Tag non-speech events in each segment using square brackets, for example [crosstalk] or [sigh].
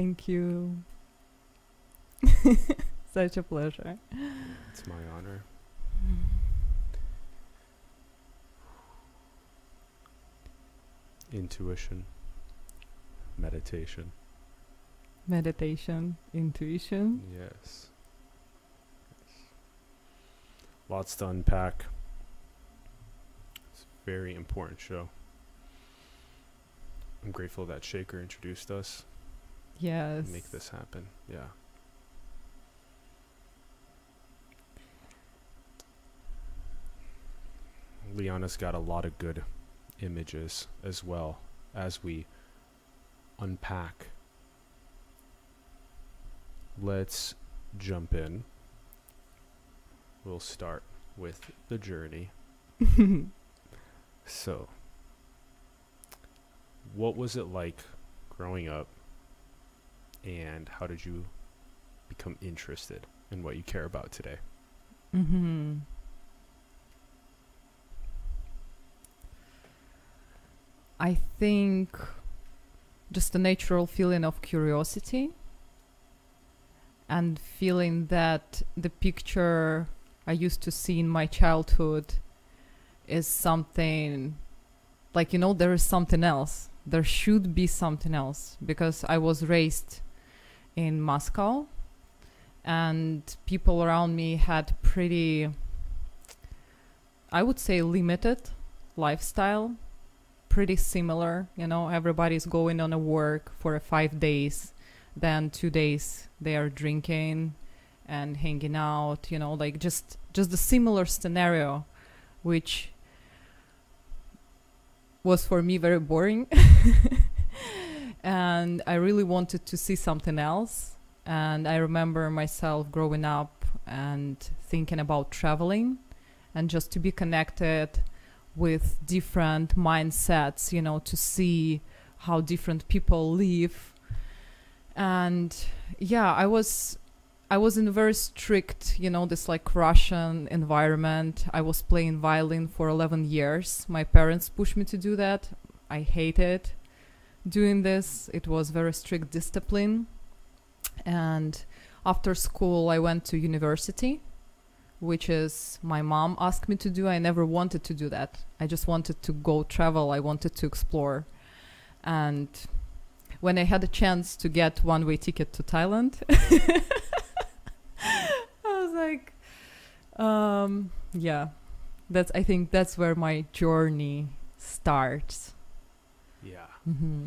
Thank you. [laughs] Such a pleasure. It's my honor. Intuition, meditation. Meditation, intuition. Yes. Lots to unpack. It's a very important show. I'm grateful that Shaker introduced us Yes. make this happen. Yeah. Liana's got a lot of good images as well as we unpack. Let's jump in. We'll start with the journey. [laughs] So, what was it like growing up, and how did you become interested in what you care about today? Mm-hmm. I think just a natural feeling of curiosity and feeling that the picture I used to see in my childhood is something like, you know, there is something else. There should be something else because I was raised in Moscow and people around me had pretty i would say limited lifestyle pretty similar you know everybody's going on a work for five days then two days they are drinking and hanging out you know like just just the similar scenario which was for me very boring [laughs] and i really wanted to see something else and I remember myself growing up and thinking about traveling and just to be connected with different mindsets, you know, to see how different people live. And yeah, I was I was in a very strict, you know, this like Russian environment. I was playing violin for 11 years. My parents pushed me to do that. I hated doing this. It was very strict discipline. And after school i went to university which is my mom asked me to do. I never wanted to do that. I just wanted to go travel. I wanted to explore. And when i had a chance to get one way ticket to thailand [laughs] i was like um yeah that's i think that's where my journey starts Yeah. hmm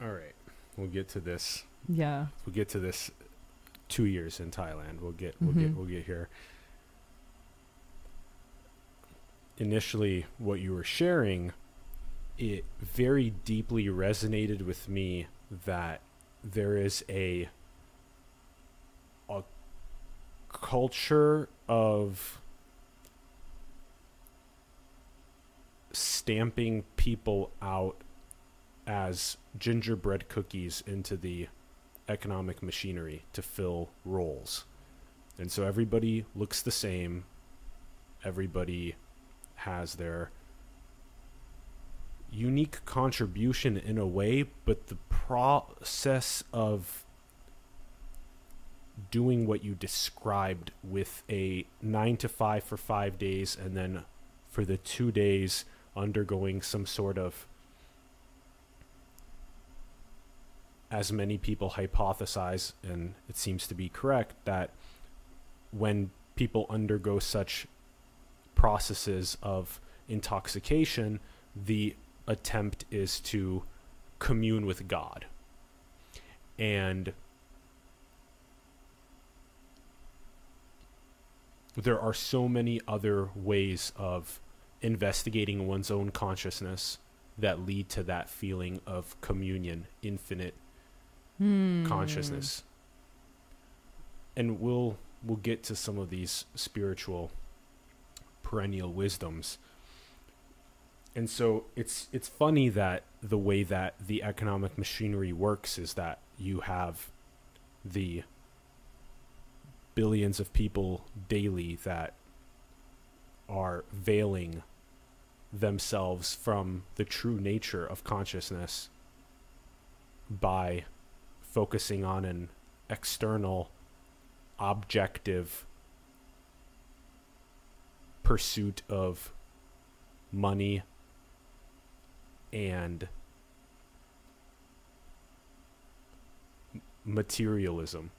All right. We'll get to this. yeah We'll get to this. Two years in Thailand. We'll get. We'll get. Mhm. We'll get here. Initially, what you were sharing, it very deeply resonated with me that there is a a culture of stamping people out as gingerbread cookies into the economic machinery to fill roles. And so everybody looks the same. Everybody has their unique contribution in a way, but the process of doing what you described with a nine to five for five days and then for the two days undergoing some sort of as many people hypothesize, and it seems to be correct, that when people undergo such processes of intoxication, the attempt is to commune with God. And there are so many other ways of investigating one's own consciousness that lead to that feeling of communion, infinite Hmm. consciousness. And we'll we'll get to some of these spiritual perennial wisdoms. And so it's it's funny that the way that the economic machinery works is that you have the billions of people daily that are veiling themselves from the true nature of consciousness by focusing on an external objective pursuit of money and materialism.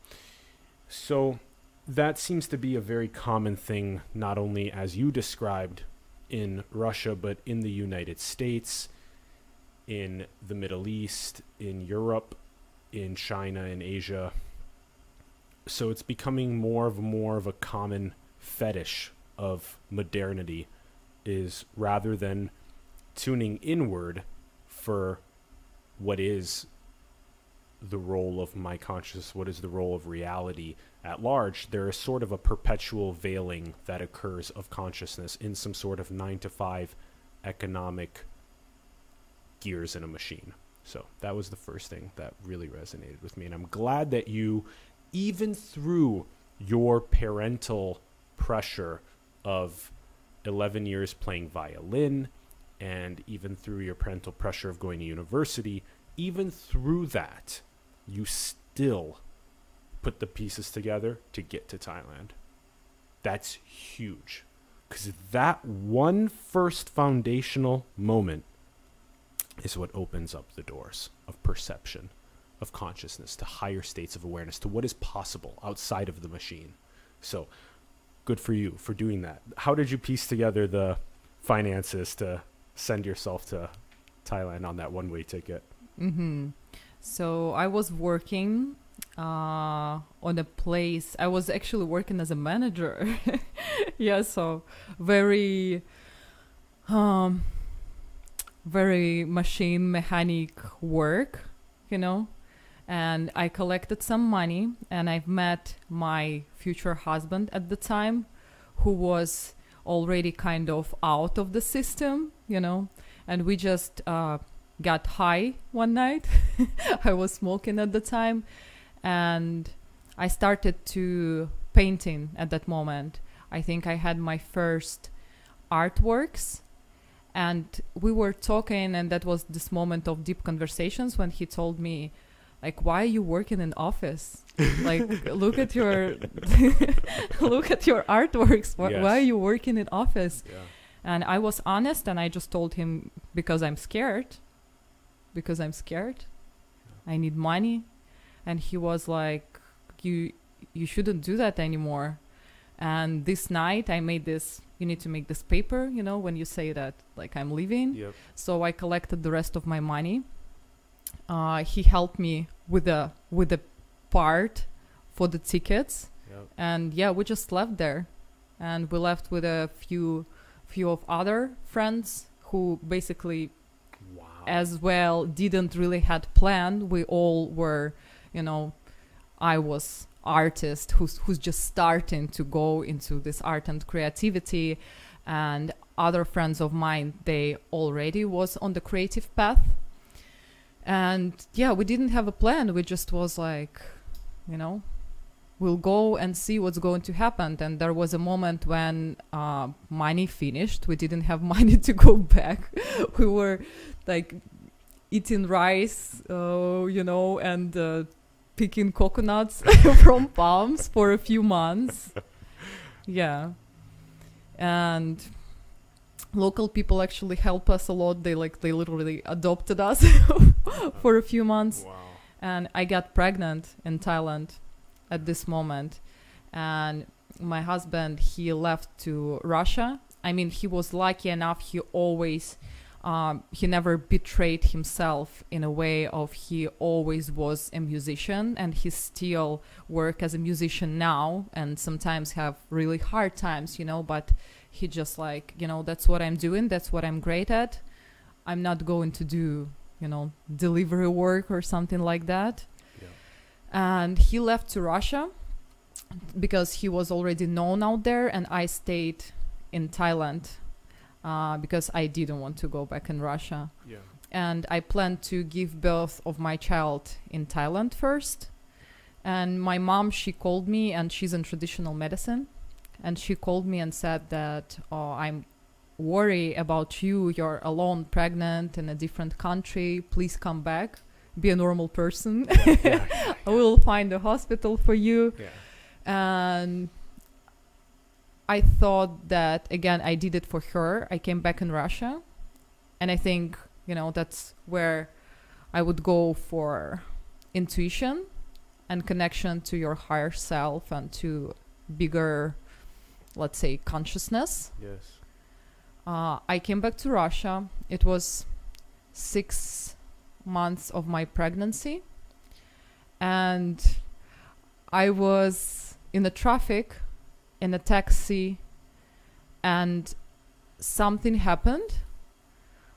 So that seems to be a very common thing, not only as you described in Russia, but in the United States, in the Middle East, in Europe, in China, in Asia. So it's becoming more of more of a common fetish of modernity is rather than tuning inward for what is the role of my consciousness, what is the role of reality at large, there is sort of a perpetual veiling that occurs of consciousness in some sort of nine to five economic gears in a machine. So that was the first thing that really resonated with me. And I'm glad that you, even through your parental pressure of 11 years playing violin, and even through your parental pressure of going to university, even through that, you still put the pieces together to get to Thailand. That's huge. Because that one first foundational moment is what opens up the doors of perception, of consciousness, to higher states of awareness, to what is possible outside of the machine. So, good for you for doing that. How did you piece together the finances to send yourself to Thailand on that one way ticket? Mm-hmm. So I was working uh, on a place. I was actually working as a manager. [laughs] yeah, so very, um, very machine mechanic work, you know. And I collected some money, and I've met my future husband at the time, who was already kind of out of the system, you know. And we just uh, got high one night. [laughs] I was smoking at the time, and I started to painting at that moment. I think I had my first artworks and we were talking and that was this moment of deep conversations when he told me like why are you working in office [laughs] like look at your [laughs] look at your artworks why, Yes. why are you working in office Yeah. and i was honest and i just told him because i'm scared because i'm scared i need money and he was like you you shouldn't do that anymore and this night i made this you need to make this paper you know when you say that like i'm leaving Yep. so I collected the rest of my money. Uh, he helped me with the with the part for the tickets, Yep. and yeah, we just left there, and we left with a few few of other friends who basically Wow. as well didn't really had planned. We all were, you know, I was artist who's who's just starting to go into this art and creativity, and other friends of mine they already was on the creative path. And yeah, we didn't have a plan. We just was like, you know, we'll go and see what's going to happen. And there was a moment when uh, money finished. We didn't have [laughs] money to go back. we were like eating rice, uh, you know, and uh, picking coconuts [laughs] from palms for a few months. [laughs] Yeah. And local people actually help us a lot. They like they literally adopted us [laughs] for a few months Wow. and I got pregnant in Thailand at this moment. And my husband, he left to Russia. I mean, he was lucky enough. He always, um, he never betrayed himself in a way of he always was a musician, and he still work as a musician now, and sometimes have really hard times, you know. But he just like, you know, that's what I'm doing. That's what I'm great at. I'm not going to do you know delivery work or something like that Yeah. and he left to russia because he was already known out there and i stayed in thailand uh, because i didn't want to go back in russia Yeah. and i planned to give birth of my child in thailand first and my mom she called me and she's in traditional medicine and she called me and said that oh i'm worry about you you're alone pregnant in a different country please come back be a normal person. Yeah, yeah, [laughs] I will find a hospital for you. yeah. And I thought that again, I did it for her. I came back in Russia, and I think you know that's where I would go for intuition and connection to your higher self and to bigger, let's say, consciousness. Yes. Uh, I came back to Russia. It was six months of my pregnancy, and I was in the traffic in a taxi, and something happened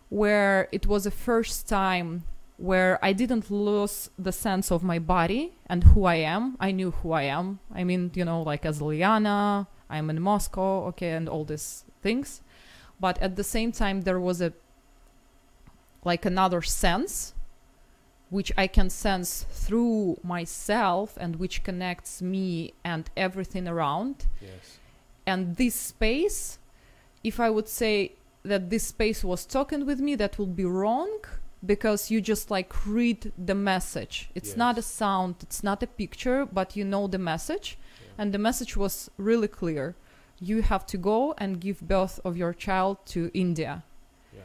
where it was the first time where I didn't lose the sense of my body and who I am. I knew who I am. I mean, you know, like as Liana, I'm in Moscow, okay, and all these things but at the same time there was a like another sense which i can sense through myself and which connects me and everything around Yes. and this space if i would say that this space was talking with me that would be wrong because you just like read the message it's not a sound it's not a picture but you know the message Yeah. and the message was really clear you have to go and give birth of your child to india Yeah.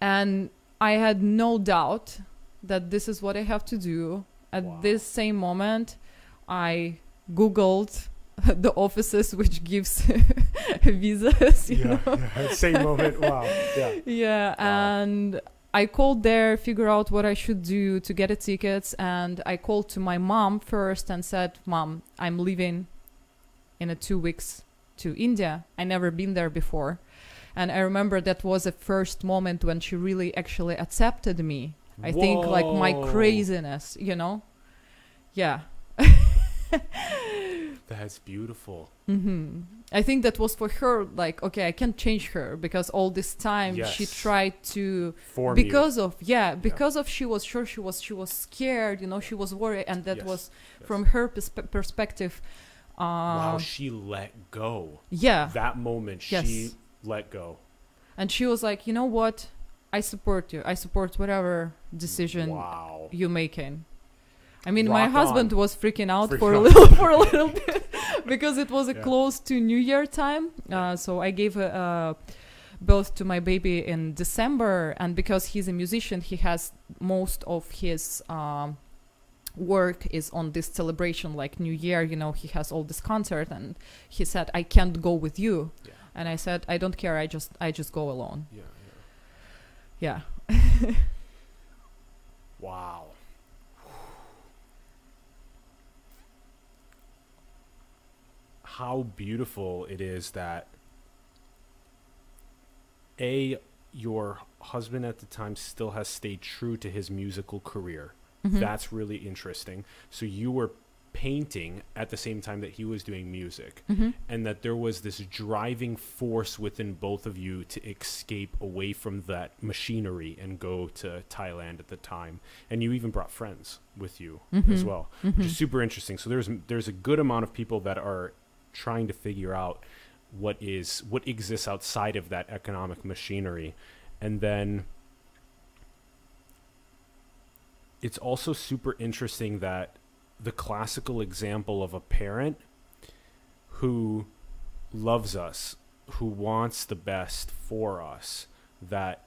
and i had no doubt that this is what i have to do at Wow. this same moment i googled [laughs] the offices which gives [laughs] visas Yeah. yeah. [laughs] Same moment. Wow. Yeah. yeah Wow. and i called there figure out what i should do to get a tickets and i called to my mom first and said mom i'm leaving in a two weeks to india i never been there before and i remember that was the first moment when she really actually accepted me i think like my craziness you know yeah [laughs] That's beautiful. hmm I think that was for her like okay I can't change her because all this time she tried to Form you. because of yeah because of she was sure she was she was scared you know she was worried and that Yes, was yes. from her perspe- perspective Wow, uh, she let go. yeah That moment, Yes. she let go. and she was like you know what I support you I support whatever decision Wow. you making I mean, my husband on. was freaking out Freaking for a little [laughs] for a little bit [laughs] because it was a Yeah. close to New Year time. Uh, so I gave a, uh, birth to my baby in December, and because he's a musician, he has most of his um, work is on this celebration, like New Year. You know, he has all this concert, and he said, "I can't go with you," Yeah. and I said, "I don't care. I just I just go alone." Yeah, yeah. [laughs] Wow. How beautiful it is that A, your husband at the time still has stayed true to his musical career. Mhm. That's really interesting. So you were painting at the same time that he was doing music Mhm. and that there was this driving force within both of you to escape away from that machinery and go to Thailand at the time. And you even brought friends with you as Mhm. well, Mhm. which is super interesting. So there's there's a good amount of people that are trying to figure out what is what exists outside of that economic machinery, and then it's also super interesting that the classical example of a parent who loves us, who wants the best for us, that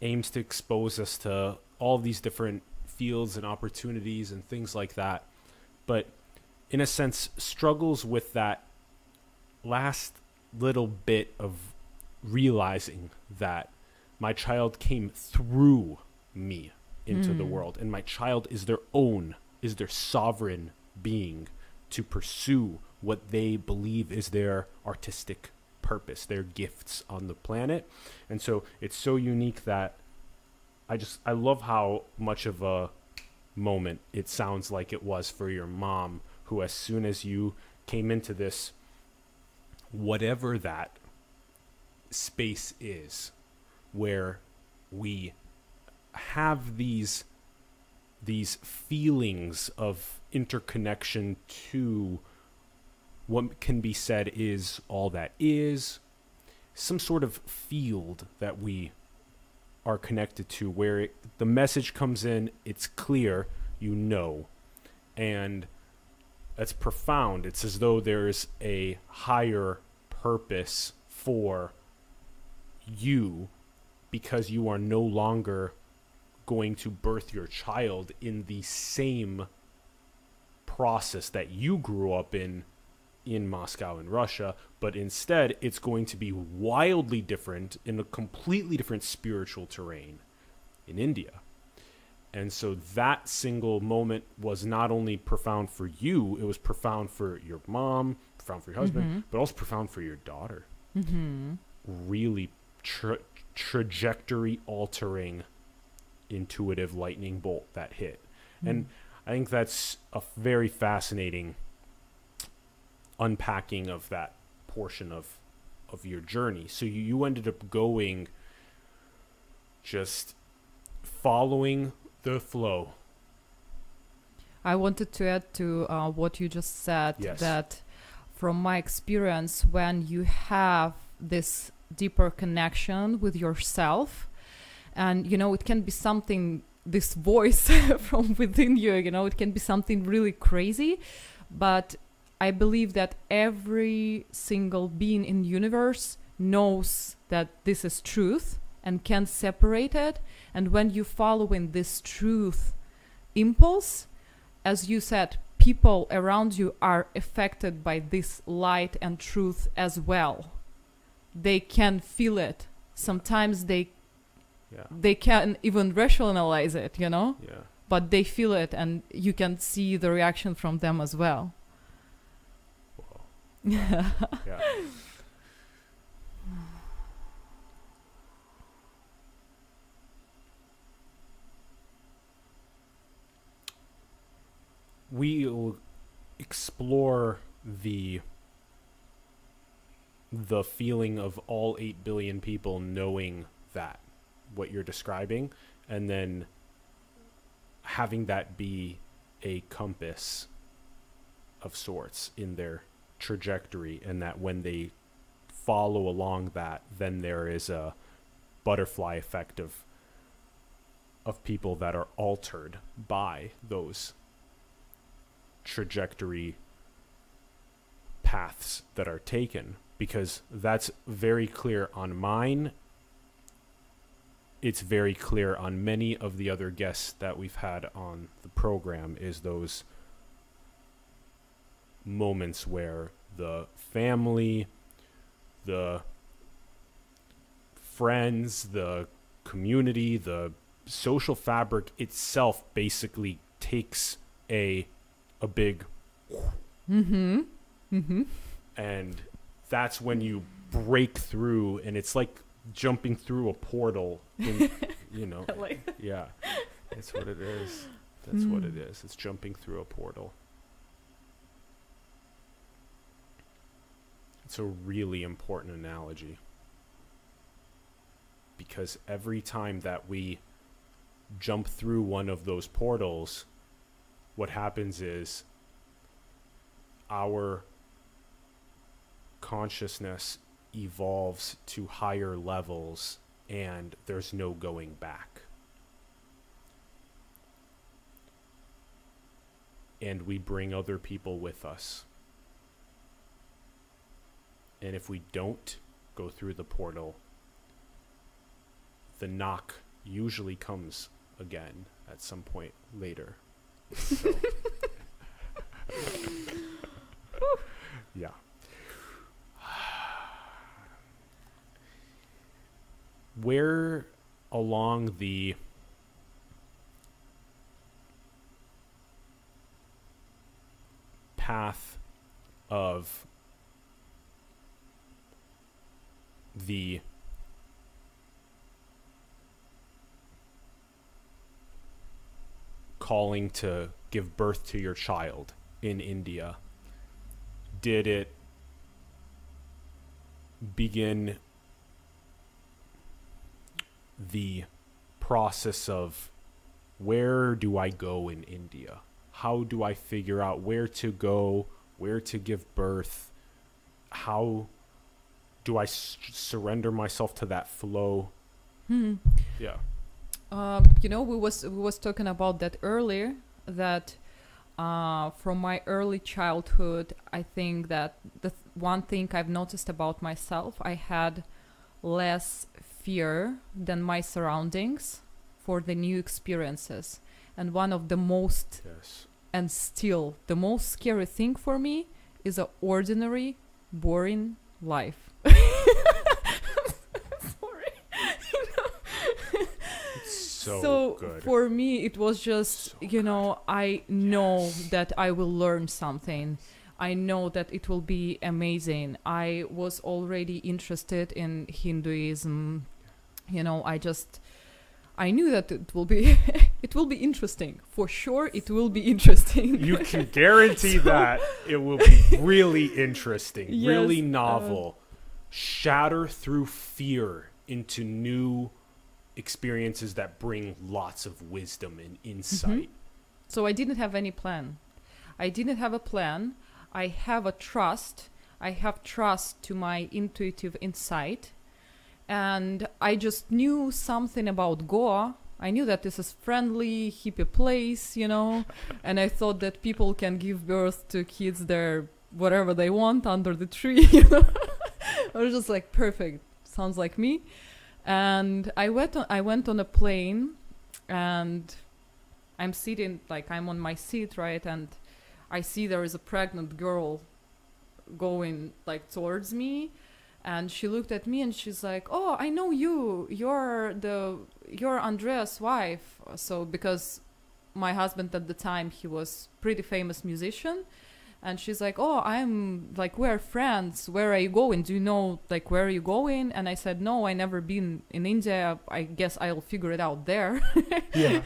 aims to expose us to all these different fields and opportunities and things like that, but in a sense struggles with that last little bit of realizing that my child came through me into the Mm. world and my child is their own is their sovereign being to pursue what they believe is their artistic purpose their gifts on the planet. And so it's so unique that i just i love how much of a moment it sounds like it was for your mom who as soon as you came into this whatever that space is where we have these these feelings of interconnection to what can be said is all that is some sort of field that we are connected to where it, the message comes in it's clear you know. And that's profound. It's as though there's a higher purpose for you because you are no longer going to birth your child in the same process that you grew up in in Moscow in Russia, but instead it's going to be wildly different in a completely different spiritual terrain in India. And so that single moment was not only profound for you, it was profound for your mom, profound for your husband, Mm-hmm. but also profound for your daughter. Mm-hmm. Really tra- trajectory altering intuitive lightning bolt that hit. And I think that's a very fascinating unpacking of that portion of of your journey. So you, you ended up going just following the flow. I wanted to add to uh, what you just said Yes. that from my experience, when you have this deeper connection with yourself, and you know, it can be something, this voice [laughs] from within you, you know, it can be something really crazy, but I believe that every single being in the universe knows that this is truth and can separate it. And when you follow in this truth impulse, as you said, people around you are affected by this light and truth as well. They can feel it. Sometimes they Yeah. they can even rationalize it, you know, Yeah. but they feel it, and you can see the reaction from them as well. Whoa. [laughs] Yeah. We'll explore the the feeling of all 8 billion people knowing that what you're describing and then having that be a compass of sorts in their trajectory and that when they follow along that then there is a butterfly effect of of people that are altered by those trajectory paths that are taken. Because that's very clear on mine it's very clear on many of the other guests that we've had on the program is those moments where the family, the friends, the community, the social fabric itself basically takes a a big Mm-hmm. Mm-hmm. and that's when you break through and it's like jumping through a portal in, [laughs] you know like yeah that's what it is. That's what hmm. it is. It's jumping through a portal. It's a really important analogy. Because every time that we jump through one of those portals what happens is our consciousness evolves to higher levels and there's no going back. And we bring other people with us. And if we don't go through the portal, the knock usually comes again at some point later. So- [laughs] [laughs] yeah. Where along the path of the calling to give birth to your child in India did it begin the process of where do I go in India? How do I figure out where to go, where to give birth? How do I s- surrender myself to that flow? Hmm. Yeah. Um, you know, we was we was talking about that earlier. That uh, from my early childhood, I think that the th- one thing I've noticed about myself, I had less fear than my surroundings for the new experiences. And one of the most Yes. and still the most scary thing for me is a ordinary, boring life. [laughs] Sorry. So, good. for me it was just So you know i know Yes. that i will learn something i know that it will be amazing i was already interested in hinduism you know i just i knew that it will be [laughs] it will be interesting for sure it will be interesting you [laughs] can guarantee So- that it will be really interesting, [laughs] really Yes, uh, novel. Shatter through fear into new experiences that bring lots of wisdom and insight. So I didn't have any plan. I didn't have a plan. I have a trust. I have trust to my intuitive insight. And I just knew something about Goa. I knew that this is friendly, hippie place, you know, [laughs] and I thought that people can give birth to kids there whatever they want under the tree, [laughs] you know. I was just like perfect. Sounds like me. And I went on I went on a plane and I'm sitting like I'm on my seat, right? And I see there is a pregnant girl going like towards me and she looked at me and she's like, "Oh, I know you. You're the you're Andrea's wife." So because my husband at the time he was pretty famous musician and she's like, "Oh, I'm like we're friends. Where are you going? Do you know like where are you going?" And I said, "No, I never been in India. I guess I'll figure it out there." [laughs] Yeah.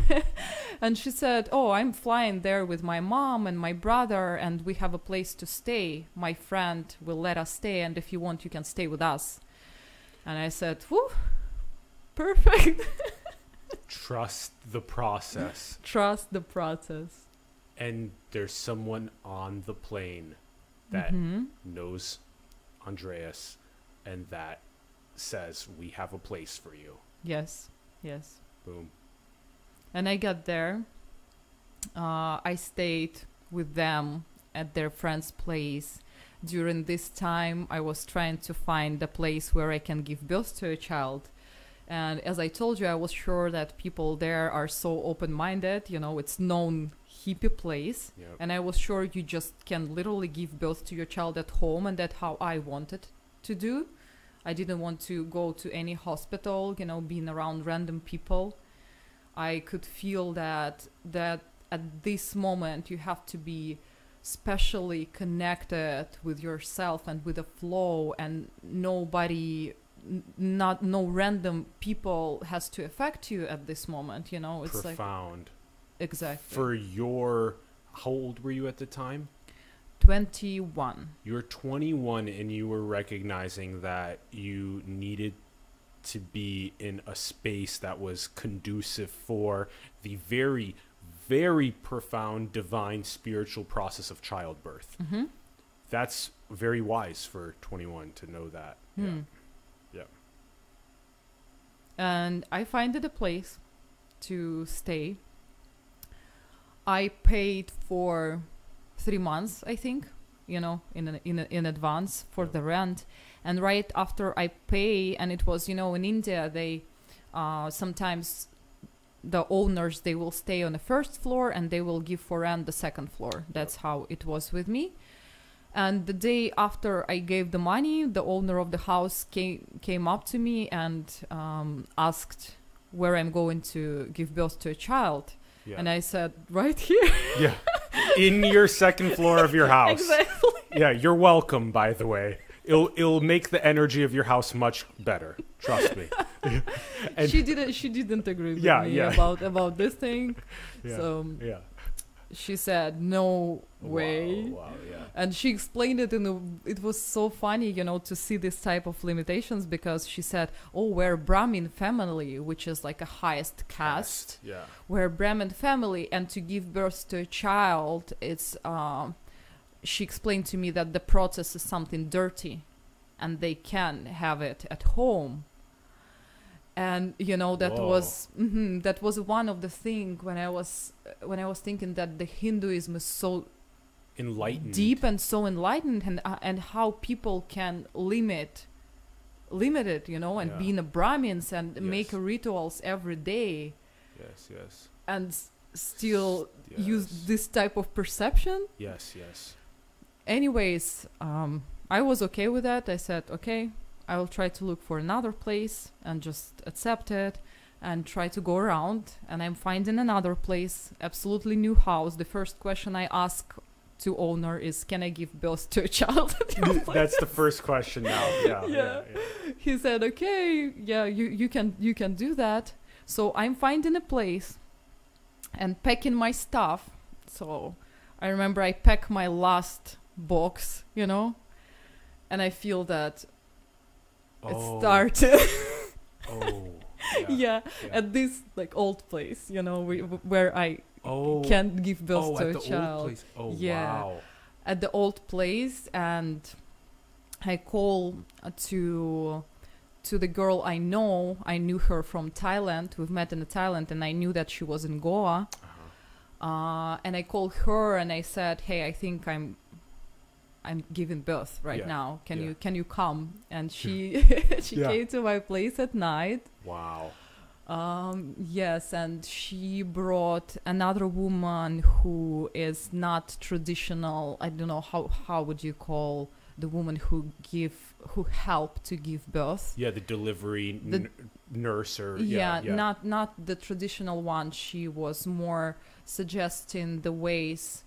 and she said, "Oh, I'm flying there with my mom and my brother, and we have a place to stay. My friend will let us stay, and if you want, you can stay with us." And I said, "Whew, perfect. [laughs] Trust the process. Trust the process." And there's someone on the plane that Mhm. knows Andreas and that says, We have a place for you. Yes, yes. Boom. And I got there. Uh, I stayed with them at their friend's place. During this time, I was trying to find a place where I can give birth to a child. And as I told you, I was sure that people there are so open minded. You know, it's known hippie place. Yep. And I was sure you just can literally give birth to your child at home, and that's how I wanted to do. I didn't want to go to any hospital, you know, being around random people. I could feel that that at this moment you have to be specially connected with yourself and with the flow and nobody n- not no random people has to affect you at this moment you know it's like Profound. Exactly For your, how old were you at the time? 21 You were 21 and you were recognizing that you needed to be in a space that was conducive for the very, very profound divine spiritual process of childbirth. mm-hmm. That's very wise for 21 to know that. Hmm. Yeah. and I finded a place to stay. I paid for three months, I think, you know, in in in advance for the rent. And right after I pay, and it was, you know, in India, they uh, sometimes the owners they will stay on the first floor and they will give for rent the second floor. That's how it was with me. And the day after I gave the money, the owner of the house came came up to me and um, asked where I'm going to give birth to a child. Yeah. And I said, right here. [laughs] yeah. In your second floor of your house. exactly. Yeah, you're welcome, by the way. It'll, it'll make the energy of your house much better. Trust me. [laughs] And- she didn't. She didn't agree with Yeah, me yeah. about about this thing. [laughs] Yeah. So yeah. she said, no way. Wow, wow, yeah. and she explained it in a it was so funny you know to see this type of limitations because she said oh we're brahmin family which is like a highest caste Yeah. we're brahmin family and to give birth to a child it's um she explained to me that the process is something dirty and they can have it at home and you know that Whoa. was mhm, that was one of the thing when I was when I was thinking that the Hinduism is so Enlightened. deep and so enlightened and uh, and how people can limit limit it you know and Yeah. be in a brahmins and make Yes. rituals every day Yes, yes. and s- still yes. use this type of perception Yes, yes. anyways um i was okay with that i said okay i will try to look for another place and just accept it and try to go around and i'm finding another place absolutely new house the first question i ask to owner is can i give birth to a child at your place?" That's the first question now. Yeah, [laughs] yeah. Yeah. yeah. he said okay yeah you, you can you can do that so i'm finding a place and packing my stuff so i remember i pack my last box you know and i feel that Oh, it started Oh. [laughs] yeah. yeah. at this like old place you know we, where i Oh. can give birth oh, to at a the child old place. Oh, Yeah. wow. at the old place and I call uh, to to the girl I know. I knew her from Thailand. We've met in Thailand, and I knew that she was in Goa. Uh-huh. Uh, and I called her and I said, "Hey, I think I'm I'm giving birth right Yeah, now. Can yeah. you can you come?" And she [laughs] she Yeah. came to my place at night. Wow. Um, yes, and she brought another woman who is not traditional. I don't know how how would you call the woman who give who help to give birth. Yeah, the delivery The- n- nurse or yeah, yeah, yeah. not not the traditional one. She was more suggesting the ways,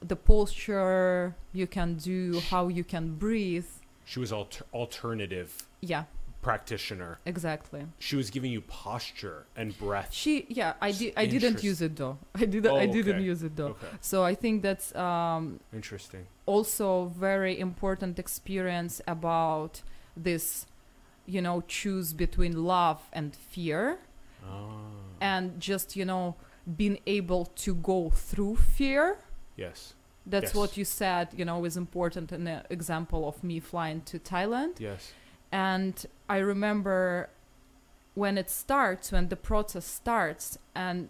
the posture you can do, how you can breathe. She was alter- alternative Yeah, practitioner. exactly. She was giving you posture and breath. She yeah, I did [laughs] I didn't use it though. I didn't Oh, I didn't use it though. Okay. So I think that's um, Interesting. also very important experience about this, you know, choose between love and fear, Oh. and just you know being able to go through fear. yes. That's Yes. what you said, you know, is important in the example of me flying to Thailand. Yes. And I remember when it starts, when the process starts, and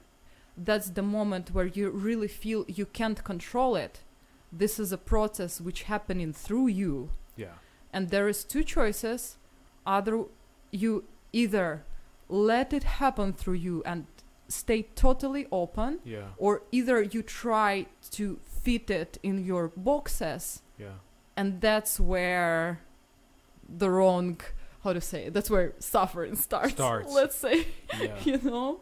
that's the moment where you really feel you can't control it. This is a process which happening through you, Yeah. and there is two choices. Either you either let it happen through you and stay totally open, Yeah. or either you try to fit it in your boxes Yeah. and that's where the wrong how to say it, that's where suffering starts, Starts. let's say [laughs] Yeah. you know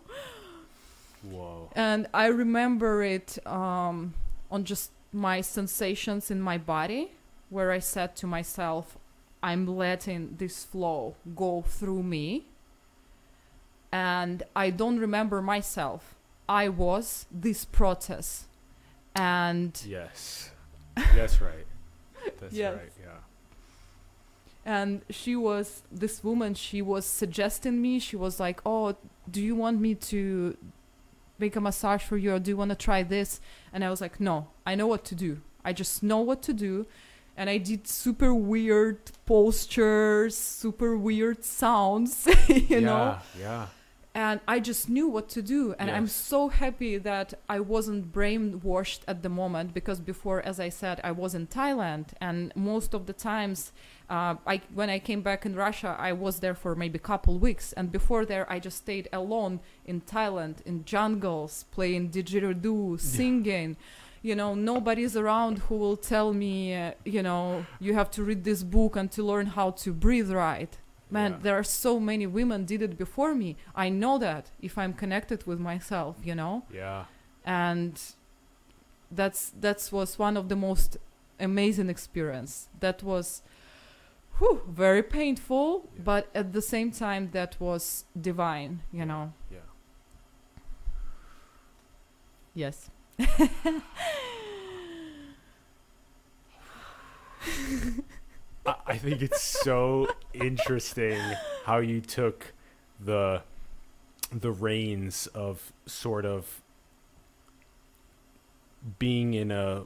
Whoa. and i remember it um, on just my sensations in my body where i said to myself i'm letting this flow go through me and i don't remember myself i was this process and Yes. [laughs] That's right. That's Yes. right. Yeah. and she was this woman she was suggesting me she was like oh do you want me to make a massage for you or do you want to try this and i was like no i know what to do i just know what to do and i did super weird postures super weird sounds [laughs] you know Yeah. Yeah. and I just knew what to do. And I'm so happy that I wasn't brainwashed at the moment because before, as I said, I was in Thailand, and most of the times, uh, I when I came back in Russia, I was there for maybe a couple weeks, and before there, I just stayed alone in Thailand in jungles, playing didgeridoo, singing. You know, nobody's around who will tell me, uh, you know, you have to read this book and to learn how to breathe right man Yeah. there are so many women did it before me i know that if i'm connected with myself you know Yeah. and that's that was one of the most amazing experience that was whew, very painful Yeah. but at the same time that was divine you know Yeah. yes I, I think it's so interesting how you took the the reins of sort of being in a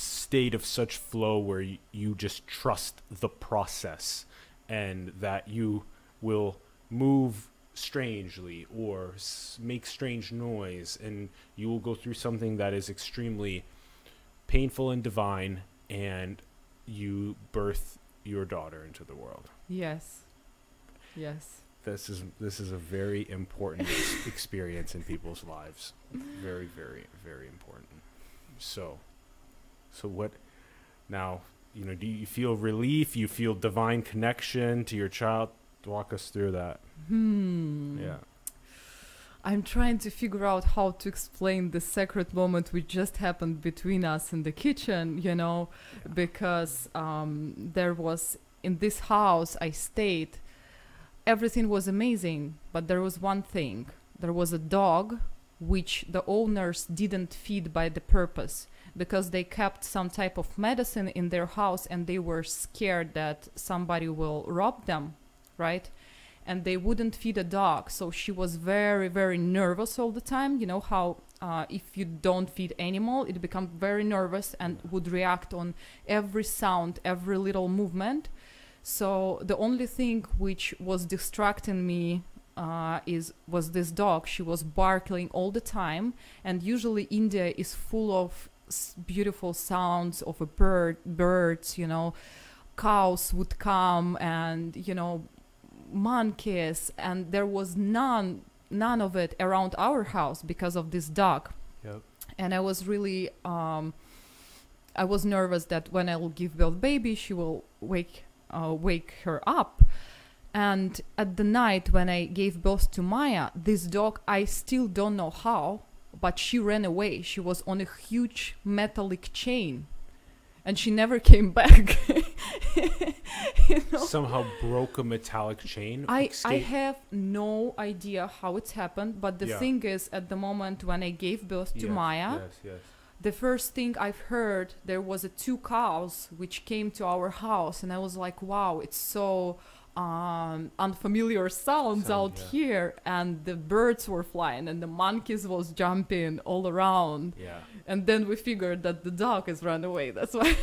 state of such flow where you, you just trust the process and that you will move strangely or make strange noise and you will go through something that is extremely painful and divine and you birth your daughter into the world Yes. Yes. this is this is a very important [laughs] experience in people's lives very very very important so so what now you know do you feel relief? You feel divine connection to your child? Walk us through that. Hmm. yeah. I'm trying to figure out how to explain the sacred moment which just happened between us in the kitchen, you know, because um, there was in this house I stayed, everything was amazing, but there was one thing. There was a dog which the owners didn't feed by the purpose because they kept some type of medicine in their house and they were scared that somebody will rob them, right? and they wouldn't feed a dog. So she was very very nervous all the time. You know how uh, if you don't feed animal it becomes very nervous and would react on every sound every little movement. So the only thing which was distracting me uh, is was this dog. She was barking all the time. And usually india is full of beautiful sounds of a bird birds you know. Cows would come and you know monkeys and there was none none of it around our house because of this dog. Yep. And i was really um i was nervous that when i will give birth baby she will wake uh, wake her up. And at the night when i gave birth to maya this dog i still don't know how but she ran away. She was on a huge metallic chain and she never [laughs] came back. [laughs] You know? somehow broke a metallic chain? I, I have no idea how it's happened, but the Yeah. thing is, at the moment when I gave birth to Yes, Maya, yes yes. the first thing I've heard there was a two cows which came to our house, and I was like, "Wow, it's so um, unfamiliar sounds Sound, out yeah. here." And the birds were flying, and the monkeys was jumping all around, yeah and then we figured that the dog has run away. [laughs] That's why.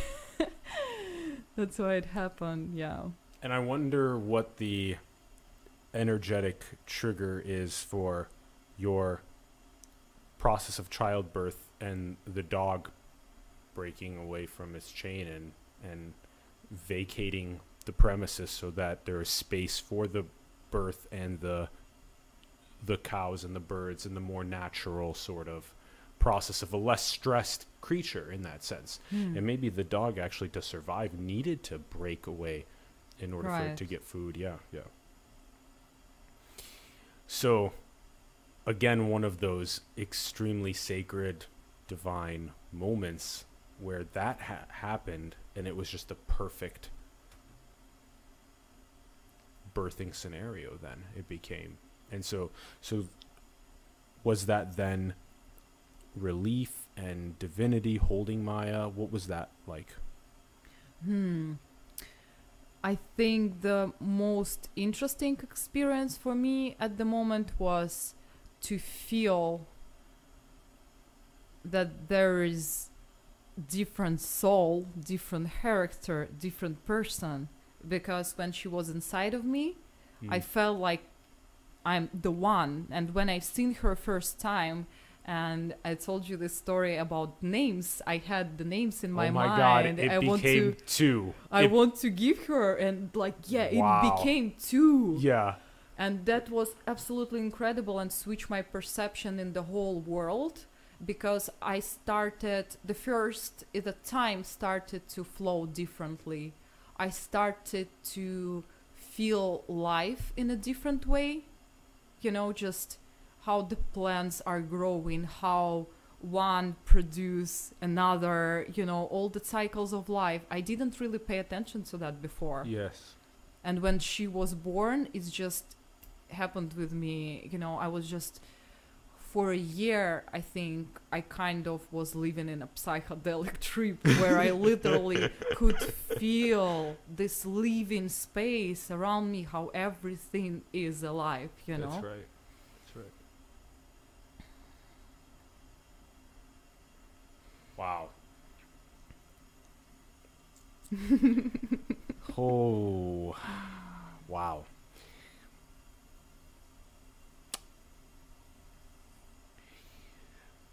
That's why it happened. Yeah. and i wonder what the energetic trigger is for your process of childbirth and the dog breaking away from its chain and and vacating the premises so that there is space for the birth and the the cows and the birds and the more natural sort of process of a less stressed creature in that sense. Hmm. and maybe the dog actually to survive needed to break away in order for it to get food. Yeah yeah. So again one of those extremely sacred divine moments where that ha- happened and it was just a perfect birthing scenario then it became. And so so was that then relief and divinity holding maya? What was that like? Hmm. I think the most interesting experience for me at the moment was to feel that there is different soul, different character, different person because when she was inside of me, I Mm. felt like I'm the one. And when I've seen her first time, and I told you this story about names, I had the names in my, oh my mind. god it I want became to, two I It- want to give her, and like, yeah, Wow. it became two. yeah And that was absolutely incredible and switched my perception in the whole world because I started the first the time started to flow differently. I started to feel life in a different way. You know, just how the plants are growing, how one produce another, you know, all the cycles of life. I didn't really pay attention to that before yes and when she was born it just happened with me you know i was just for a year i think i kind of was living in a psychedelic [laughs] trip where i literally could feel this living space around me how everything is alive you know? that's right. That's right. Wow. [laughs] Oh wow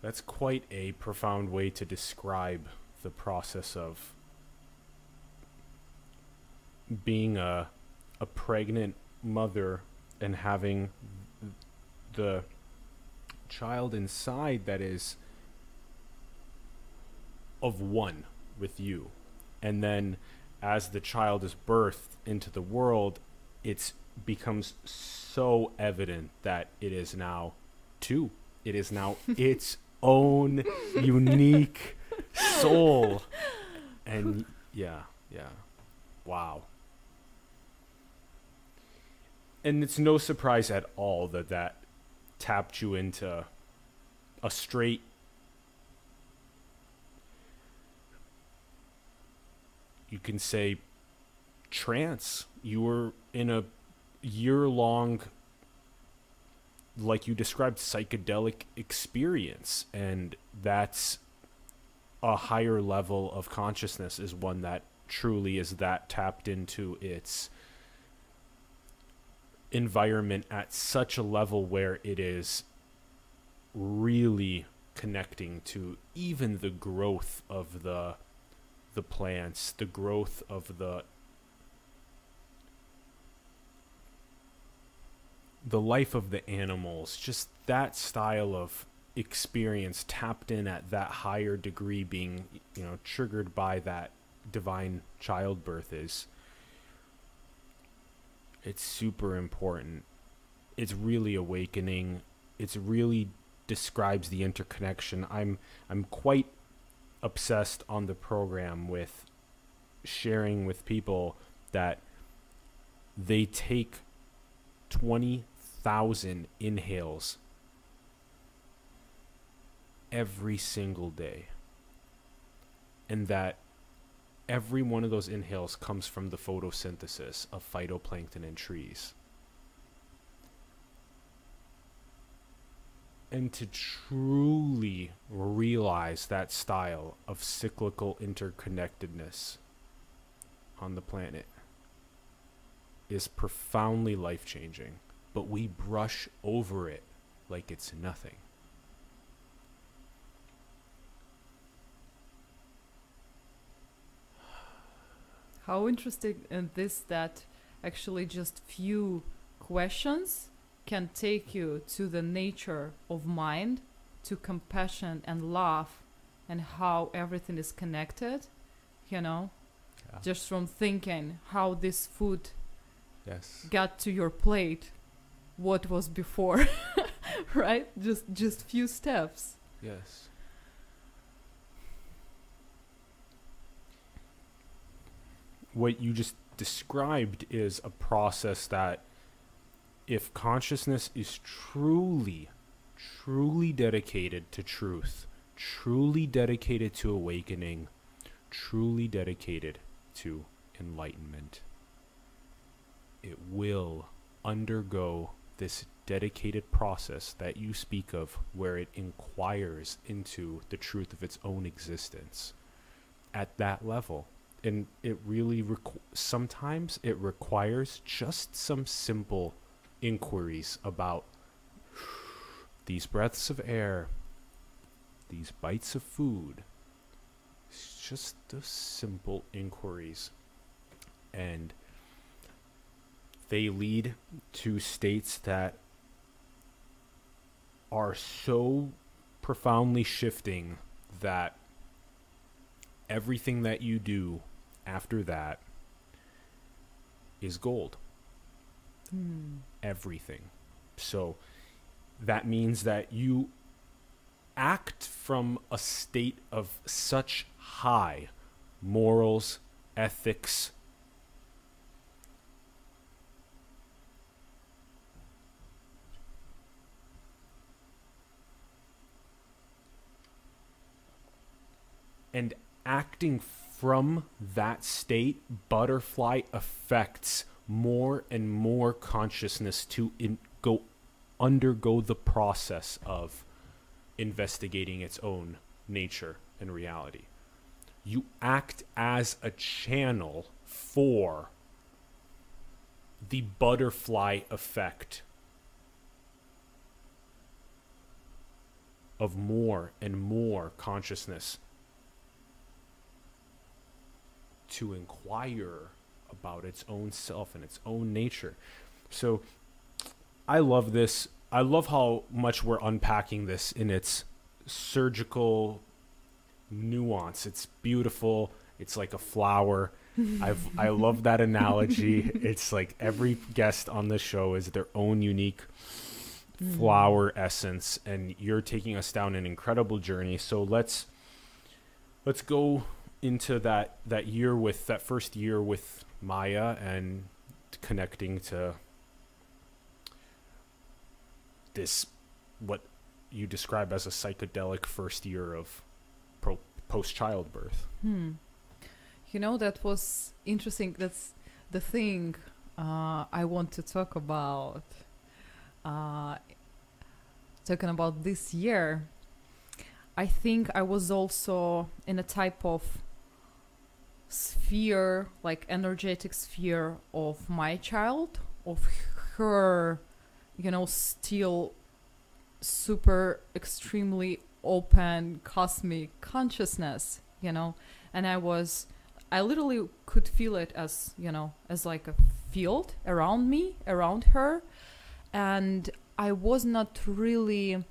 That's quite a profound way to describe the process of being a a pregnant mother and having the child inside that is of one with you. And then as the child is birthed into the world, it becomes so evident that it is now two. It is now [laughs] its own unique soul. And yeah, yeah. Wow. And it's no surprise at all that that tapped you into a straight you can say trance you were in a year long like you described psychedelic experience and that's a higher level of consciousness is one that truly is that tapped into its environment at such a level where it is really connecting to even the growth of the the plants, the growth of the the life of the animals, just that style of experience tapped in at that higher degree being, you know, triggered by that divine childbirth is it's super important. It's really awakening. It's really describes the interconnection. I'm I'm quite obsessed on the program with sharing with people that they take 20,000 inhales every single day. And that every one of those inhales comes from the photosynthesis of phytoplankton in trees. And to truly realize that style of cyclical interconnectedness on the planet is profoundly life changing, but we brush over it like it's nothing. How interesting in this that actually just few questions can take you to the nature of mind, to compassion and love, and how everything is connected. You know, Yeah. just from thinking how this food Yes. got to your plate, what was before, [laughs] right? Just just few steps. Yes. What you just described is a process that, if consciousness is truly, truly dedicated to truth, truly dedicated to awakening, truly dedicated to enlightenment, it will undergo this dedicated process that you speak of where it inquires into the truth of its own existence. At that level and it really requ- sometimes it requires just some simple inquiries about these breaths of air these bites of food it's just the simple inquiries. And they lead to states that are so profoundly shifting that everything that you do after that is gold. Hmm. Everything. So that means that you act from a state of such high morals, ethics, and acting from that state, butterfly affects more and more consciousness to in, go undergo the process of investigating its own nature and reality. You act as a channel for the butterfly effect of more and more consciousness to inquire about its own self and its own nature. So I love this. I love how much we're unpacking this in its surgical nuance. It's beautiful. It's like a flower. [laughs] I've I love that analogy. It's like every guest on the show is their own unique mm-hmm. flower essence and you're taking us down an incredible journey. So let's let's go into that that year with that first year with Maya and connecting to this what you describe as a psychedelic first year of pro- post childbirth. Hmm. You know that was interesting. That's the thing uh, I want to talk about. Uh, talking about this year, I think I was also in a type of sphere, like energetic sphere of my child, of her, you know, still super extremely open cosmic consciousness, you know, and I was, I literally could feel it as, you know, as like a field around me, around her, and I was not really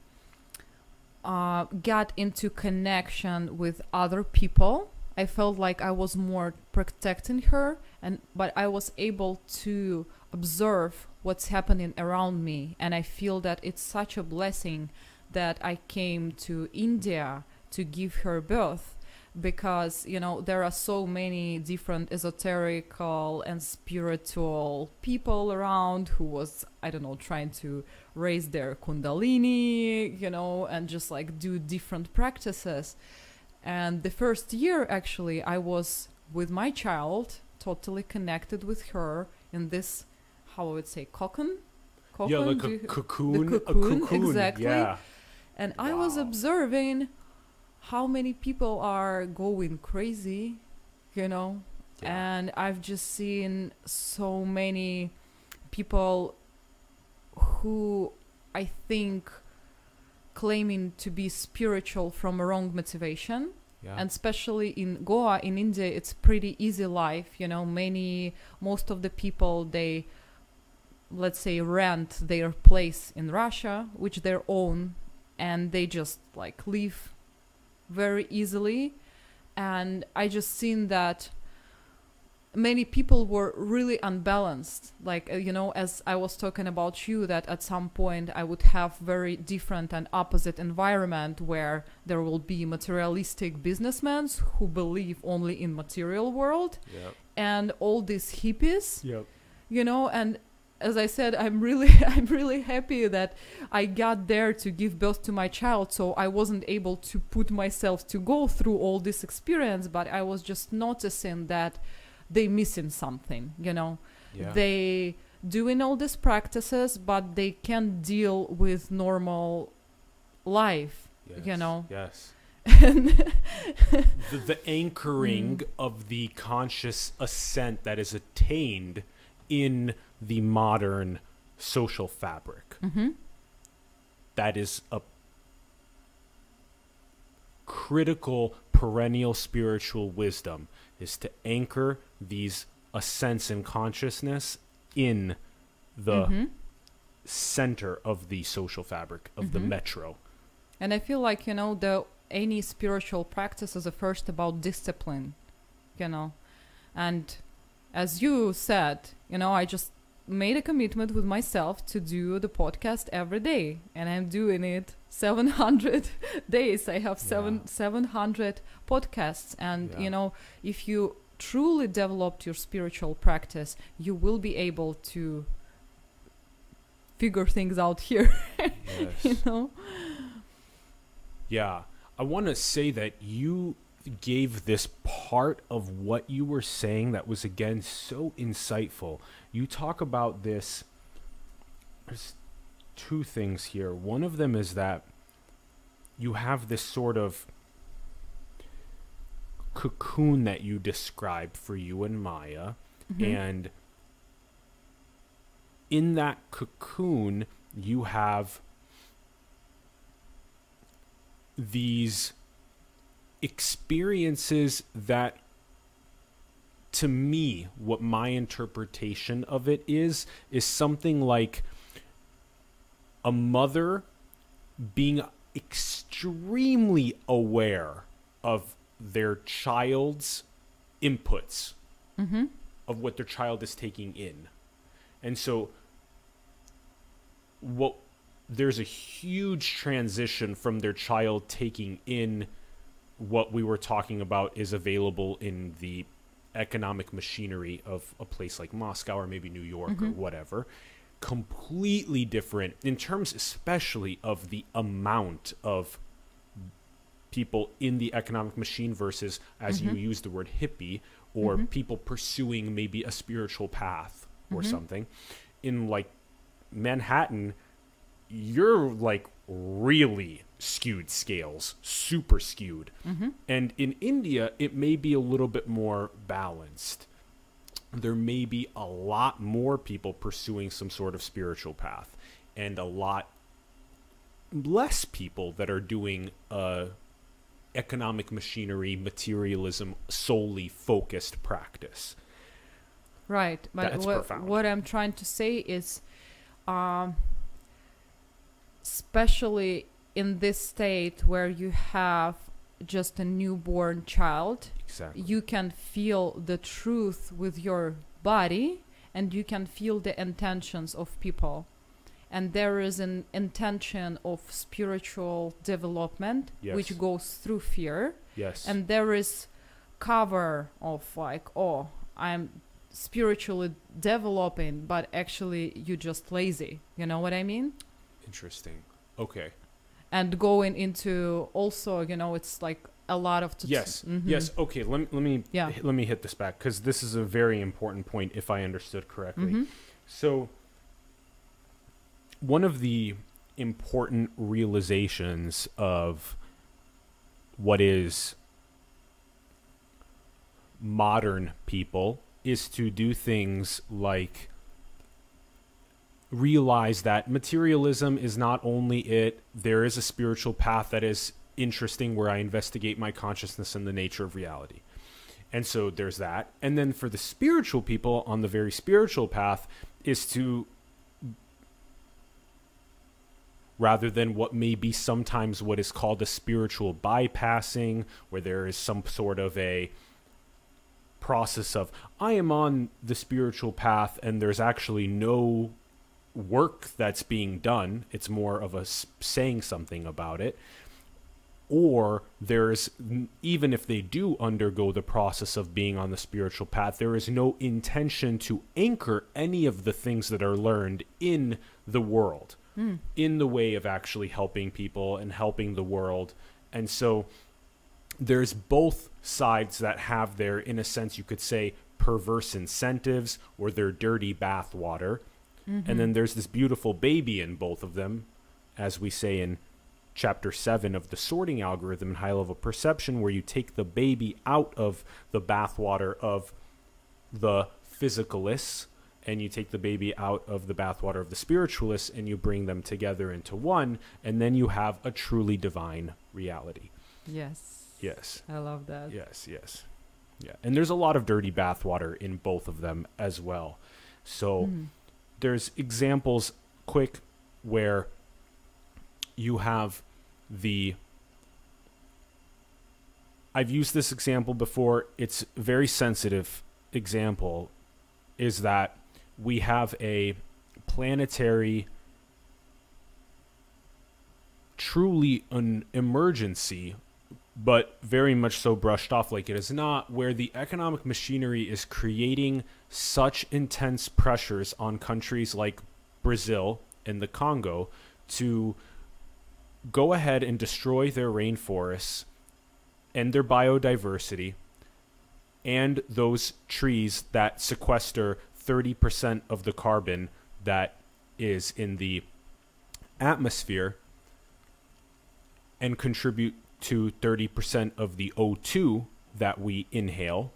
uh, got into connection with other people. I felt like I was more protecting her, and but I was able to observe what's happening around me, and I feel that it's such a blessing that I came to India to give her birth because you know there are so many different esoterical and spiritual people around who was i don't know trying to raise their kundalini you know and just like do different practices and the first year actually i was with my child totally connected with her in this how i would say cocoon cocoon yeah, like a cocoon, the cocoon, cocoon. exactly. Yeah. and I was observing how many people are going crazy, you know, Yeah. and I've just seen so many people who I think claiming to be spiritual from a wrong motivation. Yeah. and especially in goa in india it's pretty easy life you know. Many most of the people they let's say rent their place in russia which they own and they just like live very easily. And i just seen that many people were really unbalanced like uh, you know as i was talking about you that at some point i would have very different and opposite environment where there will be materialistic businessmen who believe only in material world Yep. and all these hippies Yep. you know and as i said i'm really [laughs] i'm really happy that i got there to give birth to my child so i wasn't able to put myself to go through all this experience but i was just noticing that they missing something you know Yeah. they doing all these practices but they can't deal with normal life you know. Yes. and [laughs] The, the anchoring Mm. of the conscious ascent that is attained in the modern social fabric. hmm That is a critical perennial spiritual wisdom is to anchor these ascents in consciousness in the hmm center of the social fabric of the Mhm. metro. And I feel like, you know, the any spiritual practice is a first about discipline, you know. And as you said, you know, I just made a commitment with myself to do the podcast every day and I'm doing it 700 [laughs] days. I have seven Yeah. 700 podcasts and Yeah. you know, if you truly developed your spiritual practice, you will be able to figure things out here, [laughs] Yes. you know. Yeah. I want to say that you gave this part of what you were saying that was, again, so insightful. You talk about this. There's two things here. One of them is that you have this sort of cocoon that you describe for you and Maya. Mhm. And in that cocoon, you have these experiences that to me what my interpretation of it is is something like a mother being extremely aware of their child's inputs Mm-hmm. of what their child is taking in. And so what there's a huge transition from their child taking in what we were talking about is available in the economic machinery of a place like Moscow or maybe New York or Mhm. whatever completely different in terms especially of the amount of people in the economic machine versus as Mhm. you use the word hippie or Mhm. people pursuing maybe a spiritual path or Mhm. something in like Manhattan you're like really skewed scales super skewed Mm-hmm. and in India it may be a little bit more balanced there may be a lot more people pursuing some sort of spiritual path and a lot less people that are doing uh, economic machinery materialism solely focused practice. Right, but what, what I'm trying to say is, um, especially in this state where you have just a newborn child, exactly. you can feel the truth with your body and you can feel the intentions of people. And there is an intention of spiritual development Yes. which goes through fear. Yes. And there is cover of like oh i'm spiritually developing but actually you're just lazy. You know what i mean? Interesting. Okay. And going into also you know it's like a lot of tut- yes. Mhm. yes. Okay let me let me Yeah. let me hit this back because this is a very important point if i understood correctly. Mhm. So, one of the important realizations of what is modern people is to do things like realize that materialism is not only it, there is a spiritual path that is interesting where I investigate my consciousness and the nature of reality. And so there's that. And then for the spiritual people on the very spiritual path is to rather than what may be sometimes what is called a spiritual bypassing where there is some sort of a process of I am on the spiritual path and there's actually no work that's being done. It's more of a s- saying something about it. Or there's even if they do undergo the process of being on the spiritual path there is no intention to anchor any of the things that are learned in the world Mm. in the way of actually helping people and helping the world and so there's both sides that have their in a sense you could say perverse incentives or their dirty bathwater Mm-hmm. and then there's this beautiful baby in both of them, as we say in chapter 7 of the sorting algorithm and high level perception, where you take the baby out of the bathwater of the physicalists and you take the baby out of the bathwater of the spiritualists and you bring them together into one, and then you have a truly divine reality. yes Yes. i love that Yes, yes. Yeah. And there's a lot of dirty bathwater in both of them as well. So Mm. there's examples quick where you have the I've used this example before. It's a very sensitive example is that we have a planetary truly an emergency but very much so brushed off like it is not where the economic machinery is creating such intense pressures on countries like Brazil and the Congo to go ahead and destroy their rainforests and their biodiversity and those trees that sequester 30% of the carbon that is in the atmosphere and contribute to 30% of the O2 that we inhale.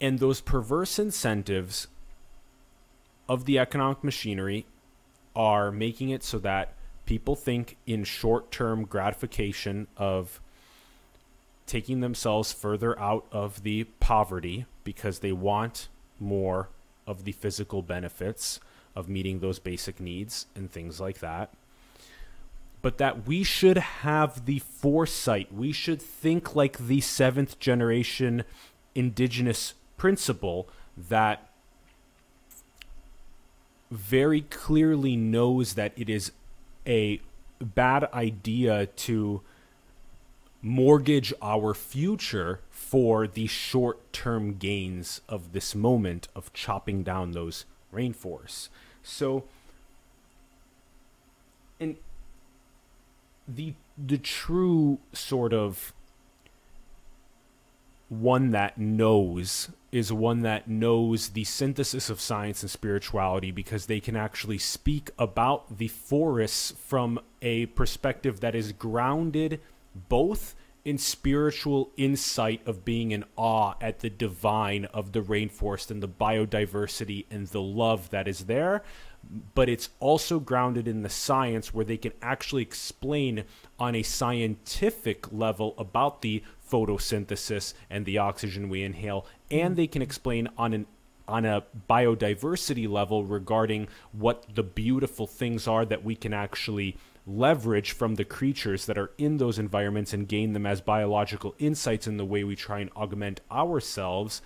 And those perverse incentives of the economic machinery are making it so that people think in short-term gratification of taking themselves further out of the poverty because they want more of the physical benefits of meeting those basic needs and things like that. But that we should have the foresight, we should think like the seventh generation indigenous principle that very clearly knows that it is a bad idea to mortgage our future for the short term gains of this moment of chopping down those rainforests. So, and the the true sort of one that knows is one that knows the synthesis of science and spirituality because they can actually speak about the forests from a perspective that is grounded both in spiritual insight of being in awe at the divine of the rainforest and the biodiversity and the love that is there. But it's also grounded in the science where they can actually explain on a scientific level about the photosynthesis and the oxygen we inhale. And they can explain on an on a biodiversity level regarding what the beautiful things are that we can actually leverage from the creatures that are in those environments and gain them as biological insights in the way we try and augment ourselves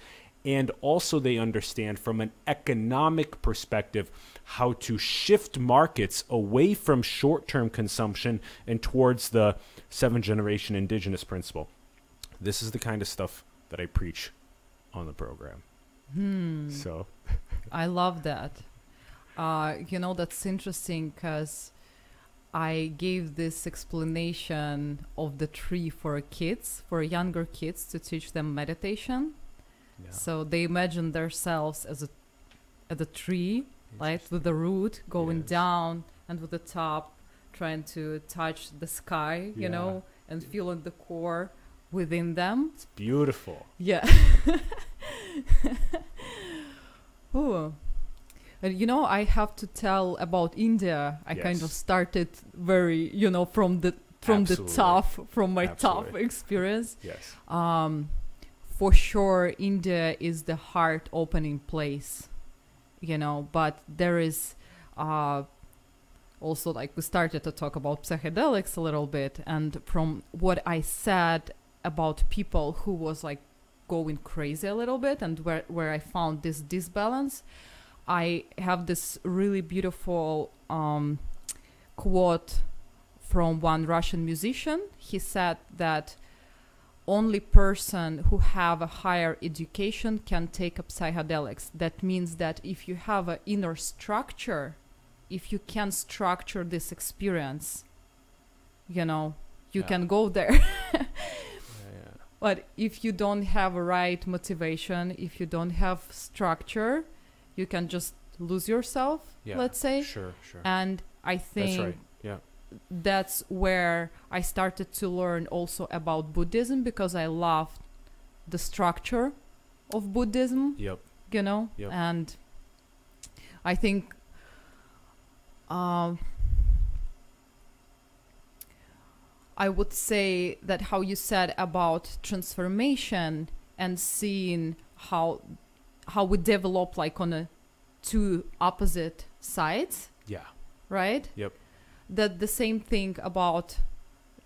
and also they understand from an economic perspective how to shift markets away from short-term consumption and towards the seven generation indigenous principle this is the kind of stuff that i preach on the program Hmm. so [laughs] I love that. Uh, you know, that's interesting because I gave this explanation of the tree for kids, for younger kids, to teach them meditation. yeah. So they imagine themselves as a as a tree, right, with the root going Yes. down and with the top trying to touch the sky, you Yeah. know, and feeling the core within them. it's beautiful Yeah. [laughs] oh. And you know, I have to tell about India. I kind of started very, you know, from the from Absolutely. the tough, from my tough experience. yes Um, for sure, India is the heart-opening place, you know. But there is uh, also like we started to talk about psychedelics a little bit, and from what I said about people who was like going crazy a little bit, and where where I found this disbalance, I have this really beautiful um, quote from one Russian musician. He said that only person who have a higher education can take up psychedelics. That means that if you have an inner structure, if you can structure this experience, you know, you Yeah. can go there. [laughs] yeah. But if you don't have a right motivation, if you don't have structure, you can just lose yourself, Yeah, let's say. Sure, sure. And I think That's right. Yeah. that's where I started to learn also about Buddhism because I loved the structure of Buddhism, Yep. you know, Yep. and I think um, I would say that how you said about transformation and seeing how how we develop like on a two opposite sides, Yeah. right? Yep. that the same thing about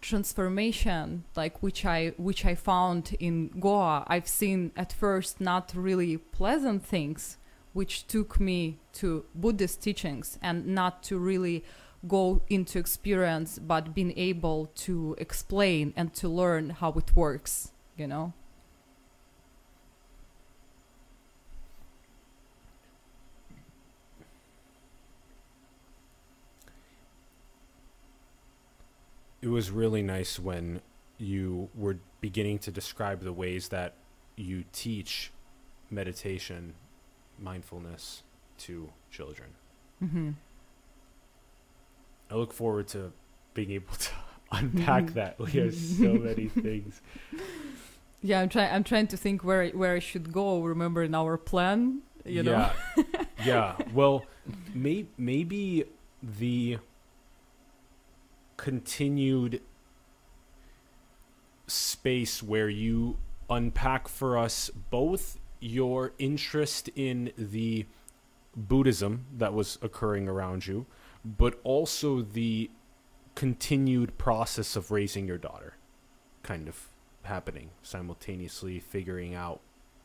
transformation like which i which i found in goa i've seen at first not really pleasant things which took me to buddhist teachings and not to really go into experience but being able to explain and to learn how it works you know It was really nice when you were beginning to describe the ways that you teach meditation, mindfulness to children. mm-hmm. I look forward to being able to [laughs] unpack that. [laughs] We have so many [laughs] things. yeah i'm trying i'm trying to think where I, where i should go remember in our plan you know yeah. yeah. Well, may- maybe the continued space where you unpack for us both your interest in the Buddhism that was occurring around you, but also the continued process of raising your daughter kind of happening simultaneously, figuring out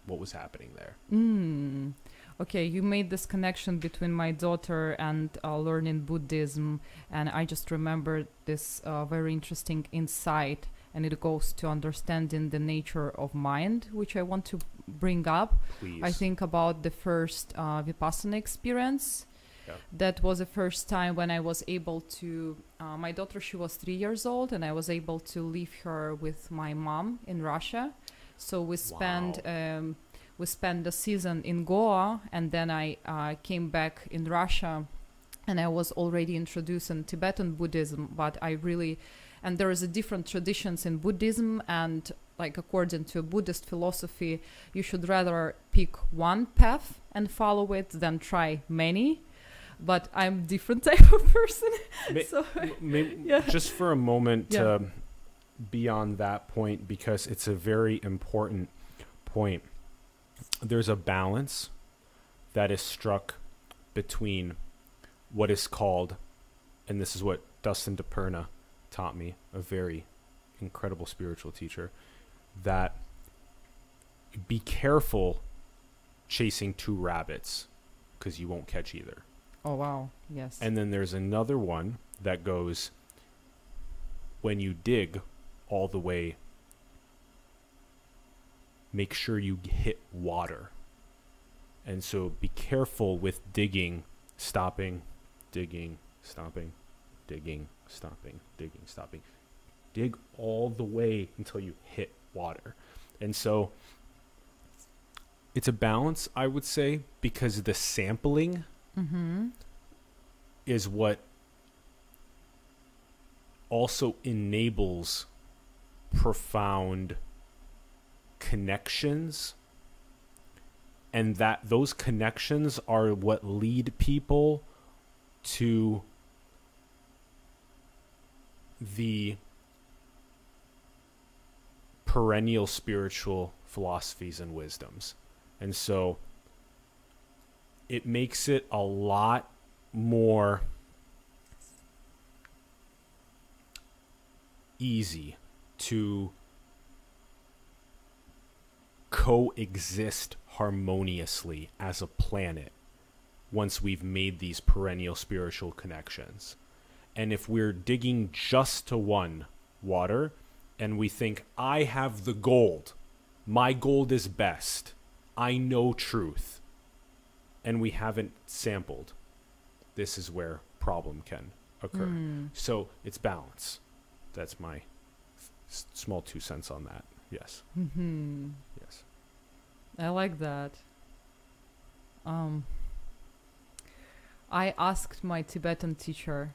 what was happening there. Mm. Okay, you made this connection between my daughter and uh, learning Buddhism, and I just remembered this uh, very interesting insight, and it goes to understanding the nature of mind, which I want to bring up. Please. I think about the first uh, Vipassana experience. Yeah. That was the first time when I was able to. Uh, my daughter, she was three years old, and I was able to leave her with my mom in Russia. So we spent um, we spent the season in Goa, and then I uh, came back in Russia, and I was already introduced in Tibetan Buddhism. But I really, and there is a different traditions in Buddhism, and like according to Buddhist philosophy, you should rather pick one path and follow it than try many. But I'm different [laughs] type of person, Ma- [laughs] so may- Yeah. Just for a moment Yeah. to be on that point because it's a very important point. There's a balance that is struck between what is called, and this is what Dustin DiPerna taught me, a very incredible spiritual teacher, that be careful chasing two rabbits because you won't catch either. oh wow, yes, And then there's another one that goes when you dig all the way, make sure you hit water. And so be careful with digging, stopping, digging, stopping, digging, stopping, digging, stopping. Dig all the way until you hit water. And so it's a balance, I would say, because the sampling mm-hmm. is what also enables profound connections and that those connections are what lead people to the perennial spiritual philosophies and wisdoms. And so it makes it a lot more easy to coexist harmoniously as a planet once we've made these perennial spiritual connections. And if we're digging just to one water and we think, I have the gold, my gold is best, I know truth, and we haven't sampled, this is where problem can occur. Mm. So it's balance. That's my small two cents on that. Yes. Mm-hmm. Yes. I like that. Um, I asked my Tibetan teacher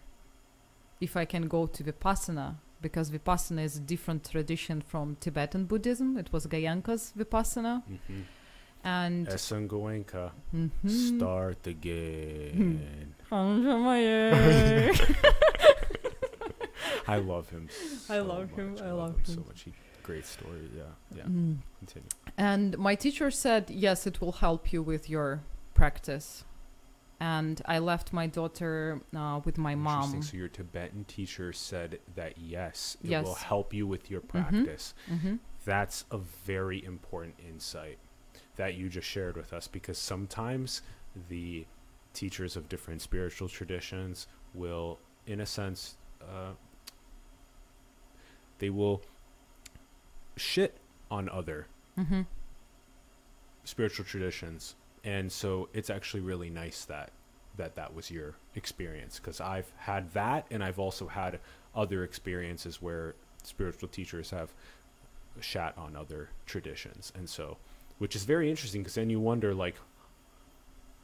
if I can go to Vipassana because Vipassana is a different tradition from Tibetan Buddhism. It was Goenka's Vipassana, Mm-hmm. and S. N. Goenka, Mhm. start again. [laughs] [laughs] I love him. I so love him, much. I love, love him, so much. He, great story. Yeah. Yeah. Mm. Continue. And my teacher said, yes, it will help you with your practice. And I left my daughter uh, with my mom. So your Tibetan teacher said that yes, it Yes. will help you with your Mhm. practice. hmm That's a very important insight that you just shared with us because sometimes the teachers of different spiritual traditions will, in a sense, uh, they will shit on other hmm spiritual traditions. And so it's actually really nice that that that was your experience because i've had that and i've also had other experiences where spiritual teachers have shat on other traditions. And so which is very interesting because then you wonder like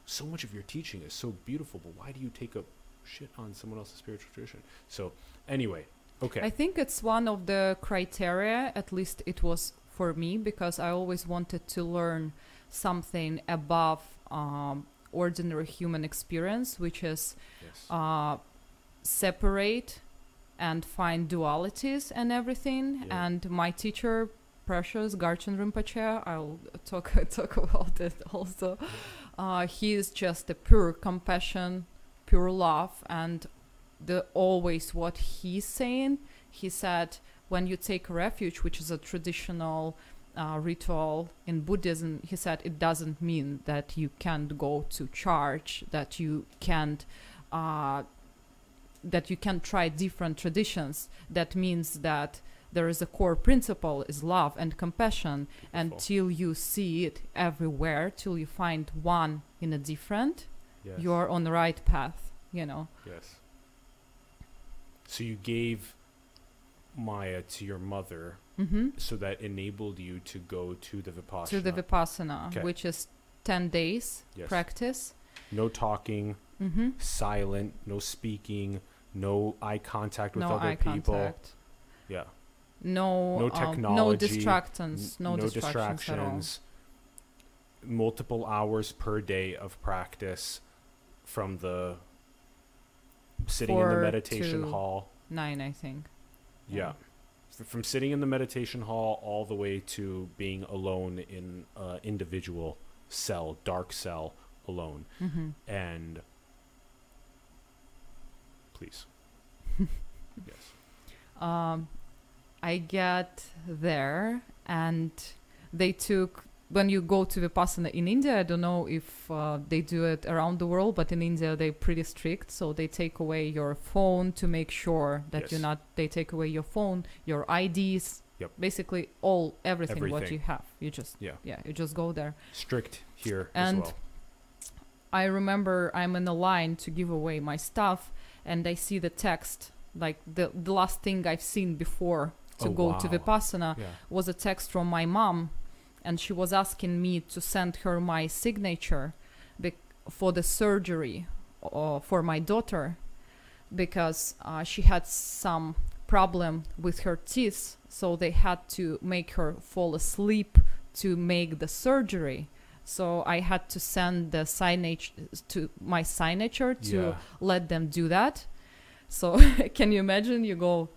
so much of your teaching is so beautiful but why do you take a shit on someone else's spiritual tradition? So anyway okay I think it's one of the criteria, at least it was for me, because I always wanted to learn something above um, ordinary human experience, which is yes uh, separate and find dualities and everything. Yeah. And my teacher, Precious Garchen Rinpoche, I'll talk [laughs] talk about it also. Uh, he is just a pure compassion, pure love, and the always what he's saying. He said, when you take refuge, which is a traditional uh, ritual in Buddhism, he said it doesn't mean that you can't go to church, that you can't. Uh, that you can try different traditions that means that there is a core principle is love and compassion Beautiful. until you see it everywhere till you find one in a different Yes. you're on the right path you know Yes. So you gave Maya to your mother, hmm so that enabled you to go to the vipassana. to the vipassana Okay. which is 10 days Yes. practice no talking, hmm silent, no speaking, no eye contact with no other eye people. contact Yeah. no No um, no distractions N- no, distractions, at all Multiple hours per day of practice from the sitting in the meditation hall. nine i think Yeah. F- From sitting in the meditation hall all the way to being alone in an individual cell, dark cell, alone. hmm And please. [laughs] yes. um, I get there and they took when you go to Vipassana in India, I don't know if uh, they do it around the world, but in India they're pretty strict. So they take away your phone to make sure that you're not. They take away your phone, your IDs, Yep. basically all everything, what you have. You just Yeah. yeah, you just go there. Strict here And as well. I remember I'm in a line to give away my stuff, and I see the text like the the last thing I've seen before to Oh, go to wow. Vipassana Yeah. was a text from my mom, and she was asking me to send her my signature for the surgery uh, for my daughter because uh, she had some problem with her teeth, so they had to make her fall asleep to make the surgery. So I had to send the signage to my signature to yeah. let them do that. So [laughs] can you imagine? You go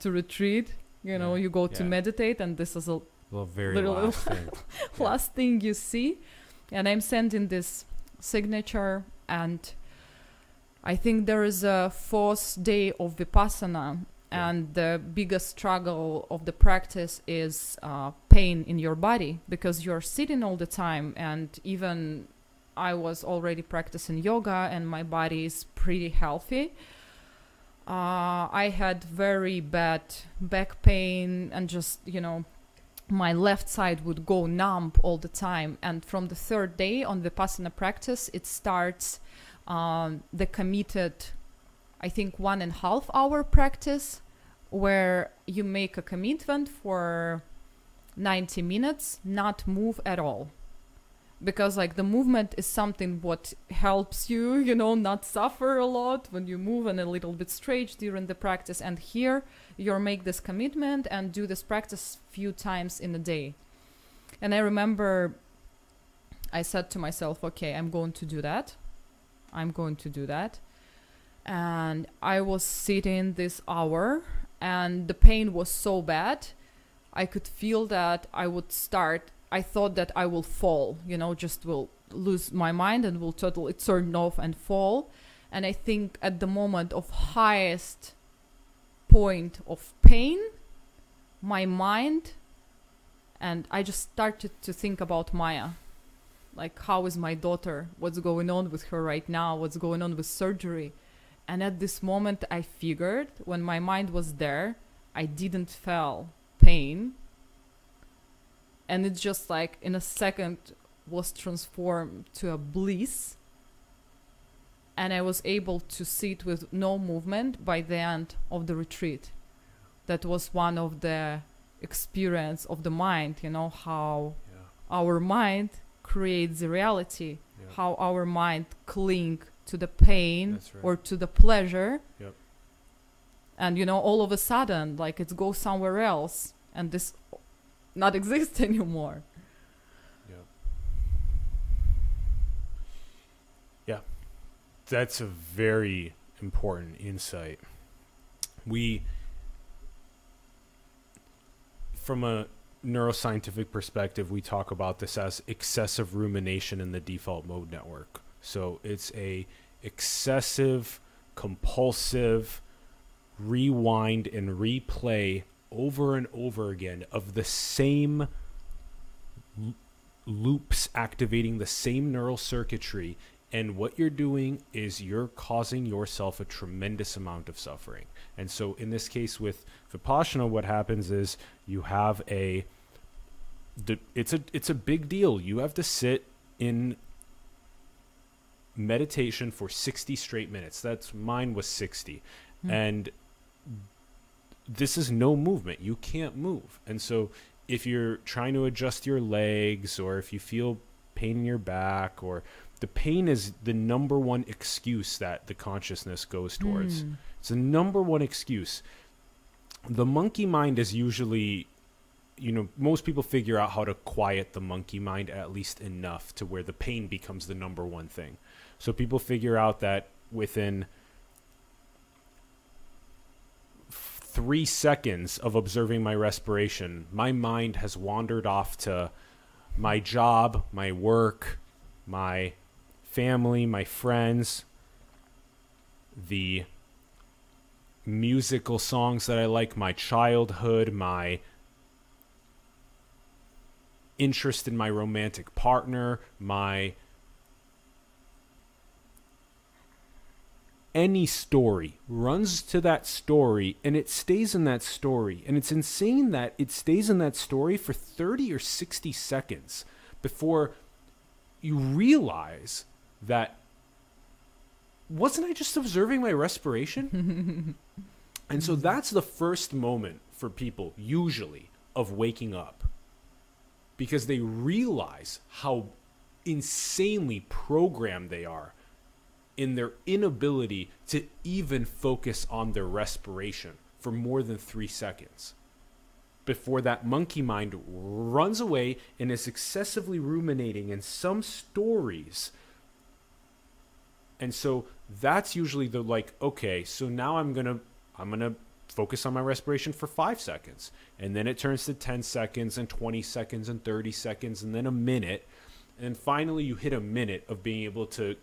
to retreat, you know, Yeah, you go to meditate, and this is a The very little- last [laughs] thing. [laughs] Last thing you see. And I'm sending this signature, and I think there is a fourth day of vipassana. Yeah. And the biggest struggle of the practice is uh, pain in your body because you're sitting all the time. And even I was already practicing yoga, and my body is pretty healthy. Uh, I had very bad back pain and just, you know, my left side would go numb all the time. And from the third day on the Vipassana practice, it starts um, the committed, I think, one and a half hour practice where you make a commitment for 90 minutes, not move at all because like the movement is something what helps you you know not suffer a lot when you move and a little bit stretch during the practice. And here you make this commitment and do this practice few times in a day. And i remember i said to myself okay i'm going to do that. I'm going to do that. And i was sitting this hour and the pain was so bad i could feel that i would start I thought that I will fall, you know, just will lose my mind and will totally turn off and fall. And I think at the moment of highest point of pain, my mind and I just started to think about Maya. Like how is my daughter? What's going on with her right now? What's going on with surgery? And at this moment I figured when my mind was there, I didn't feel pain and it just like in a second was transformed to a bliss and i was able to sit with no movement by the end of the retreat that was one of the experience of the mind you know how Yeah. our mind creates the reality how our mind cling to the pain right. or to the pleasure Yep. and you know all of a sudden like it goes somewhere else and this not [laughs] exist anymore Yeah. Yeah. That's a very important insight. we from a neuroscientific perspective we talk about this as excessive rumination in the default mode network so it's a excessive compulsive rewind and replay over and over again of the same l- loops activating the same neural circuitry and what you're doing is you're causing yourself a tremendous amount of suffering. And so in this case with vipassana what happens is you have a it's a it's a big deal. You have to sit in meditation for 60 straight minutes. That's mine was 60 Mm. and this is no movement. You can't move. And so if you're trying to adjust your legs or if you feel pain in your back or the pain is the number one excuse that the consciousness goes towards. Mm. it's the number one excuse. The monkey mind is usually you know most people figure out how to quiet the monkey mind at least enough to where the pain becomes the number one thing. So people figure out that within f- three seconds of observing my respiration my mind has wandered off to my job my work my family my friends the musical songs that I like, my childhood, my interest in my romantic partner, my any story runs to that story and it stays in that story. And it's insane that it stays in that story for 30 or 60 seconds before you realize that wasn't I just observing my respiration? [laughs] and so that's the first moment for people, usually, of waking up. Because they realize how insanely programmed they are in their inability to even focus on their respiration for more than three seconds. Before that monkey mind runs away and is excessively ruminating in some stories. And so that's usually the like okay so now i'm gonna i'm gonna focus on my respiration for five seconds. And then it turns to 10 seconds and 20 seconds and 30 seconds and then a minute. And finally you hit a minute of being able to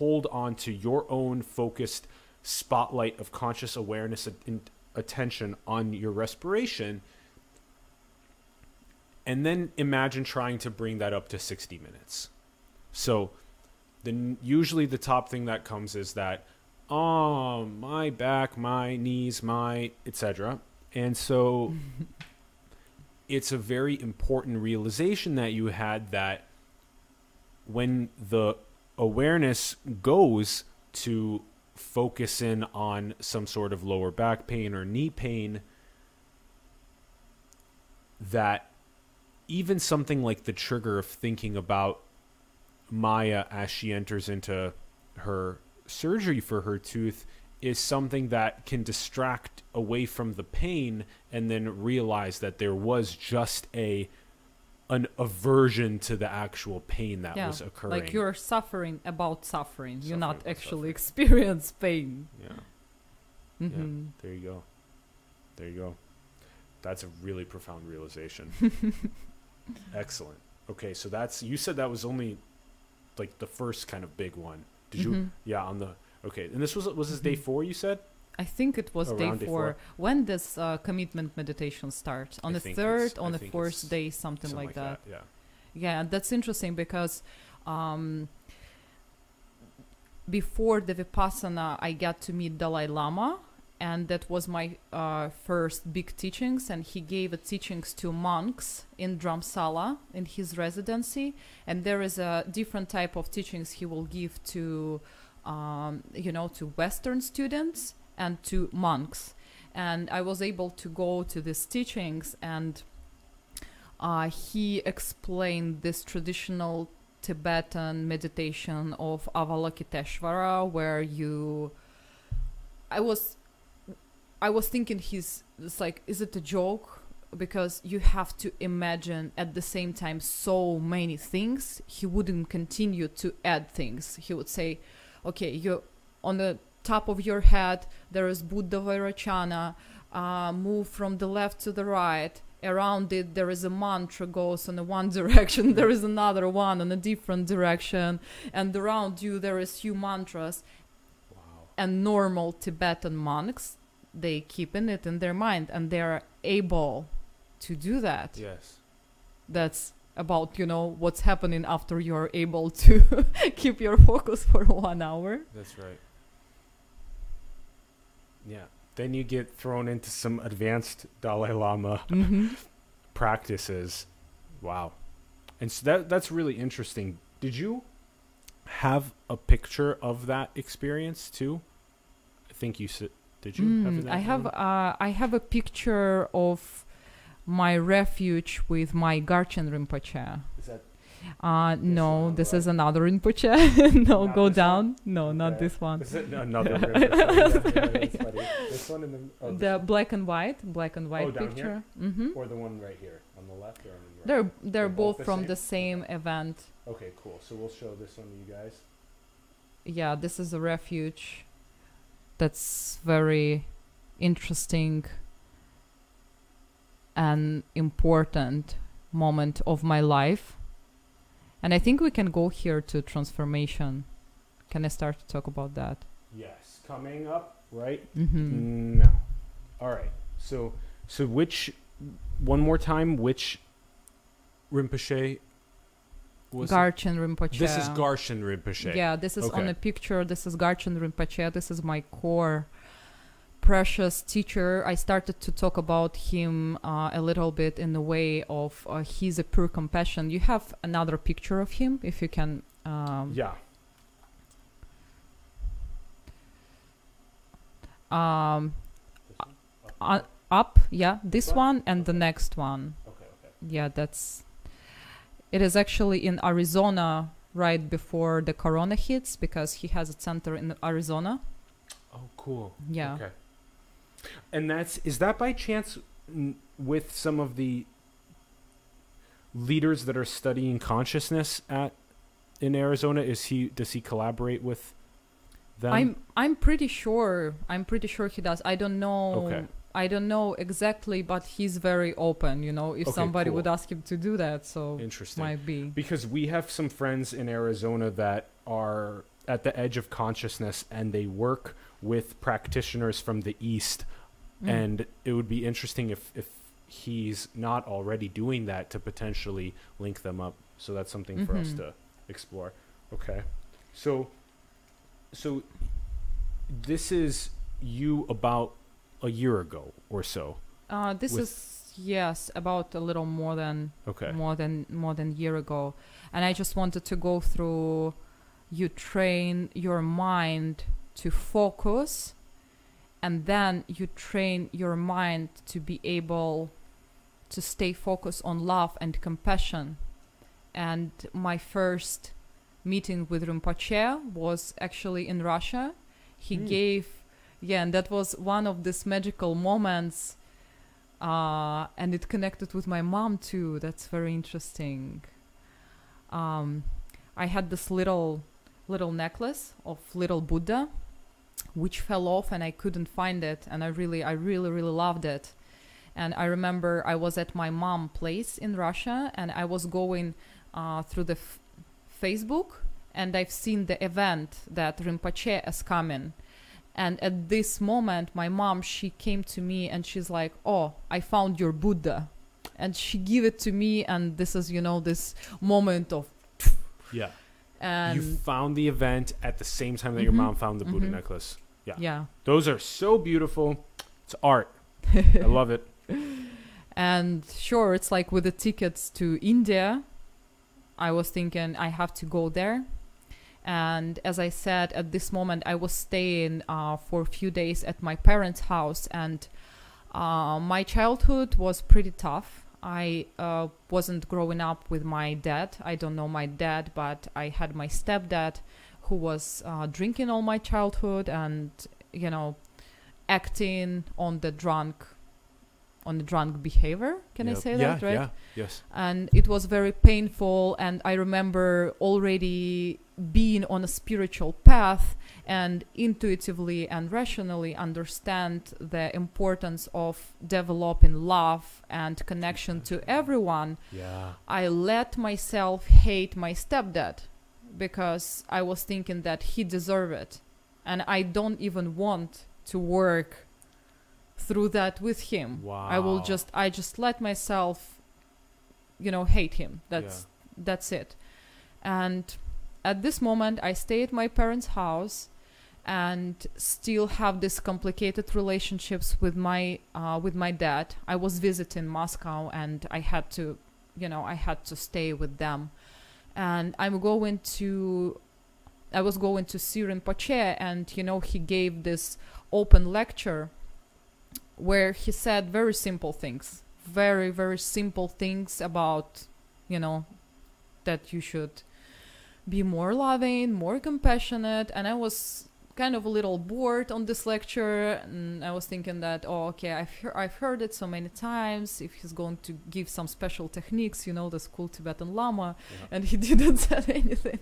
hold on to your own focused spotlight of conscious awareness and attention on your respiration and then imagine trying to bring that up to 60 minutes. So then usually the top thing that comes is that oh my back my knees my etc and so it's a very important realization that you had that when the awareness goes to focus in on some sort of lower back pain or knee pain that even something like the trigger of thinking about Maya as she enters into her surgery for her tooth is something that can distract away from the pain and then realize that there was just a an aversion to the actual pain that yeah, was occurring. like you're suffering about suffering. you Suffering not actually [laughs] suffering. experience pain. yeah. hmm There you go. There you go. That's a really profound realization. [laughs] Excellent. Okay, so that's you said that was only like the first kind of big one. Did you? Mhm. Yeah, on the okay. And this was was this day Mhm. four? You said I think it was day Around day four. When does uh, commitment meditation start? On I the third, it's- I on the fourth day, something, something like, that. Yeah. Yeah, that's interesting because um, before the Vipassana, I got to meet Dalai Lama, and that was my uh, first big teachings. And he gave a teachings to monks in Dharamsala in his residency. And there is a different type of teachings he will give to, um, you know, to Western students and to monks. And I was able to go to these teachings and uh, he explained this traditional Tibetan meditation of Avalokiteshvara, where you. I was, I was thinking he's. It's like, is it a joke? Because you have to imagine at the same time so many things. He wouldn't continue to add things. He would say, "Okay, you're on the top of your head there is buddha vairocana uh, move from the left to the right around it there is a mantra goes in a one [laughs] direction there is another one in a different direction and around you there is few mantras Wow. and normal tibetan monks they keep in it in their mind and they are able to do that Yes. that's about you know what's happening after you're able to [laughs] keep your focus for [laughs] one hour That's right. Yeah. Then you get thrown into some advanced Dalai Lama hmm [laughs] practices. Wow. And so that that's really interesting. Did you have a picture of that experience too? I think you said did you have Mm, that I have uh, I have a picture of my refuge with my Garchen Rinpoche. Uh, no, this is another Rinpoche. [laughs] no, Not go this one? down. No, not Okay. this one. is it another Rinpoche? [laughs] That's funny. This one in the, oh, The black and white, black and white Oh, down picture. Mm-hmm. or the one right here on the left or on the right? They're they're, They're both both, the from same? the same event. Okay, cool. So we'll show this one to you guys. Yeah, this is a refuge. That's very interesting and important moment of my life. And I think we can go here to transformation. Can I start to talk about that? Yes, coming up right Mm-hmm. No. All right. So so which one more time which Rinpoche was? Garchen Rinpoche. This is Garchen Rinpoche. Yeah, this is on Okay. a picture. This is Garchen Rinpoche. This is my core precious teacher. I started to talk about him uh, a little bit in the way of uh, he's a pure compassion. You have another picture of him, if you can. Um, Yeah. um, uh, Up. up, yeah, this one? one and the next one. okay, okay. Yeah, that's. It is actually in Arizona right before the corona hits because he has a center in Arizona. Oh, cool. Yeah. Okay. And that's is that by chance with some of the leaders that are studying consciousness at in Arizona? Is he does he collaborate with them? I'm I'm pretty sure I'm pretty sure he does. I don't know Okay. I don't know exactly, but he's very open, you know, if Okay, somebody cool. would ask him to do that, so Interesting. might be. because we have some friends in Arizona that are at the edge of consciousness and they work with practitioners from the east Mm. and it would be interesting if if he's not already doing that to potentially link them up so that's something for us Mhm. to explore okay so so this is you about a year ago or so uh this with- is yes, about a little more than okay more than more than a year ago. And I just wanted to go through you train your mind to focus and then you train your mind to be able to stay focused on love and compassion. And my first meeting with Rinpoche was actually in Russia. He Hmm. gave, yeah, and that was one of these magical moments. Uh, and it connected with my mom too. That's very interesting. Um, I had this little little necklace of little Buddha, which fell off, and I couldn't find it. And I really, I really, really loved it. And I remember I was at my mom' place in Russia, and I was going uh, through the Facebook, and I've seen the event that Rinpoche is coming. And at this moment, my mom she came to me and she's like, "Oh, I found your Buddha," and she gave it to me. And this is, you know, this moment of yeah and you found the event at the same time that your Mhm, mom found the buddha mhm. necklace yeah. yeah. those are so beautiful it's art i [laughs] love it And sure, it's like with the tickets to India, I was thinking I have to go there. And as I said, at this moment, I was staying uh, for a few days at my parents' house, and uh, my childhood was pretty tough. I uh, wasn't growing up with my dad. I don't know my dad, but I had my stepdad who was uh, drinking all my childhood and, you know, acting on the drunk on the drunk behavior. Can I say yeah, that right? Yeah. Yes. and it was very painful and i remember already being on a spiritual path and intuitively and rationally understand the importance of developing love and connection to everyone Yeah. i let myself hate my stepdad because i was thinking that he deserved it and i don't even want to work through that with him Wow. I will just I just let myself you know hate him. That's that's it. And at this moment I stay at my parents' house and still have these complicated relationships with my uh, with my dad. I was visiting Moscow and I had to you know I had to stay with them. And I'm going to I was going to see Rinpoche and you know he gave this open lecture where he said very simple things very very simple things about you know that you should be more loving more compassionate and i was kind of a little bored on this lecture and i was thinking that oh okay i've, hear- I've heard it so many times if he's going to give some special techniques you know the cool tibetan lama Yeah. and he [laughs] didn't say anything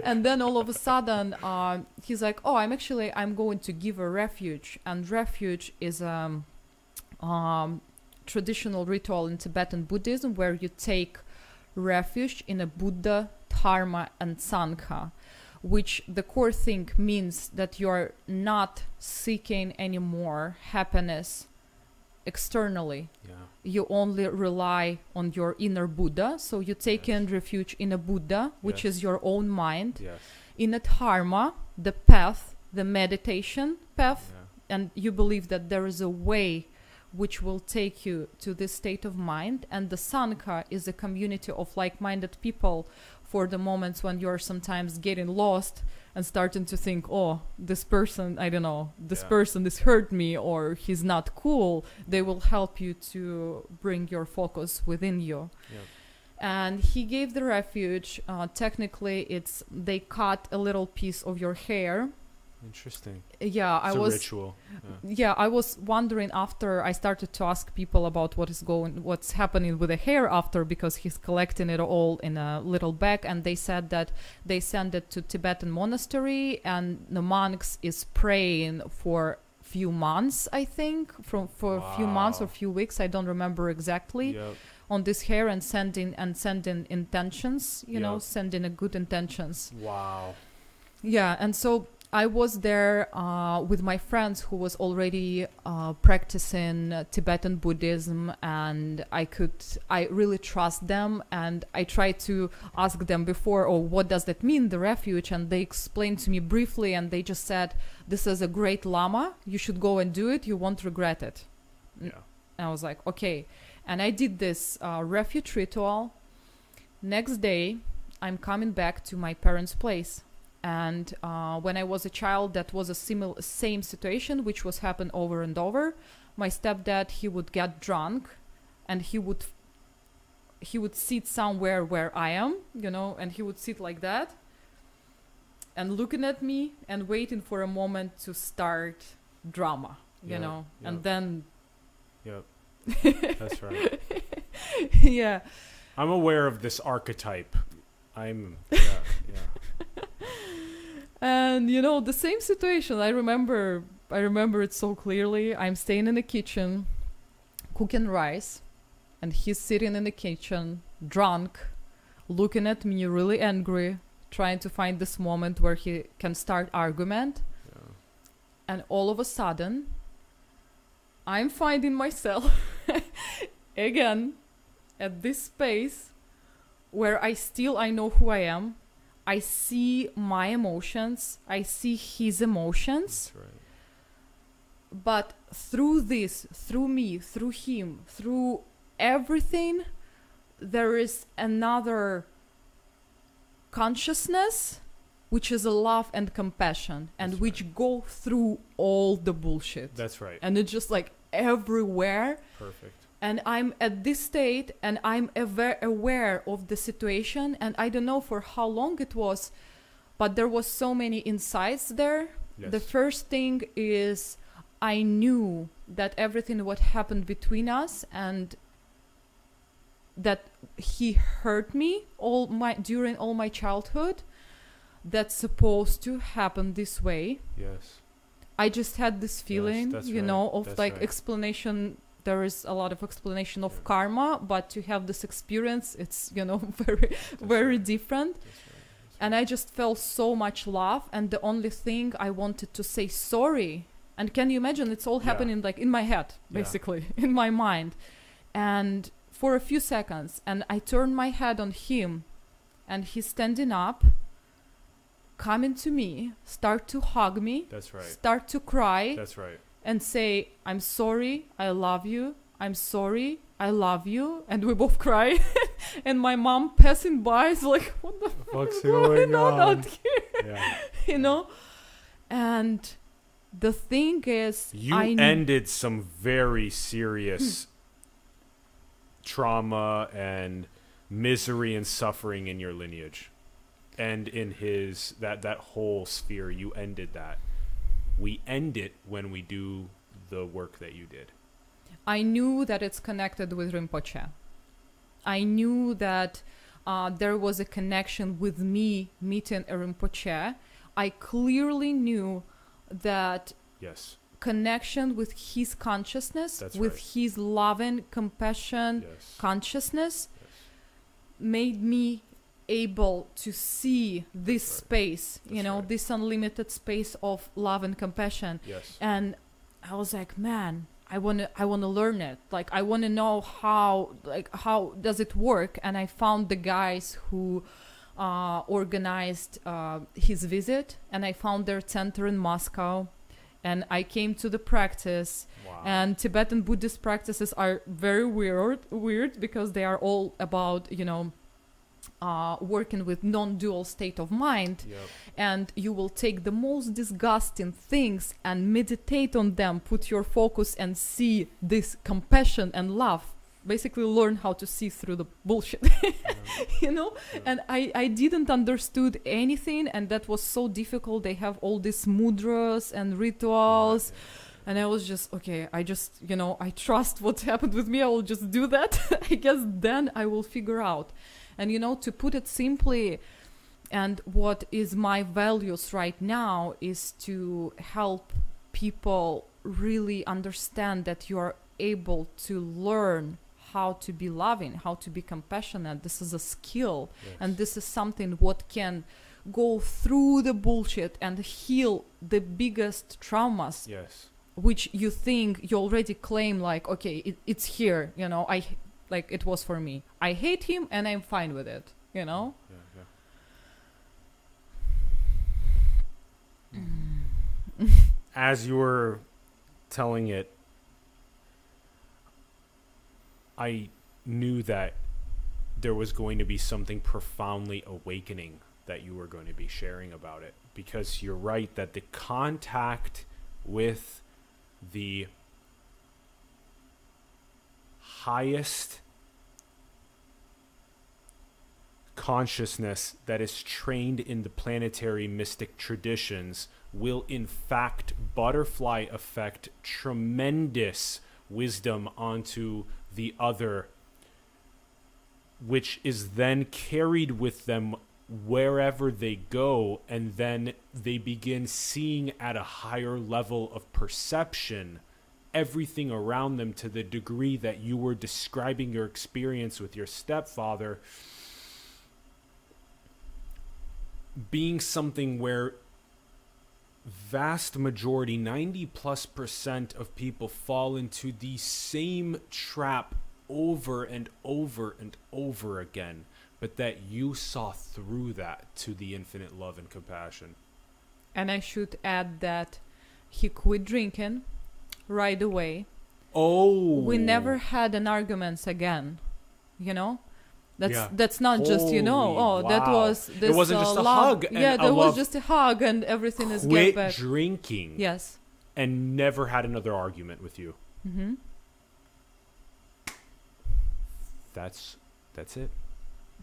[laughs] and then all of a sudden uh, he's like oh i'm actually i'm going to give a refuge and refuge is um, um traditional ritual in tibetan buddhism where you take refuge in a buddha dharma and sangha which the core thing means that you're not seeking anymore happiness externally Yeah. you only rely on your inner Buddha. So you take Yes. in refuge in a Buddha, which Yes. is your own mind, Yes. in a dharma, the path, the meditation path, Yeah. and you believe that there is a way which will take you to this state of mind. And the Sangha is a community of like minded people for the moments when you're sometimes getting lost and starting to think, oh, this person, I don't know, this Yeah. person is hurt me or he's not cool. They will help you to bring your focus within you Yeah. and he gave the refuge uh, technically it's they cut a little piece of your hair Interesting. yeah It's i a was ritual. Yeah. yeah i was wondering after i started to ask people about what is going what's happening with the hair after because he's collecting it all in a little bag and they said that they send it to tibetan monastery and the monks is praying for few months i think from for a few months or Wow. few weeks i don't remember exactly Yep. on this hair and sending and sending intentions you know sending a good intentions Wow. yeah and so i was there uh, with my friends who was already uh, practicing tibetan buddhism and i could i really trust them and i tried to ask them before oh what does that mean the refuge and they explained to me briefly and they just said this is a great lama you should go and do it you won't regret it Mm. Yeah. and I was like, okay. And I did this uh, refuge ritual. Next day, I'm coming back to my parents' place. And uh, when I was a child, that was a similar same situation, which was happen over and over. My stepdad, he would get drunk, and he would he would sit somewhere where I am, you know, and he would sit like that, and looking at me and waiting for a moment to start drama, you Yeah, know, yeah. and then Yep. [laughs] That's right. yeah I'm aware of this archetype. I'm. Yeah. Yeah. And you know the same situation. I remember i remember it so clearly. I'm staying in the kitchen cooking rice and he's sitting in the kitchen drunk looking at me really angry trying to find this moment where he can start argument. Yeah. and all of a sudden i'm finding myself [laughs] again at this space where i still i know who i am i see my emotions i see his emotions right. but through this through me through him through everything there is another consciousness which is a love and compassion and That's which go through all the bullshit That's right. and it's just like everywhere Perfect. And i'm at this state and i'm aware, aware of the situation and i don't know for how long it was but there was so many insights there Yes. the first thing is I knew that everything what happened between us and that he hurt me all my during all my childhood that's supposed to happen this way Yes. i just had this feeling that's you right, know of that's like right. explanation there is a lot of explanation of Yeah. karma but to have this experience it's you know [laughs] very That's very right, different right, and I just felt so much love. And the only thing I wanted to say sorry. And can you imagine? It's all Yeah. happening like in my head, Yeah. basically, [laughs] in my mind. And for a few seconds, and I turned my head on him, and he's standing up, coming to me, start to hug me, That's right. start to cry, That's right. And say, "I'm sorry, I love you. I'm sorry, I love you." And we both cry. [laughs] and my mom passing by is like, "What the [laughs] What's going on out here?" Yeah. [laughs] you know and the thing is You I ended some very serious trauma and misery and suffering in your lineage and in his that that whole sphere you ended that we end it when we do the work that you did I knew that it's connected with Rinpoche. I knew that uh, there was a connection with me meeting a Rinpoche. I clearly knew that yes connection with his consciousness, That's with right. his loving compassion yes consciousness, yes made me able to see this right. space, you That's know, right. this unlimited space of love and compassion. yes and i was like man i want to i want to learn it like i want to know how like how does it work and i found the guys who uh, organized uh, his visit and i found their center in moscow and i came to the practice wow and tibetan buddhist practices are very weird weird because they are all about you know uh, working with non-dual state of mind. Yep. And you will take the most disgusting things and meditate on them put your focus and see this compassion and love. Basically learn how to see through the bullshit. [laughs] Yeah, you know? Yeah. and I, I didn't understood anything and that was so difficult. They have all these mudras and rituals. And i was just okay i just you know i trust what [laughs] happened with me. I will just do that. [laughs] I guess then i will figure out and you know to put it simply and what is my values right now is to help people really understand that you are able to learn how to be loving how to be compassionate. This is a skill. Yes. and this is something what can go through the bullshit and heal the biggest traumas yes. which you think you already claim like okay it, it's here you know i like it was for me. I hate him and i'm fine with it you know? Yeah yeah. As you were telling it, I knew that there was going to be something profoundly awakening that you were going to be sharing about it. Because you're right that the contact with the highest consciousness that is trained in the planetary mystic traditions will in fact butterfly effect tremendous wisdom onto the other which is then carried with them wherever they go and then they begin seeing at a higher level of perception everything around them to the degree that you were describing your experience with your stepfather being something where vast majority 90 plus percent of people fall into the same trap over and over and over again but that you saw through that to the infinite love and compassion. And i should add that he quit drinking right away. Oh. We never had an arguments again you know? That's Yeah. that's not just you know Holy oh that was this wasn't uh, just a love. hug yeah there was just a hug and everything is get back drinking. Yes. And never had another argument with you. Mm hmm that's that's it.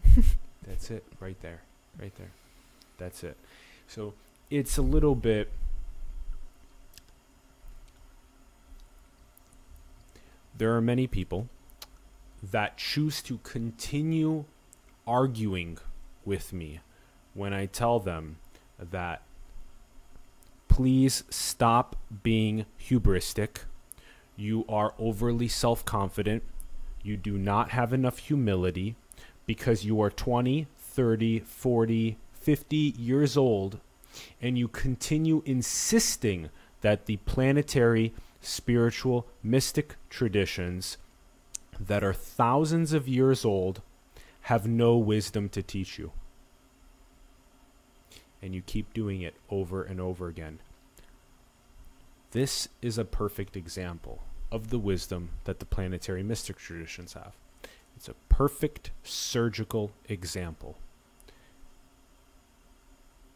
[laughs] That's it. Right there. Right there. That's it. So it's a little bit there are many people that choose to continue arguing with me when I tell them that please stop being hubristic. You are overly self confident. You do not have enough humility because you are 20, 30, 40, 50 years old and you continue insisting that the planetary, spiritual, mystic traditions that are thousands of years old have no wisdom to teach you. And you keep doing it over and over again. This is a perfect example of the wisdom that the planetary mystic traditions have. It's a perfect surgical example.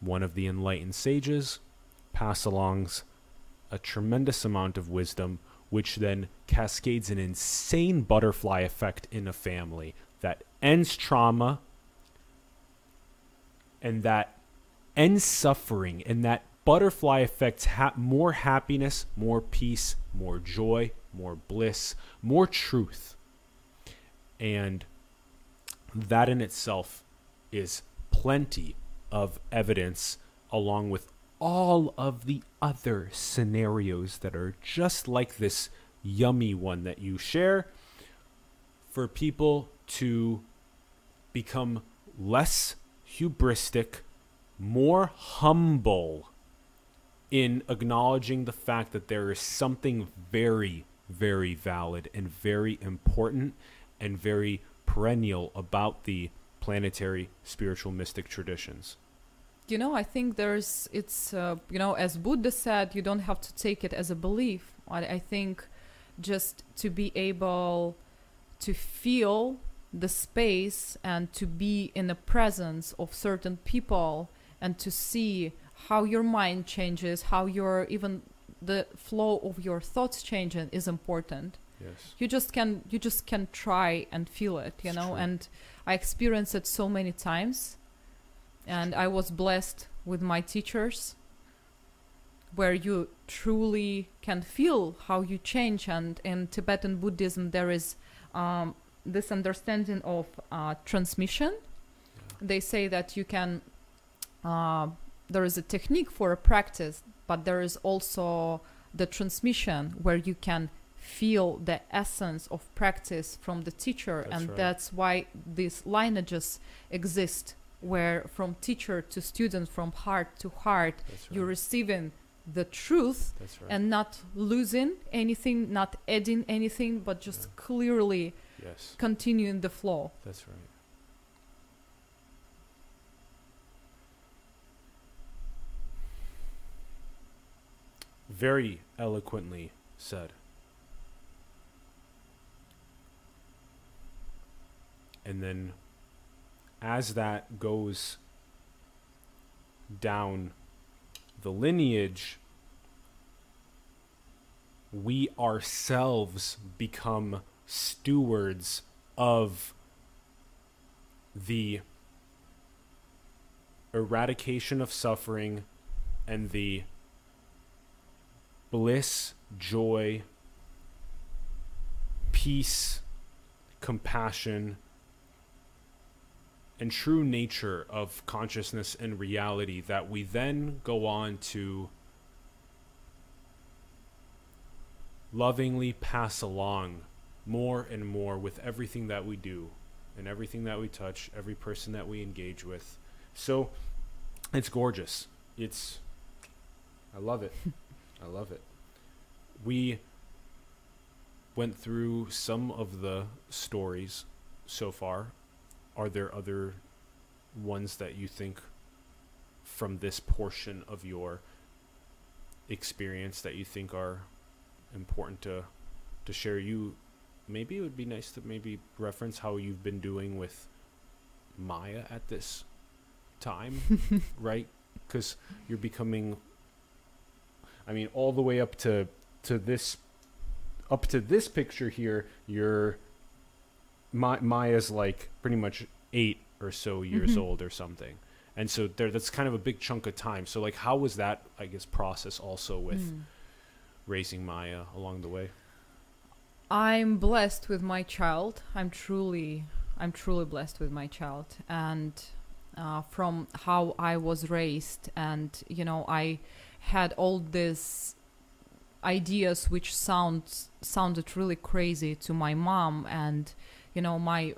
One of the enlightened sages pass alongs a tremendous amount of wisdom, which then cascades an insane butterfly effect in a family that ends trauma and that ends suffering and that butterfly effects ha- more happiness, more peace, more joy, more bliss, more truth. And that in itself is plenty of evidence, along with all of the other scenarios that are just like this yummy one that you share, for people to become less hubristic, more humble in acknowledging the fact that there is something very, very valid and very important and very perennial about the planetary spiritual mystic traditions. You know, I think there's, it's, uh, you know, as Buddha said, you don't have to take it as a belief. I, I think just to be able to feel the space and to be in the presence of certain people and to see how your mind changes, how your even the flow of your thoughts changing is important. Yes. You just can you just can try and feel it, you It's know. true. And I experienced it so many times, and I was blessed with my teachers, where you truly can feel how you change. And in Tibetan Buddhism, there is um, this understanding of uh, transmission. They say that you can uh, there is a technique for a practice, but there is also the transmission where you can feel the essence of practice from the teacher, That's and right. that's why these lineages exist, where from teacher to student, from heart to heart, right. you're receiving the truth right. and not losing anything, not adding anything, but just Yeah. clearly yes. continuing the flow. That's right. Very eloquently said. And then, as that goes down the lineage, we ourselves become stewards of the eradication of suffering and the bliss, joy, peace, compassion, and true nature of consciousness and reality that we then go on to lovingly pass along more and more with everything that we do and everything that we touch, every person that we engage with. So it's gorgeous. It's I love it. I love it. We went through some of the stories so far. Are there other ones that you think from this portion of your experience that you think are important to to share you maybe it would be nice to maybe reference how you've been doing with Maya at this time, [laughs] right? Because you're becoming, I mean, all the way up to to this, up to this picture here. You're Ma- Maya's like pretty much eight or so years Mhm. old or something, and so there that's kind of a big chunk of time. So like, how was that? I guess process also with Mm. raising Maya along the way. I'm blessed with my child. I'm truly, I'm truly blessed with my child, and uh, from how I was raised, and you know, I had all these ideas which sound sounded really crazy to my mom, and you know, my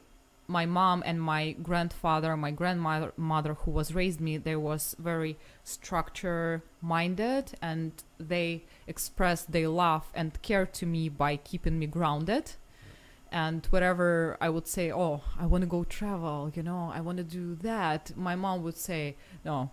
my mom and my grandfather, my grandmother, mother who was raised me, they was very structure minded, and they expressed their love and care to me by keeping me grounded. And whatever I would say, oh, I want to go travel, you know, I want to do that, my mom would say, no,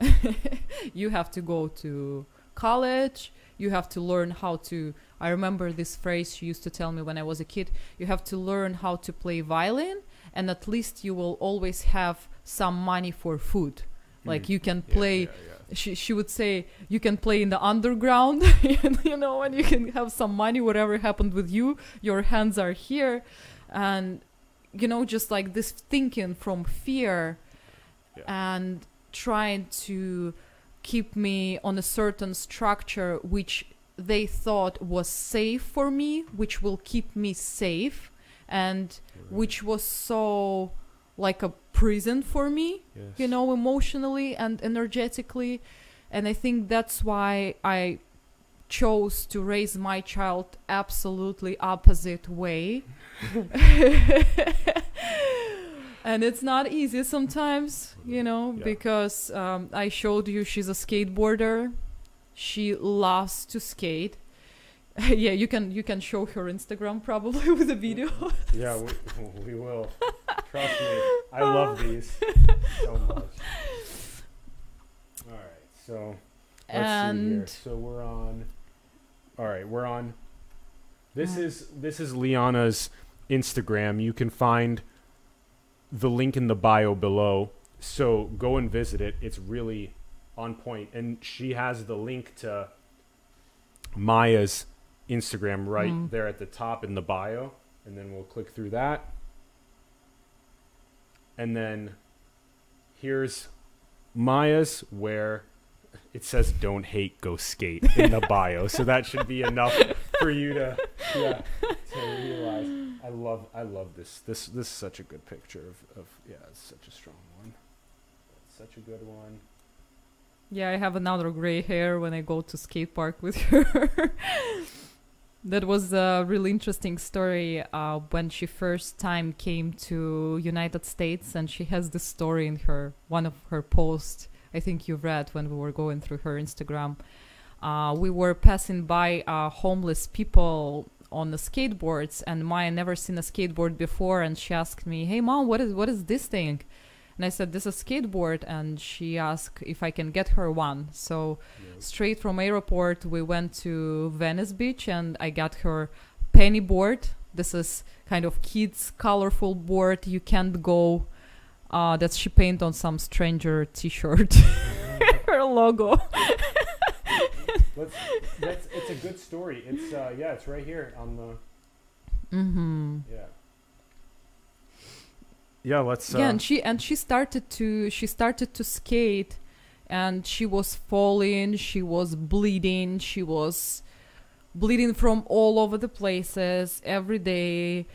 [laughs] you have to go to college, you have to learn how to. I remember this phrase she used to tell me when I was a kid you have to learn how to play violin, and at least you will always have some money for food. Like Mm. you can play yeah, yeah. she she would say you can play in the underground [laughs] you know and you can have some money whatever happened with you your hands are here and you know just like this thinking from fear Yeah. and trying to keep me on a certain structure which they thought was safe for me which will keep me safe and which was so like a prison for me Yes. you know, emotionally and energetically. And I think that's why I chose to raise my child absolutely opposite way. [laughs] [laughs] and it's not easy sometimes, you know, Yeah. because um, I showed you she's a skateboarder. She loves to skate. [laughs] yeah, you can you can show her Instagram probably [laughs] with a video. Yeah, we, we will. [laughs] Trust me, I love these so much. All right, so let's see here. So we're on. All right, we're on. This Uh. is this is Liana's Instagram. You can find the link in the bio below. So go and visit it. It's really on point, and she has the link to Maya's Instagram right Mm. there at the top in the bio, and then we'll click through that. And then here's Maya's where it says don't hate go skate in the [laughs] bio so that should be enough for you to yeah to realize i love i love this this this is such a good picture of, of yeah it's such a strong one such a good one Yeah, I have another gray hair when I go to skate park with [laughs] her. that was a really interesting story uh, when she first time came to United States, and she has this story in her one of her posts. I think you read when we were going through her Instagram. Uh, we were passing by uh, homeless people on the skateboards, and Maya never seen a skateboard before, and she asked me, "Hey, mom, what is what is this thing?" And I said, "This is a skateboard," and she asked if I can get her one. So straight from airport, we went to Venice Beach, and I got her penny board. This is kind of kids' colorful board. You can't go. Uh, that she paint on some stranger T-shirt. [laughs] her logo. [laughs] Let's, that's it's a good story. It's uh yeah it's right here on the Mm-hmm. yeah. Yeah let's uh, yeah and she and she started to she started to skate and she was falling she was bleeding she was bleeding from all over the places every day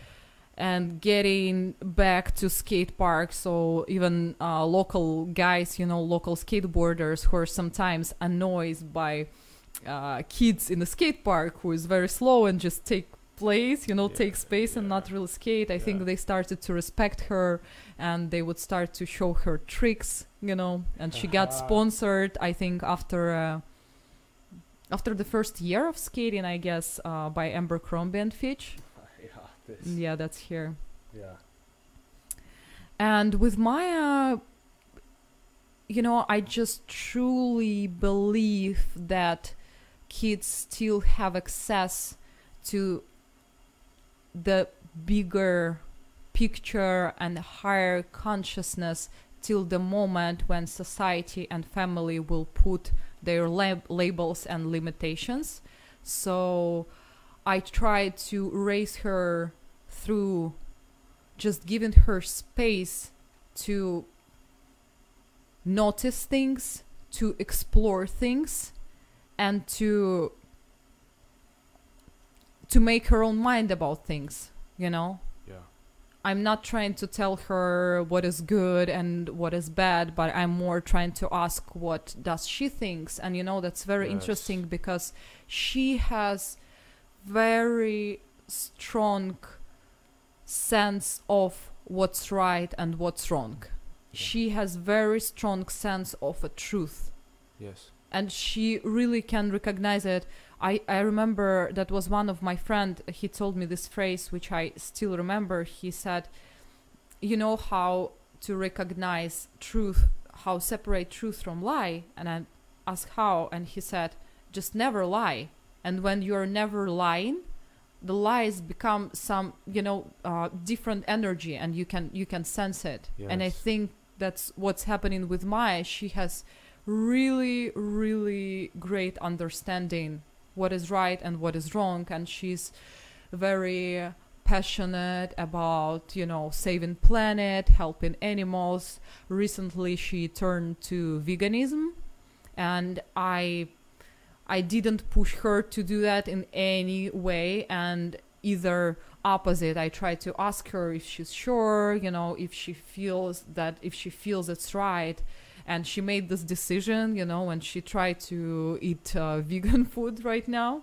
and getting back to skate park so even uh, local guys you know local skateboarders who are sometimes annoyed by uh, kids in the skate park who is very slow and just take place you know Yeah, take space and not really skate. I think they started to respect her and they would start to show her tricks you know and she got Uh-huh. sponsored i think after uh, after the first year of skating i guess uh, by Abercrombie and Fitch. [laughs] Yeah this. Yeah that's here. Yeah. And with Maya, you know, I just truly believe that kids still have access to the bigger picture and higher consciousness till the moment when society and family will put their lab- labels and limitations. So I try to raise her through just giving her space to notice things, to explore things, and to to make her own mind about things you know Yeah. i'm not trying to tell her what is good and what is bad but i'm more trying to ask what does she thinks and you know that's very Yes. interesting because she has very strong sense of what's right and what's wrong Yeah. she has very strong sense of a truth Yes. And she really can recognize it. I, I remember that was one of my friend he told me this phrase which i still remember. He said you know how to recognize truth how separate truth from lie? And i asked how and he said just never lie. And when you're never lying the lies become some you know uh, different energy and you can you can sense it. And i think that's what's happening with maya. She has really really great understanding what is right and what is wrong and she's very passionate about you know saving planet helping animals. Recently she turned to veganism and i i didn't push her to do that in any way and either opposite. I tried to ask her if she's sure you know if she feels that if she feels it's right and she made this decision you know and she tried to eat uh, [laughs] vegan food right now.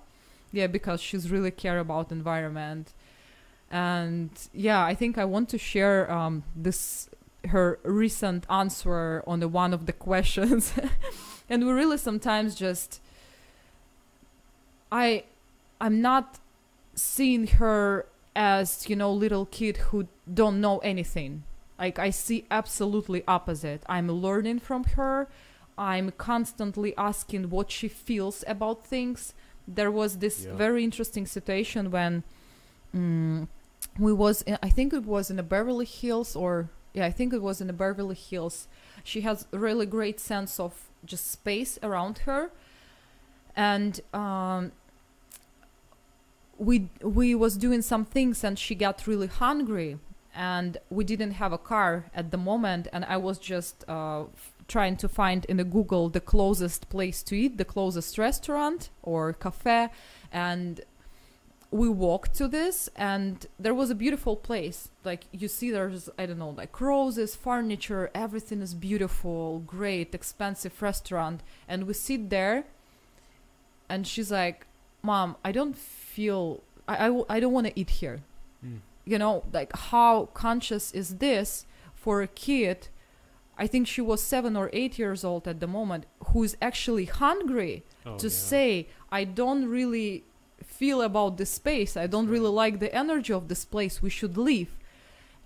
Yeah because she's really care about environment. And yeah i think i want to share um, this her recent answer on the one of the [laughs] questions. [laughs] And we really sometimes just i i'm not seeing her as you know little kid who don't know anything like i see absolutely opposite. I'm learning from her. I'm constantly asking what she feels about things. There was this Yeah. very interesting situation when mm, we was in, i think it was in the beverly hills or yeah i think it was in the beverly hills. She has really great sense of just space around her. And um we we was doing some things and she got really hungry and we didn't have a car at the moment and i was just uh, trying to find in the google the closest place to eat the closest restaurant or cafe and we walked to this and there was a beautiful place like you see there's i don't know like roses furniture everything is beautiful great expensive restaurant and we sit there and she's like mom i don't feel I I don't want to eat here Mm. You know like how conscious is this for a kid? I think she was seven or eight years old at the moment who's actually hungry Oh, to yeah. say i don't really feel about this space. I don't really like the energy of this place. We should leave.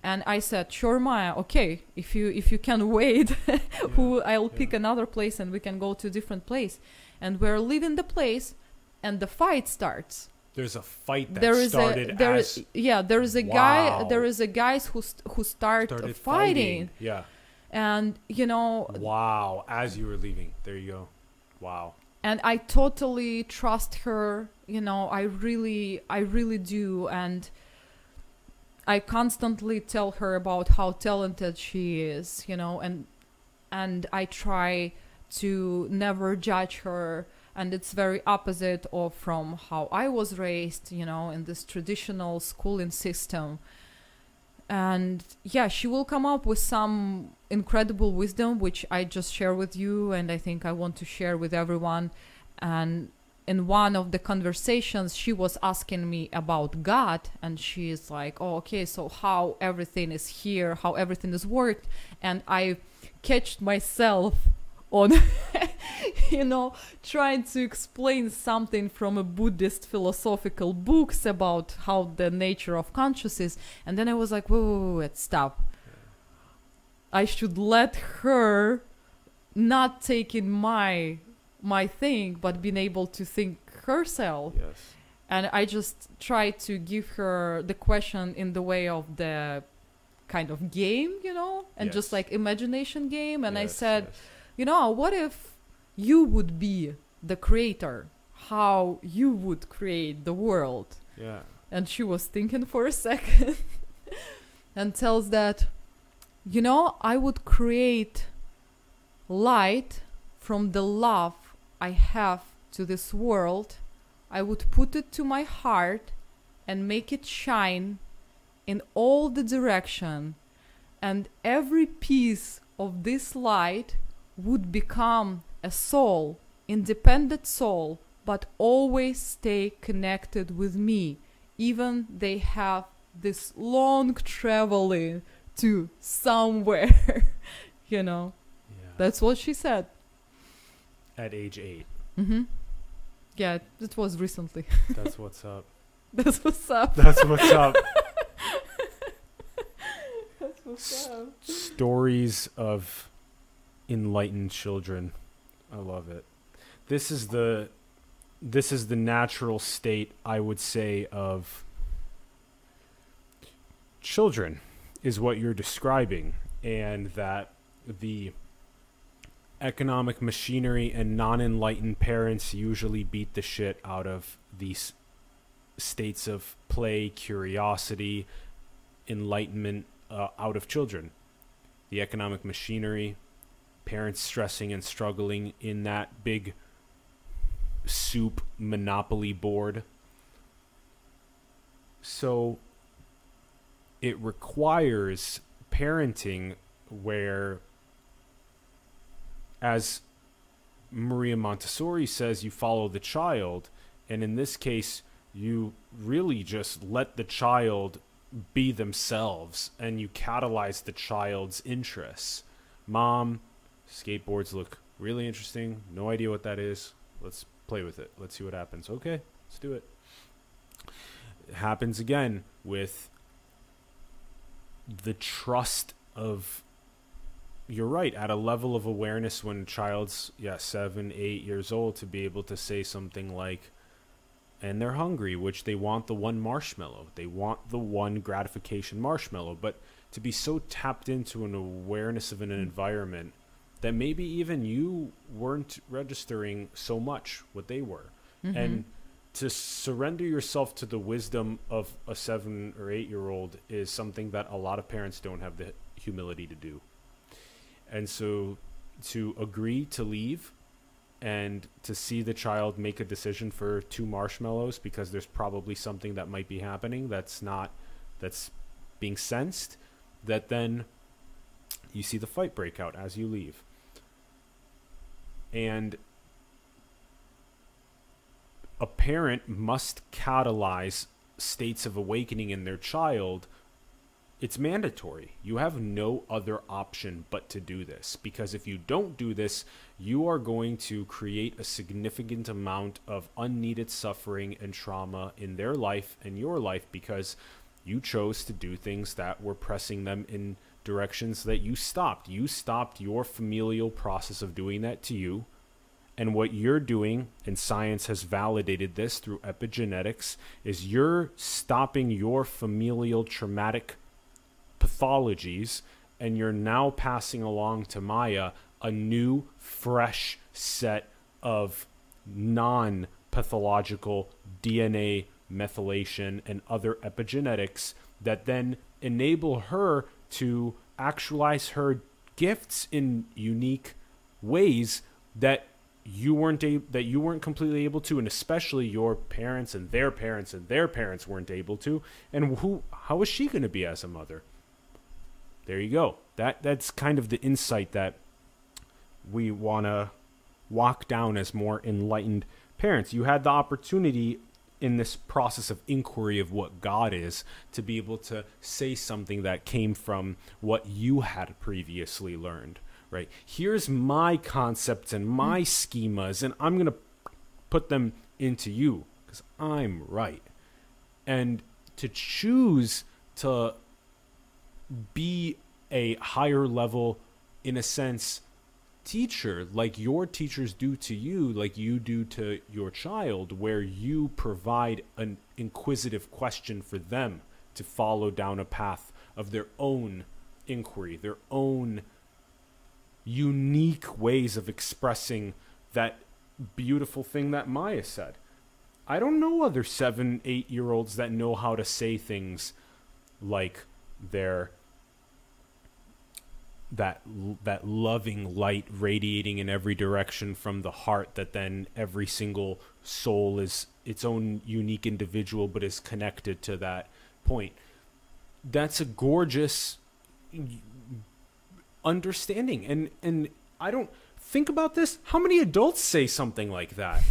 And i said sure maya okay if you if you can wait [laughs] who i'll pick another place and we can go to a different place. And we're leaving the place and the fight starts There's a fight that there is started a there as is yeah there is a guy there is a guys who who start started fighting, Yeah. and you know Wow. As you were leaving. There you go. Wow. and i totally trust her you know i really i really do and i constantly tell her about how talented she is you know and and i try to never judge her and it's very opposite of from how i was raised you know in this traditional schooling system. And yeah she will come up with some incredible wisdom which i just share with you and i think i want to share with everyone. And in one of the conversations she was asking me about god and she is like oh okay so how everything is here how everything is worked. And i catched myself on [laughs] you know trying to explain something from a buddhist philosophical books about how the nature of consciousness. Is and then i was like whoa, whoa, whoa, stop. I should let her not taking my my thing but being able to think herself. Yes. and i just try to give her the question in the way of the kind of game you know and just like imagination game. And i said yes. You know what if you would be the creator? How you would create the world? Yeah. and she was thinking for a [laughs] second and tells that you know i would create light from the love i have to this world. I would put it to my heart and make it shine in all the direction. And every piece of this light would become a soul independent soul but always stay connected with me even they have this long traveling to somewhere [laughs] you know Yeah. that's what she said At age eight. mm-hmm. yeah it was recently [laughs] That's what's up. that's what's up That's what's up. [laughs] that's what's up Stories of enlightened children. I love it. This is the this is the natural state I would say of children is what you're describing and that the economic machinery and non-enlightened parents usually beat the shit out of these states of play, curiosity, enlightenment uh, out of children. The economic machinery, parents stressing and struggling in that big soup monopoly board. So it requires parenting where, as Maria Montessori says, you follow the child. And in this case, you really just let the child be themselves and you catalyze the child's interests. Mom, skateboards look really interesting. No idea what that is. Let's play with it. Let's see what happens. Okay, let's do it. It happens again with the trust of you're right at a level of awareness when a child's yeah seven eight years old to be able to say something like and they're hungry which they want the one marshmallow they want the one gratification marshmallow but to be so tapped into an awareness of an hmm. environment that maybe even you weren't registering so much what they were. Mm-hmm. And to surrender yourself to the wisdom of a seven or eight year old is something that a lot of parents don't have the humility to do. And so to agree to leave and to see the child make a decision for two marshmallows because there's probably something that might be happening that's not that's being sensed that then you see the fight break out as you leave and a parent must catalyze states of awakening in their child it's mandatory. You have no other option but to do this because if you don't do this, you are going to create a significant amount of unneeded suffering and trauma in their life and your life because you chose to do things that were pressing them in directions that you stopped. You stopped your familial process of doing that to you. And what you're doing, and science has validated this through epigenetics, is you're stopping your familial traumatic pathologies, and you're now passing along to Maya a new, fresh set of non pathological DNA methylation and other epigenetics that then enable her to actualize her gifts in unique ways that you weren't a- that you weren't completely able to and especially your parents and their parents and their parents weren't able to and who how is she going to be as a mother there you go. That that's kind of the insight that we want to walk down as more enlightened parents. You had the opportunity in this process of inquiry of what God is to be able to say something that came from what you had previously learned, right? Here's my concepts and my mm. schemas and I'm going to put them into you cuz I'm right. And to choose to be a higher level in a sense teacher like your teachers do to you like you do to your child where you provide an inquisitive question for them to follow down a path of their own inquiry their own unique ways of expressing that beautiful thing that Maya said. I don't know other 7 8 year olds that know how to say things like they're that that loving light radiating in every direction from the heart that then every single soul is its own unique individual but is connected to that point. That's a gorgeous understanding. And and I don't think about this. How many adults say something like that?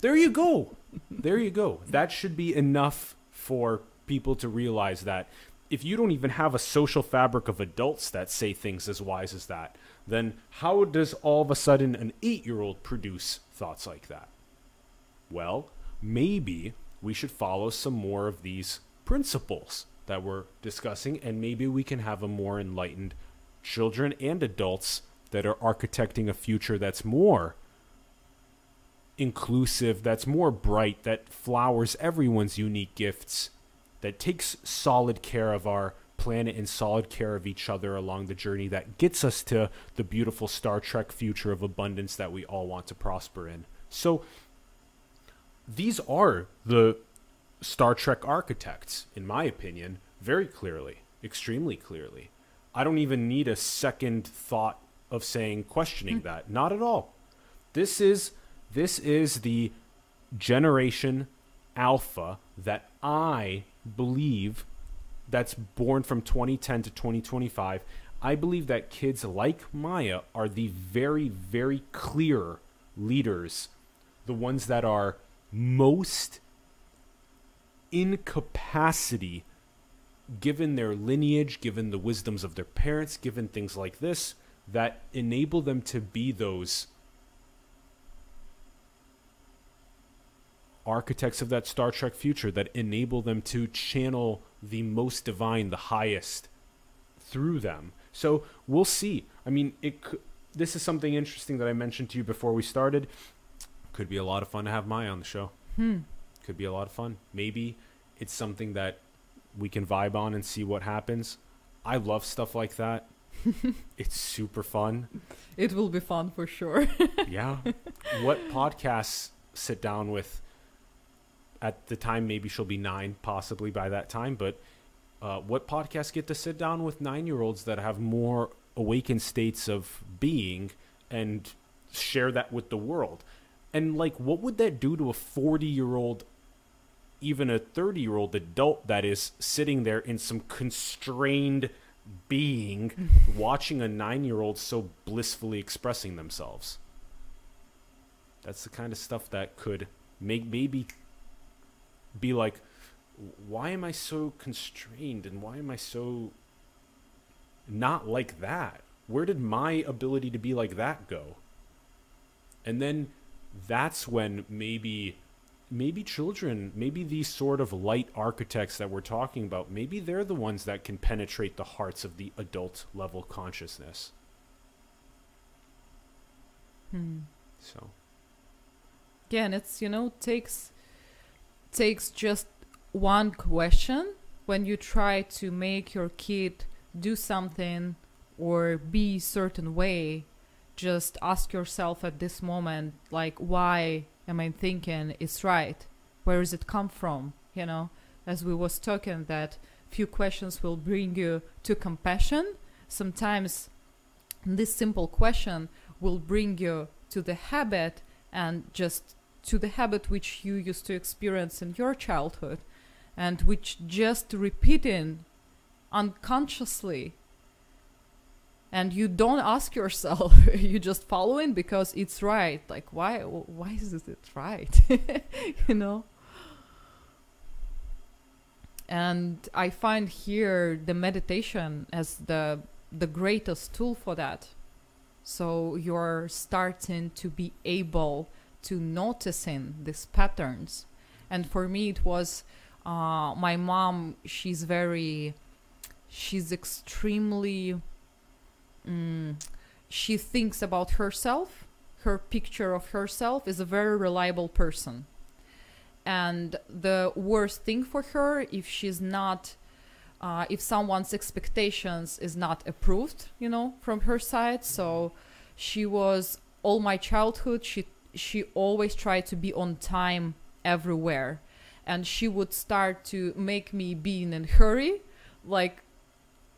There you go. There you go. That should be enough for people to realize that if you don't even have a social fabric of adults that say things as wise as that, then how does all of a sudden an eight year old produce thoughts like that? Well, maybe we should follow some more of these principles that we're discussing, and maybe we can have a more enlightened children and adults that are architecting a future that's more inclusive, that's more bright, that flowers everyone's unique gifts that takes solid care of our planet and solid care of each other along the journey that gets us to the beautiful Star Trek future of abundance that we all want to prosper in. So, these are the Star Trek architects, in my opinion, very clearly, extremely clearly. I don't even need a second thought of saying questioning mm. that. Not at all. This is this is the generation alpha that I believe that's born from 2010 to 2025, I believe that kids like Maya are the very, very clear leaders, the ones that are most in capacity, given their lineage, given the wisdoms of their parents, given things like this, that enable them to be those architects of that Star Trek future that enable them to channel the most divine, the highest through them. So we'll see. I mean, it. This is something interesting that I mentioned to you before we started. Could be a lot of fun to have Maya on the show. Hmm. Could be a lot of fun. Maybe it's something that we can vibe on and see what happens. I love stuff like that. [laughs] it's super fun. It will be fun for sure. [laughs] yeah. What podcasts sit down with at the time maybe she'll be nine possibly by that time but uh, what podcasts get to sit down with nine year olds that have more awakened states of being and share that with the world? And like what would that do to a 40 year old even a 30 year old adult that is sitting there in some constrained being [laughs] watching a nine year old so blissfully expressing themselves? That's the kind of stuff that could make maybe be like, why am I so constrained and why am I so not like that? Where did my ability to be like that go? And then that's when maybe maybe children, maybe these sort of light architects that we're talking about, maybe they're the ones that can penetrate the hearts of the adult level consciousness. Hmm. So. Yeah, and it's you know takes takes just one question when you try to make your kid do something or be certain way just ask yourself at this moment like why am i thinking it's right? Where does it come from? You know as we was talking that few questions will bring you to compassion sometimes this simple question will bring you to the habit and just to the habit which you used to experience in your childhood and which just repeating unconsciously. And you don't ask yourself [laughs] you just following because it's right. Like why why is it right? [laughs] You know? And i find here the meditation as the the greatest tool for that. So you're starting to be able to noticing these patterns. And for me it was uh, my mom she's very she's extremely mm, she thinks about herself. Her picture of herself is a very reliable person. And the worst thing for her if she's not uh, if someone's expectations is not approved you know from her side. So she was all my childhood she she always tried to be on time everywhere. And she would start to make me be in a hurry like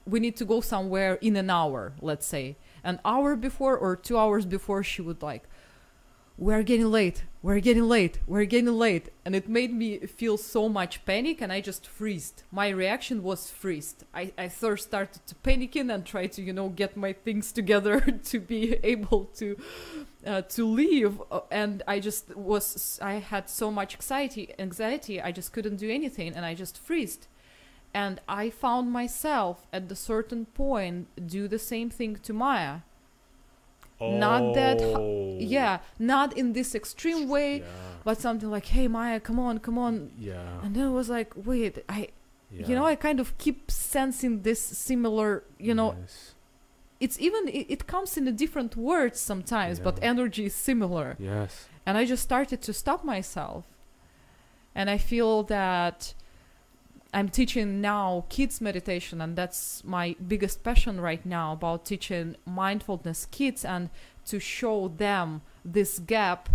we need to go somewhere in an hour let's say. An hour before or two hours before she would like we're getting late we're getting late we're getting late. And it made me feel so much panic and i just freezed. My reaction was freezed. I, I first started to panicking and try to you know get my things [laughs] together to be able to uh, to leave uh, and i just was i had so much anxiety anxiety i just couldn't do anything and i just freezed and i found myself at a certain point do the same thing to maya Not that Oh. yeah not in this extreme way Yeah. but something like hey maya come on come on Yeah. and then it was like wait i yeah. you know i kind of keep sensing this similar you know Yes. It's even it, it comes in a different words sometimes but energy is similar. Yes. and i just started to stop myself. And i feel that i'm teaching now kids meditation and that's my biggest passion right now about teaching mindfulness kids and to show them this gap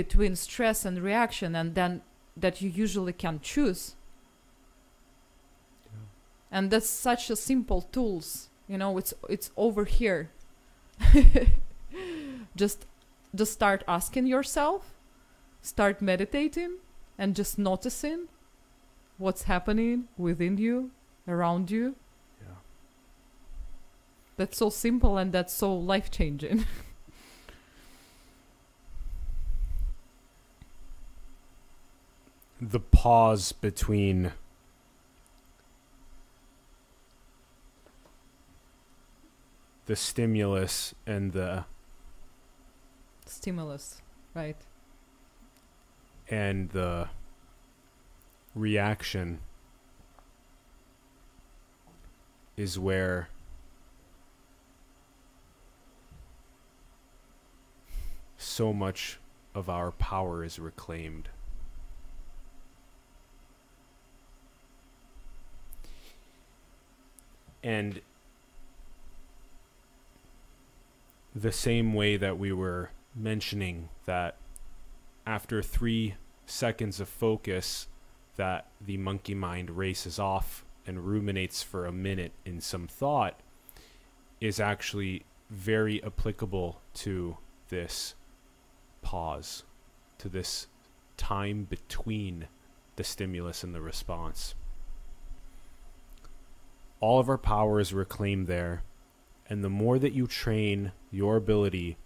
between stress and reaction and then that you usually can choose. And that's such a simple tools you know it's it's over here. [laughs] Just just start asking yourself start meditating and just noticing what's happening within you around you. Yeah. that's so simple and that's so life changing [laughs] The pause between the stimulus and the stimulus right and the reaction is where so much of our power is reclaimed. And the same way that we were mentioning that after three seconds of focus that the monkey mind races off and ruminates for a minute in some thought is actually very applicable to this pause, to this time between the stimulus and the response. All of our power is reclaimed there, and the more that you train your ability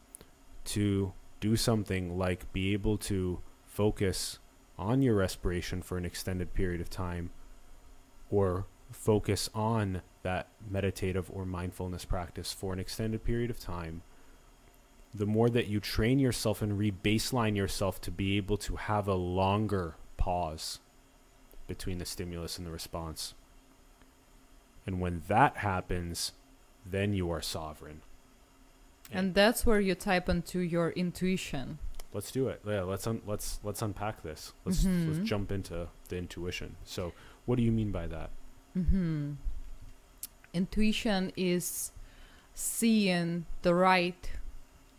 to do something like be able to focus on your respiration for an extended period of time or focus on that meditative or mindfulness practice for an extended period of time the more that you train yourself and re-baseline yourself to be able to have a longer pause between the stimulus and the response. And when that happens then you are sovereign and that's where you type into your intuition Let's do it. Yeah, let's un- let's let's unpack this. Let's Mhm. let's jump into the intuition. So, what do you mean by that? hmm Intuition is seeing the right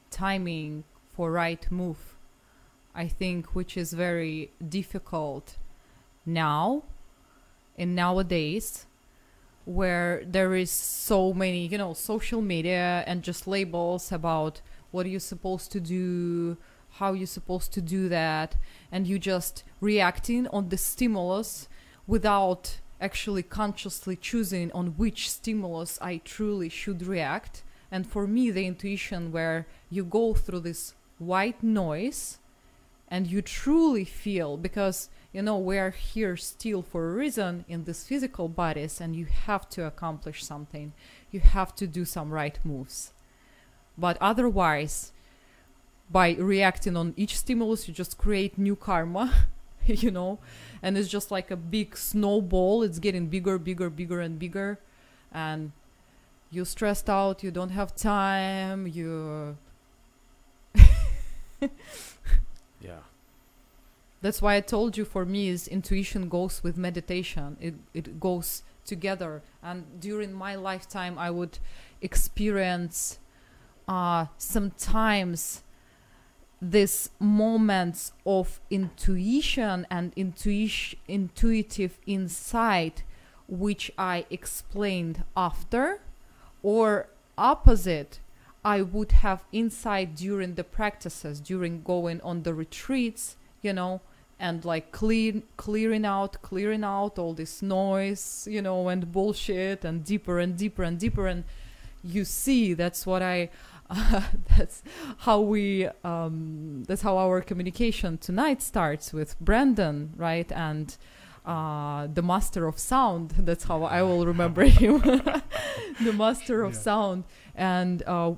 timing for right move. I think which is very difficult now in nowadays where there is so many, you know, social media and just labels about what are you supposed to do, how you're supposed to do that, and you just reacting on the stimulus without actually consciously choosing on which stimulus I truly should react. And for me, the intuition where you go through this white noise and you truly feel because you know we're here still for a reason in these physical bodies and you have to accomplish something. You have to do some right moves. But otherwise by reacting on each stimulus you just create new karma [laughs] you know? And it's just like a big snowball. It's getting bigger bigger bigger and bigger. And you're stressed out. You don't have time. You. [laughs] [laughs] that's why i told you for me is intuition goes with meditation. It it goes together. And during my lifetime i would experience uh sometimes this moments of intuition and intuition intuitive insight which I explained after, or opposite, I would have insight during the practices, during going on the retreats, you know, and like clean clearing out clearing out all this noise you know and bullshit and deeper and deeper and deeper and you see that's what i uh, [laughs] that's how we um, that's how our communication tonight starts with brandon right? And uh, the master of sound [laughs] that's how i will remember [laughs] him. The master of Yeah. sound. And uh,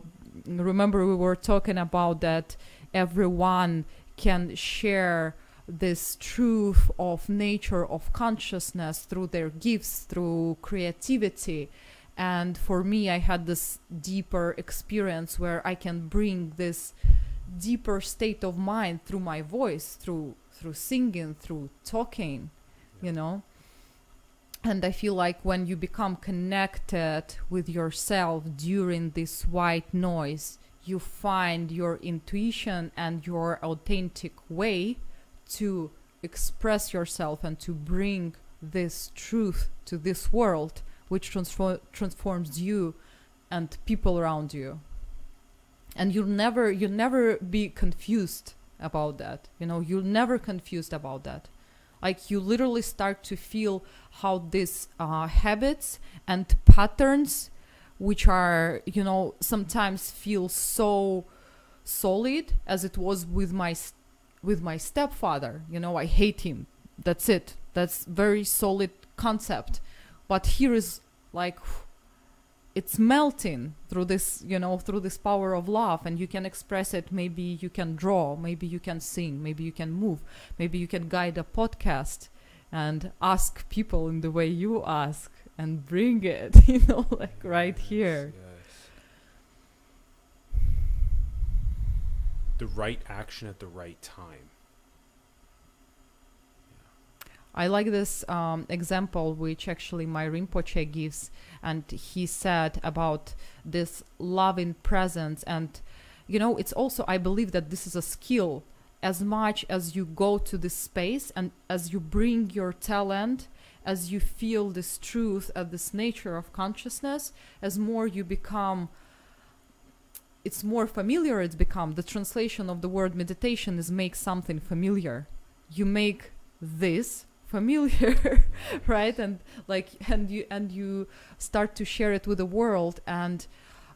remember we were talking about that everyone can share this truth of nature of consciousness through their gifts through creativity. And for me i had this deeper experience where i can bring this deeper state of mind through my voice through through singing through talking you know? And i feel like when you become connected with yourself during this white noise you find your intuition and your authentic way to express yourself and to bring this truth to this world which transfor- transforms you and people around you. And you'll never you'll never be confused about that. You know you'll never confused about that. Like you literally start to feel how these uh, habits and patterns which are you know sometimes feel so solid as it was with my with my stepfather. You know i hate him. That's it. That's very solid concept. But here is like it's melting through this you know through this power of love. And you can express it. Maybe you can draw. Maybe you can sing. Maybe you can move. Maybe you can guide a podcast and ask people in the way you ask and bring it [laughs] you know like right here. yes. The right action at the right time. I like this um, example which actually my Rinpoche gives, and he said about this loving presence. And, you know, it's also, I believe that this is a skill as much as you go to this space and as you bring your talent, as you feel this truth and this nature of consciousness, as more you become. It's more familiar, it's become. The translation of the word meditation is make something familiar. You make this familiar [laughs] right and like and you and you start to share it with the world and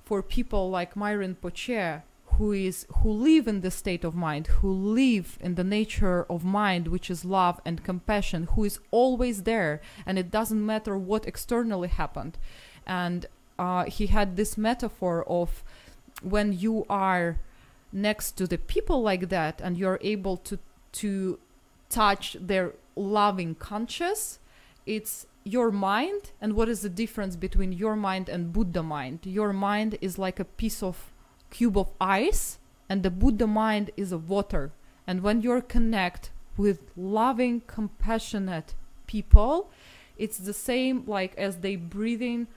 for people like my Rinpoche who is who live in the state of mind who live in the nature of mind which is love and compassion who is always there and it doesn't matter what externally happened and uh, he had this metaphor of when you are next to the people like that and you're able to to touch their loving conscious it's your mind and what is the difference between your mind and buddha mind? Your mind is like a piece of cube of ice and the buddha mind is a water. And when you're connect with loving compassionate people it's the same like as they breathing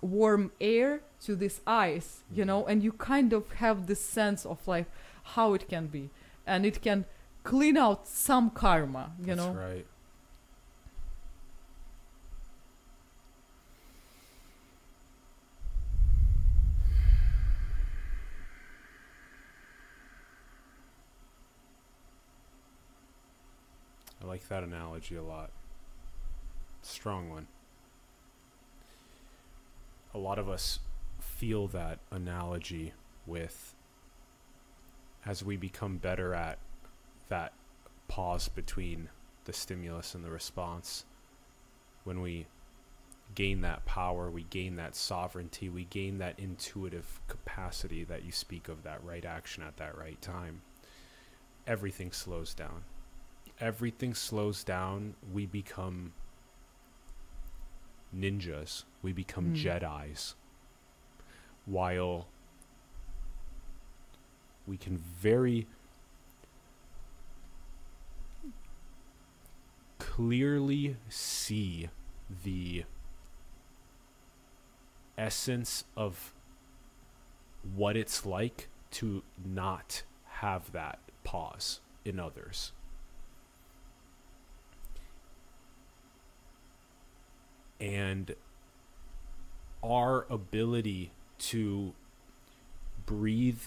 warm air to this ice you mm-hmm. know and you kind of have this sense of like how it can be and it can clean out some karma you know. That's know right. I like that analogy a lot. Strong one. A lot of us feel that analogy with as we become better at that pause between the stimulus and the response. When we gain that power, we gain that sovereignty, we gain that intuitive capacity that you speak of, that right action at that right time. Everything slows down. Everything slows down. We become ninjas, we become Mm. Jedi's. While we can very clearly see the essence of what it's like to not have that pause in others. And our ability to breathe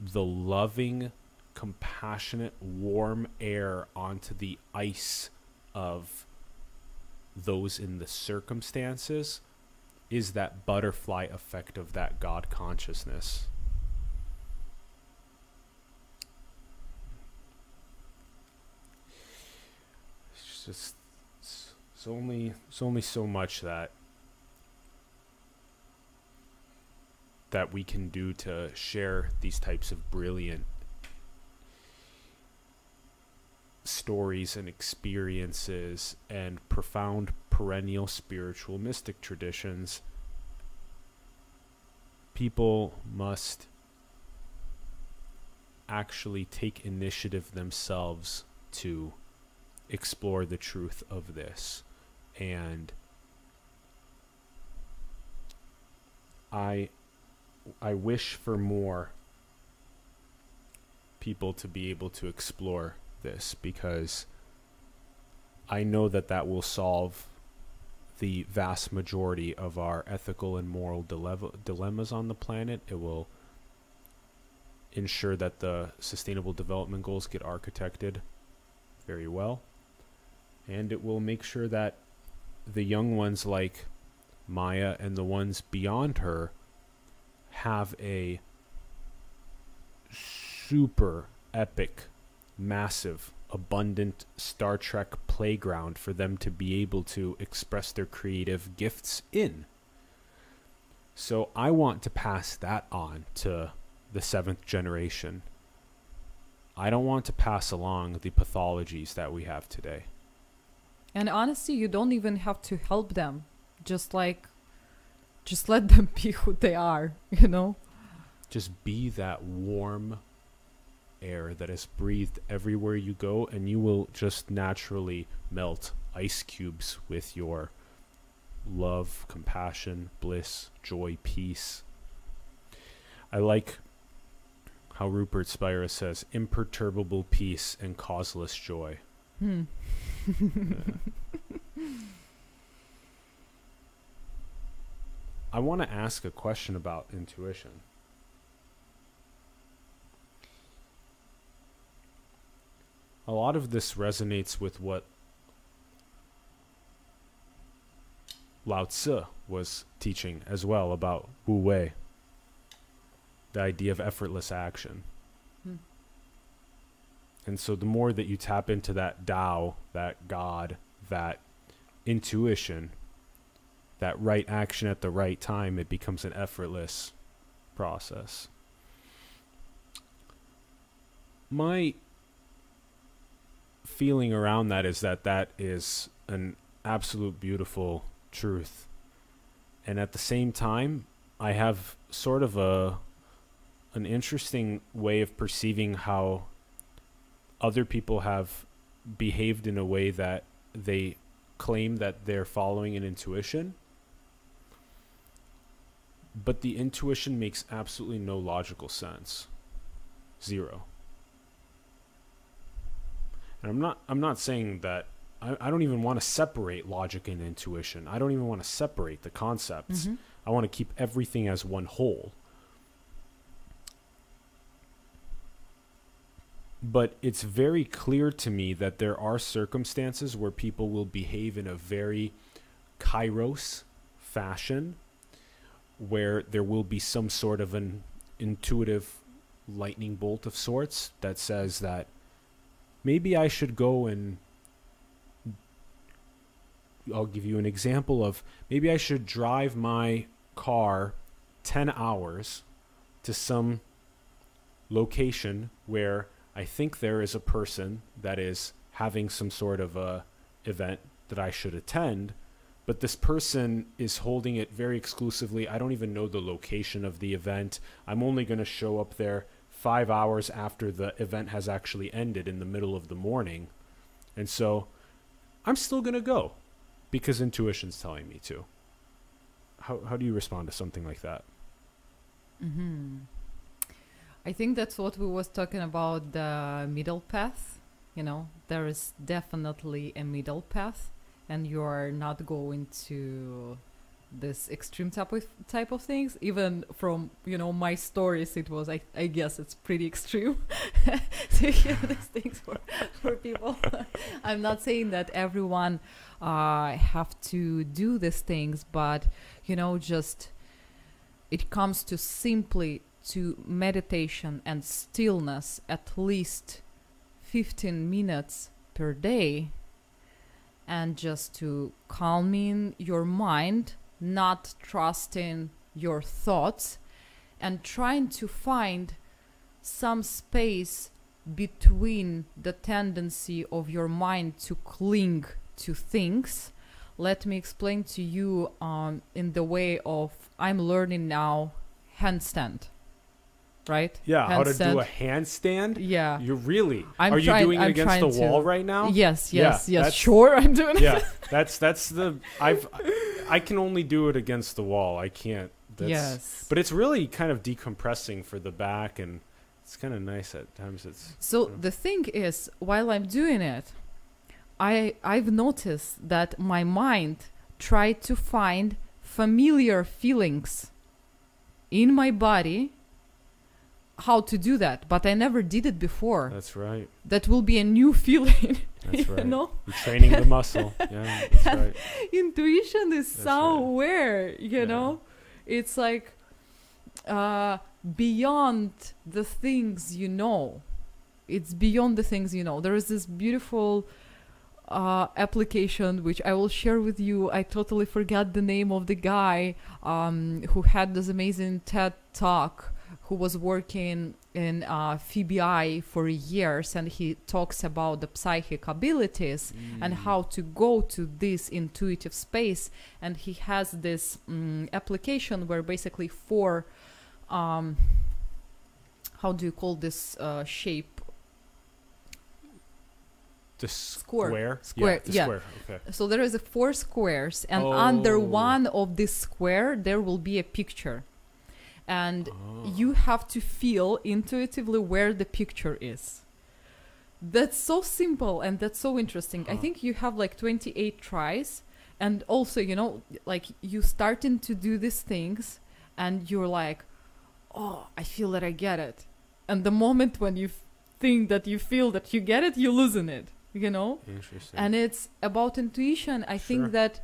the loving, compassionate, warm air onto the ice of those in the circumstances is that butterfly effect of that God consciousness. It's just it's, only it's only so much that that we can do to share these types of brilliant stories and experiences and profound perennial spiritual mystic traditions, people must actually take initiative themselves to explore the truth of this. And I I wish for more people to be able to explore this because I know that that will solve the vast majority of our ethical and moral dile- dilemmas on the planet. It will ensure that the sustainable development goals get architected very well. And it will make sure that the young ones like Maya and the ones beyond her have a super epic massive, abundant Star Trek playground for them to be able to express their creative gifts in. So I want to pass that on to the seventh generation. I don't want to pass along the pathologies that we have today. And honestly, you don't even have to help them. Just like, just let [laughs] them be who they are, you know? Just be that warm, air that is breathed everywhere you go, and you will just naturally melt ice cubes with your love, compassion, bliss, joy, peace. I like how Rupert Spira says imperturbable peace and causeless joy. Hmm. I want to ask a question about intuition. a lot of this resonates with what Lao Tzu was teaching as well about Wu Wei, the idea of effortless action. And so the more that you tap into that Tao, that God, that intuition, that right action at the right time, it becomes an effortless process. My feeling around that is that that is an absolute beautiful truth. And at the same time, I have sort of a an interesting way of perceiving how other people have behaved in a way that they claim that they're following an intuition but the intuition makes absolutely no logical sense zero and I'm not I'm not saying that I, I don't even want to separate logic and intuition. I don't even want to separate the concepts. Mm-hmm. I want to keep everything as one whole. But it's very clear to me that there are circumstances where people will behave in a very kairos fashion where there will be some sort of an intuitive lightning bolt of sorts that says that maybe I should go and I'll give you an example of maybe I should drive my car 10 hours to some location where I think there is a person that is having some sort of a event that I should attend but this person is holding it very exclusively. I don't even know the location of the event. I'm only going to show up there five hours after the event has actually ended in the middle of the morning. And so I'm still going to go because intuition's telling me to. How, how do you respond to something like that? Mm-hmm. I think that's what we was talking about the middle path. You know, there is definitely a middle path, and you're not going to this extreme type of type of things even from you know my stories it was i, I guess it's pretty extreme [laughs] to hear [laughs] these things for, for people [laughs] i'm not saying that everyone uh, have to do these things but you know just it comes to simply to meditation and stillness at least 15 minutes per day and just to calming your mind not trusting your thoughts and trying to find some space between the tendency of your mind to cling to things. Let me explain to you um, in the way of i'm learning now handstand right Yeah, how to do a handstand? yeah You really? I'm Are you trying- doing it I'm against the to- wall right now? yes Yeah, yes yes sure i'm doing it yeah, [laughs] that's that's the I've I can only do it against the wall. I can't. That's, yes But it's really kind of decompressing for the back, and it's kind of nice at times. It's So Yeah. the thing is, while I'm doing it, I I've noticed that my mind tried to find familiar feelings in my body how to do that, but I never did it before. that's right. that will be a new [laughs] feeling, That's you right. know? You're training the muscle. [laughs] Yeah, that's right. Intuition is That's so right. you Yeah. know? It's like uh beyond the things you know. It's beyond the things you know. There is this beautiful uh, application which I will share with you. I totally forgot the name of the guy um, who had this amazing TED talk, who was working in uh, FBI for years, and he talks about the psychic abilities and Mm. how to go to this intuitive space. And he has this um, application where basically four, um, how do you call this uh, shape? The Square. square. Square, Yeah. The yeah. square. Okay. So there is a four squares, and under Oh. one of this square there will be a picture, and Oh. you have to feel intuitively where the picture is. That's so simple and that's so interesting. I uh-huh. think you have like 28 tries, and also you know like you starting to do these things, and you're like, oh, I feel that I get it, and the moment when you f- think that you feel that you get it, you losing it. You know Interesting. and it's about intuition i Sure. think that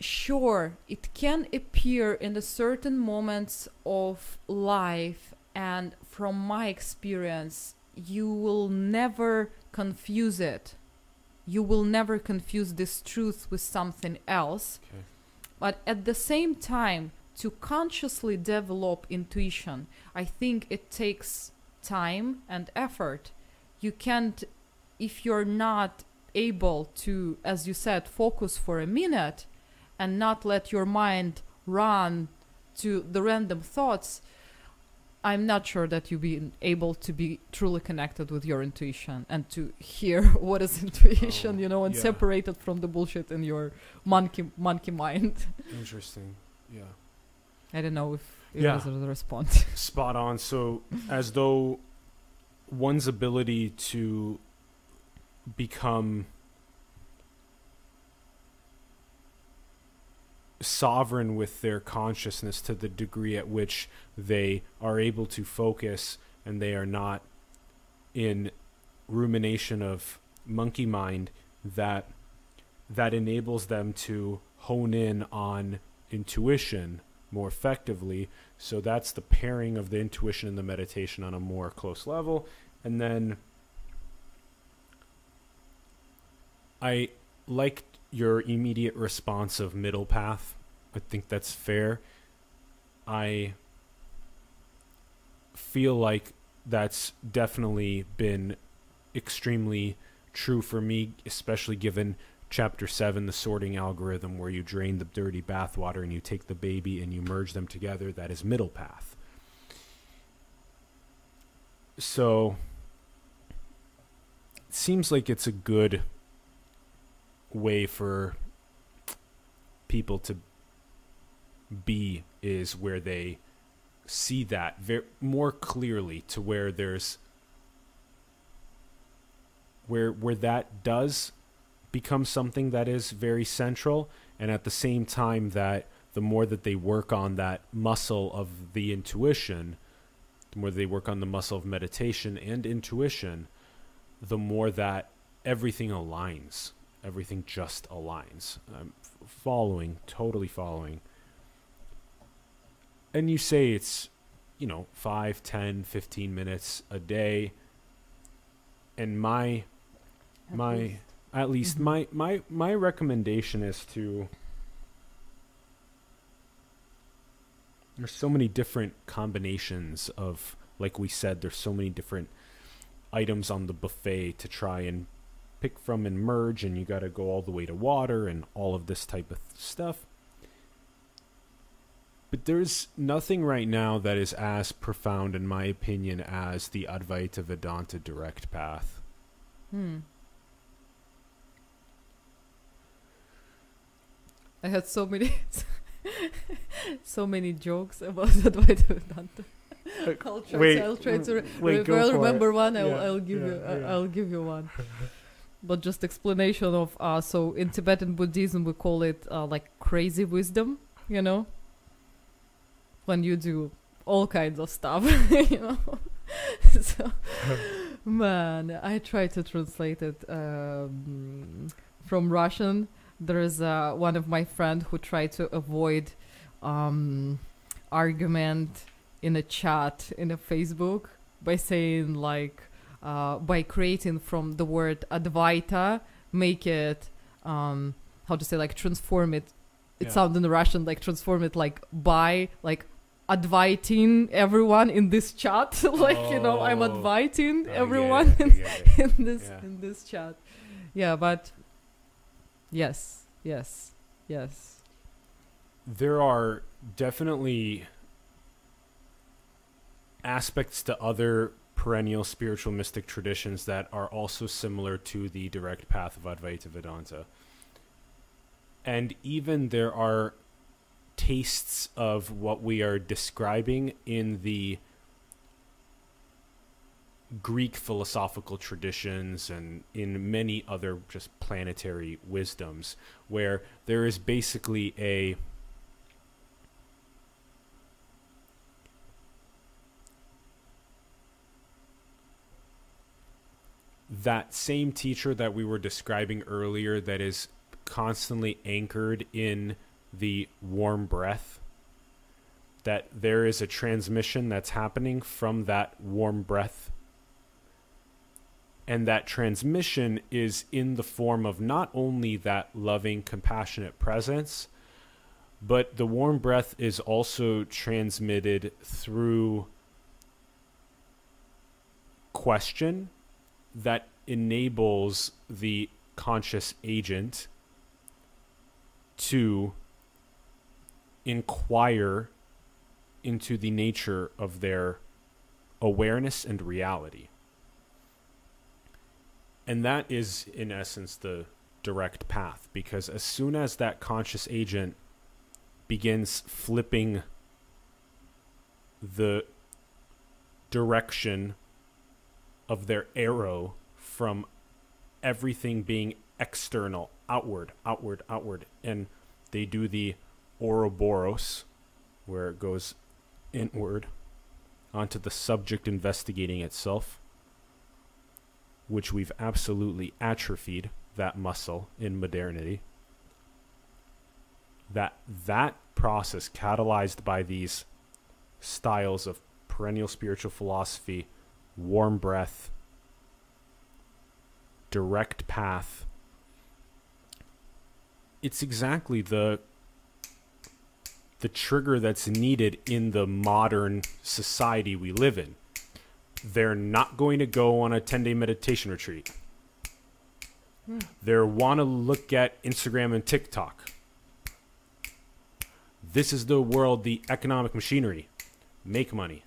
sure it can appear in the certain moments of life and from my experience you will never confuse it. You will never confuse this truth with something else. Okay. but at the same time to consciously develop intuition i think it takes time and effort. You can't if you're not able to as you said focus for a minute and not let your mind run to the random thoughts i'm not sure that you'll be able to be truly connected with your intuition and to hear [laughs] what is intuition Oh, you know and yeah. separate it from the bullshit in your monkey monkey mind [laughs] Interesting. Yeah. I don't know if it Yeah. was the response. [laughs] Spot on. So, as though one's ability to become sovereign with their consciousness to the degree at which they are able to focus and they are not in rumination of monkey mind that that enables them to hone in on intuition more effectively. So that's the pairing of the intuition and the meditation on a more close level. And then i liked your immediate response of middle path. I think that's fair. I feel like that's definitely been extremely true for me especially given chapter 7 the sorting algorithm where you drain the dirty bathwater and you take the baby and you merge them together. That is middle path. So it seems like it's a good way for people to be is where they see that ver- more clearly to where there's where where that does become something that is very central and at the same time that the more that they work on that muscle of the intuition the more they work on the muscle of meditation and intuition the more that everything aligns everything just aligns i'm following totally following and you say it's you know 5 10 15 minutes a day and my At my least. at least Mhm. my my my recommendation is to there's so many different combinations of like we said there's so many different items on the buffet to try and pick from and merge and you got to go all the way to water and all of this type of stuff but there's nothing right now that is as profound in my opinion as the advaita vedanta direct path Hmm. I had so many, [laughs] so many jokes about [laughs] Advaita Vedanta. I'll try, wait, to, I'll try to. Re- wait, if go I'll for it. remember one. I'll, Yeah, I'll give yeah, you. Yeah. I'll give you one. [laughs] but just explanation of. Uh, so in Tibetan Buddhism, we call it uh, like crazy wisdom. You know, when you do all kinds of stuff. [laughs] you know. [laughs] so, man, I try to translate it um, from Russian. There is uh, one of my friend who tried to avoid um, argument in a chat in a Facebook by saying like uh, by creating from the word Advaita, make it um, how to say like transform it. It Yeah. sounds in Russian like transform it like by like adviting everyone in this chat [laughs] like you know i'm Oh, adviting get everyone it, I [laughs] in, this Yeah. in this chat yeah but yes yes yes there are definitely aspects to other perennial spiritual mystic traditions that are also similar to the direct path of Advaita Vedanta. And even there are tastes of what we are describing in the Greek philosophical traditions and in many other just planetary wisdoms, where there is basically a that same teacher that we were describing earlier that is constantly anchored in the warm breath that there is a transmission that's happening from that warm breath. And that transmission is in the form of not only that loving compassionate presence but the warm breath is also transmitted through question that enables the conscious agent to inquire into the nature of their awareness and reality. And that is, in essence, the direct path because as soon as that conscious agent begins flipping the direction of their arrow from everything being external, outward, outward, outward. And they do the Ouroboros, where it goes inward onto the subject investigating itself, which we've absolutely atrophied that muscle in modernity. That that process catalyzed by these styles of perennial spiritual philosophy warm breath, direct path. It's exactly the the trigger that's needed in the modern society we live in. They're not going to go on a 10-day meditation retreat. They want to look at Instagram and TikTok. This is the world, the economic machinery. Make money,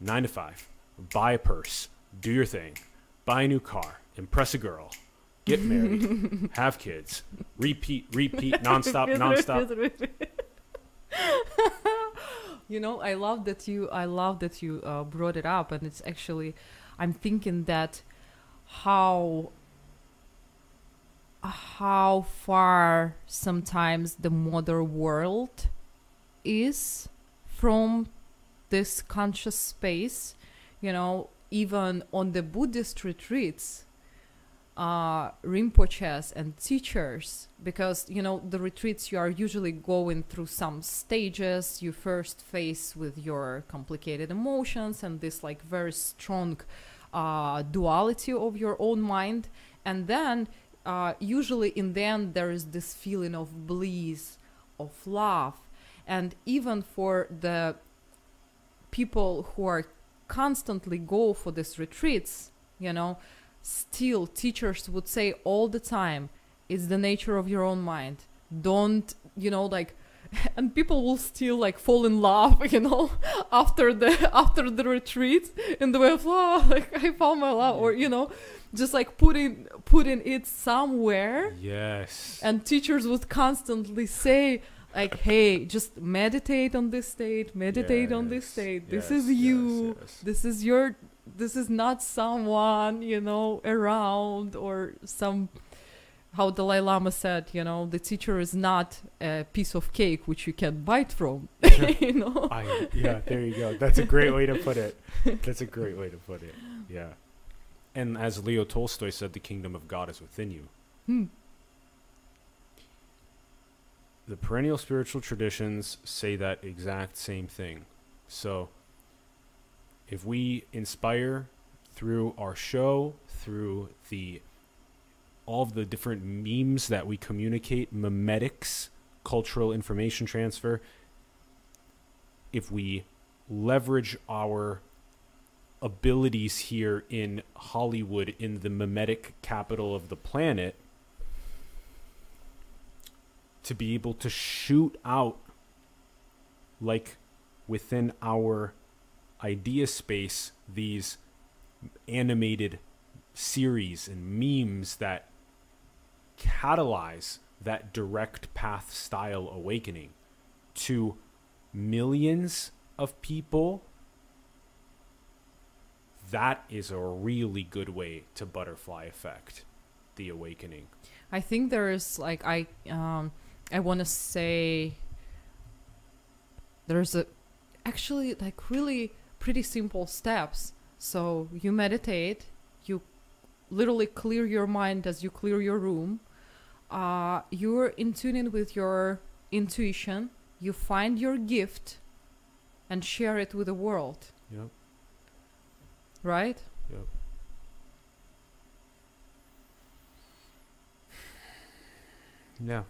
nine to five buy a purse, do your thing, buy a new car, impress a girl, get married, [laughs] have kids, repeat, repeat, nonstop, [laughs] nonstop. you know, I love that you. I love that you uh, brought it up, and it's actually, I'm thinking that how how far sometimes the modern world is from this conscious space. You know, even on the Buddhist retreats, uh, Rinpoches and teachers, because you know the retreats you are usually going through some stages. You first face with your complicated emotions and this like very strong uh, duality of your own mind, and then uh, usually in the end there is this feeling of bliss, of love, and even for the people who are constantly go for these retreats, you know, still teachers would say all the time, it's the nature of your own mind. Don't, you know, like [laughs] and people will still like fall in love, [laughs] you know, after the [laughs] after the retreat in the way of oh, like I found my love, or you know, just like putting putting it somewhere. Yes. And teachers would constantly say, like, hey, just meditate on this state, meditate on this Yes, state. This yes, is you. yes, yes. This is your. This is not someone you know around or some. How Dalai Lama said, you know, the teacher is not a piece of cake which you can bite from. [laughs] you know. I, yeah, there you go. That's a great way to put it. That's a great way to put it. Yeah. And as Leo Tolstoy said, the kingdom of God is within you. Hmm. The perennial spiritual traditions say that exact same thing. So, if we inspire through our show, through the all of the different memes that we communicate, memetics, cultural information transfer, if we leverage our abilities here in Hollywood, in the memetic capital of the planet, to be able to shoot out like within our idea space these animated series and memes that catalyze that direct path style awakening to millions of people that is a really good way to butterfly effect the awakening. I think there is like I um I want to say there's a actually like really pretty simple steps. So you meditate, you literally clear your mind as you clear your room. Uh, you're in tuning with your intuition. You find your gift and share it with the world, yep right? yep yeah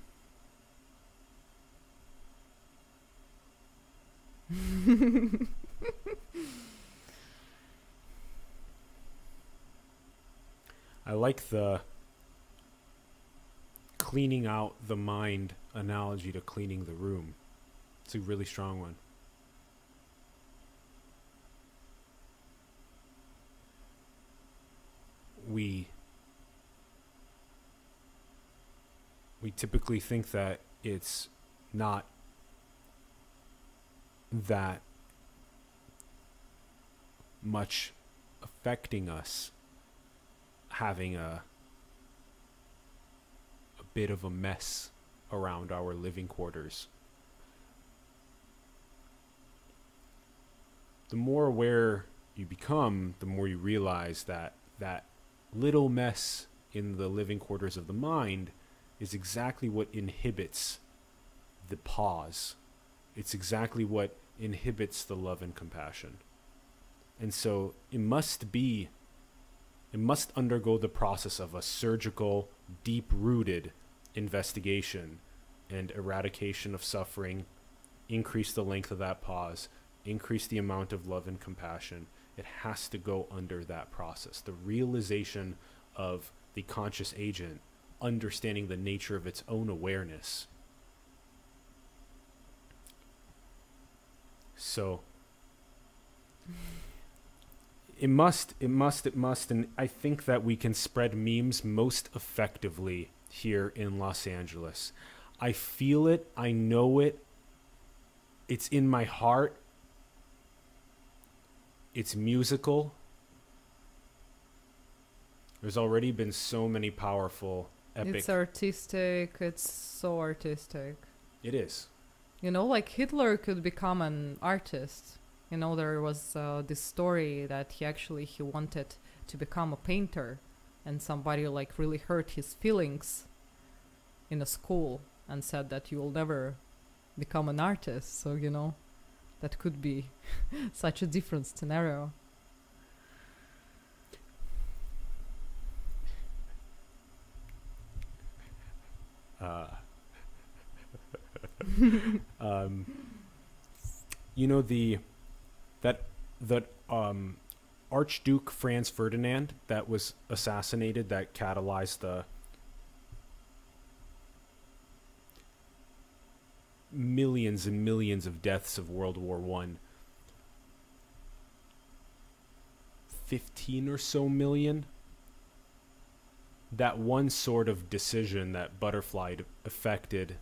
[laughs] I like the cleaning out the mind analogy to cleaning the room. It's a really strong one. We we typically think that it's not that much affecting us having a a bit of a mess around our living quarters. The more aware you become, the more you realize that that little mess in the living quarters of the mind is exactly what inhibits the pause. It's exactly what inhibits the love and compassion. And so it must be it must undergo the process of a surgical, deep rooted investigation and eradication of suffering, increase the length of that pause, increase the amount of love and compassion. It has to go under that process. The realization of the conscious agent understanding the nature of its own awareness. So it must, it must, it must, and I think that we can spread memes most effectively here in Los Angeles. I feel it, I know it, it's in my heart, it's musical. There's already been so many powerful epic. It's artistic. It's so artistic. it is. You know, like Hitler could become an artist. You know, there was uh, this story that he actually he wanted to become a painter, and somebody like really hurt his feelings in a school and said that you will never become an artist. So you know, that could be [laughs] such a different scenario. Uh, [laughs] um, you know the that that um, Archduke Franz Ferdinand that was assassinated that catalyzed the millions and millions of deaths of World War One. Fifteen or so million that one sort of decision that butterfly affected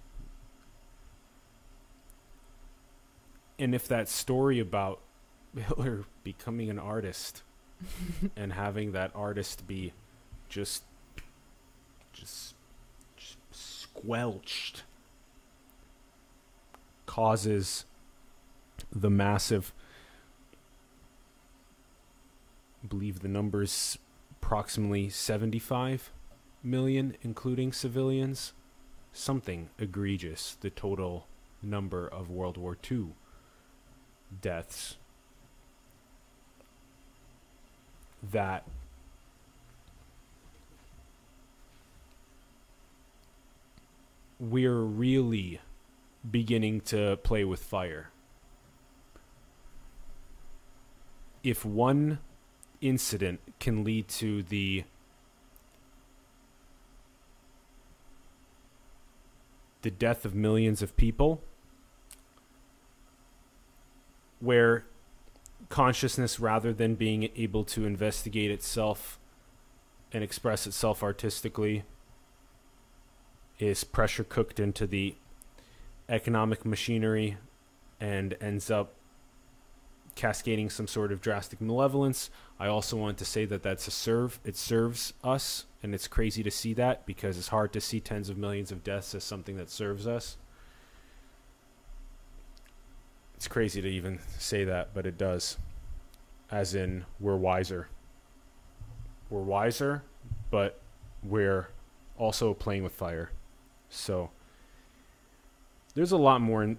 and if that story about [laughs] Hitler becoming an artist [laughs] and having that artist be just just, just squelched causes the massive I believe the numbers approximately 75 million, including civilians. Something egregious, the total number of World War II deaths. That we're really beginning to play with fire. If one incident can lead to the the death of millions of people where consciousness rather than being able to investigate itself and express itself artistically is pressure cooked into the economic machinery and ends up cascading some sort of drastic malevolence. I also want to say that that's a serve. It serves us, and it's crazy to see that because it's hard to see tens of millions of deaths as something that serves us. It's crazy to even say that, but it does. As in, we're wiser. We're wiser, but we're also playing with fire. So, there's a lot more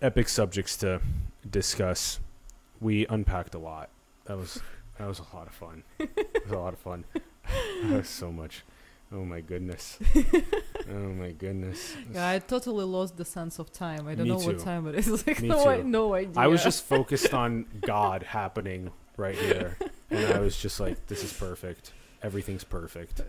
epic subjects to discuss. We unpacked a lot. That was that was a lot of fun. It was a lot of fun. [laughs] So much. Oh my goodness. [laughs] oh my goodness. Yeah, I totally lost the sense of time. I don't Me know what too. time it is. [laughs] Like Me no, I, no idea. I was just focused on God happening right here. And I was just like, this is perfect. Everything's perfect.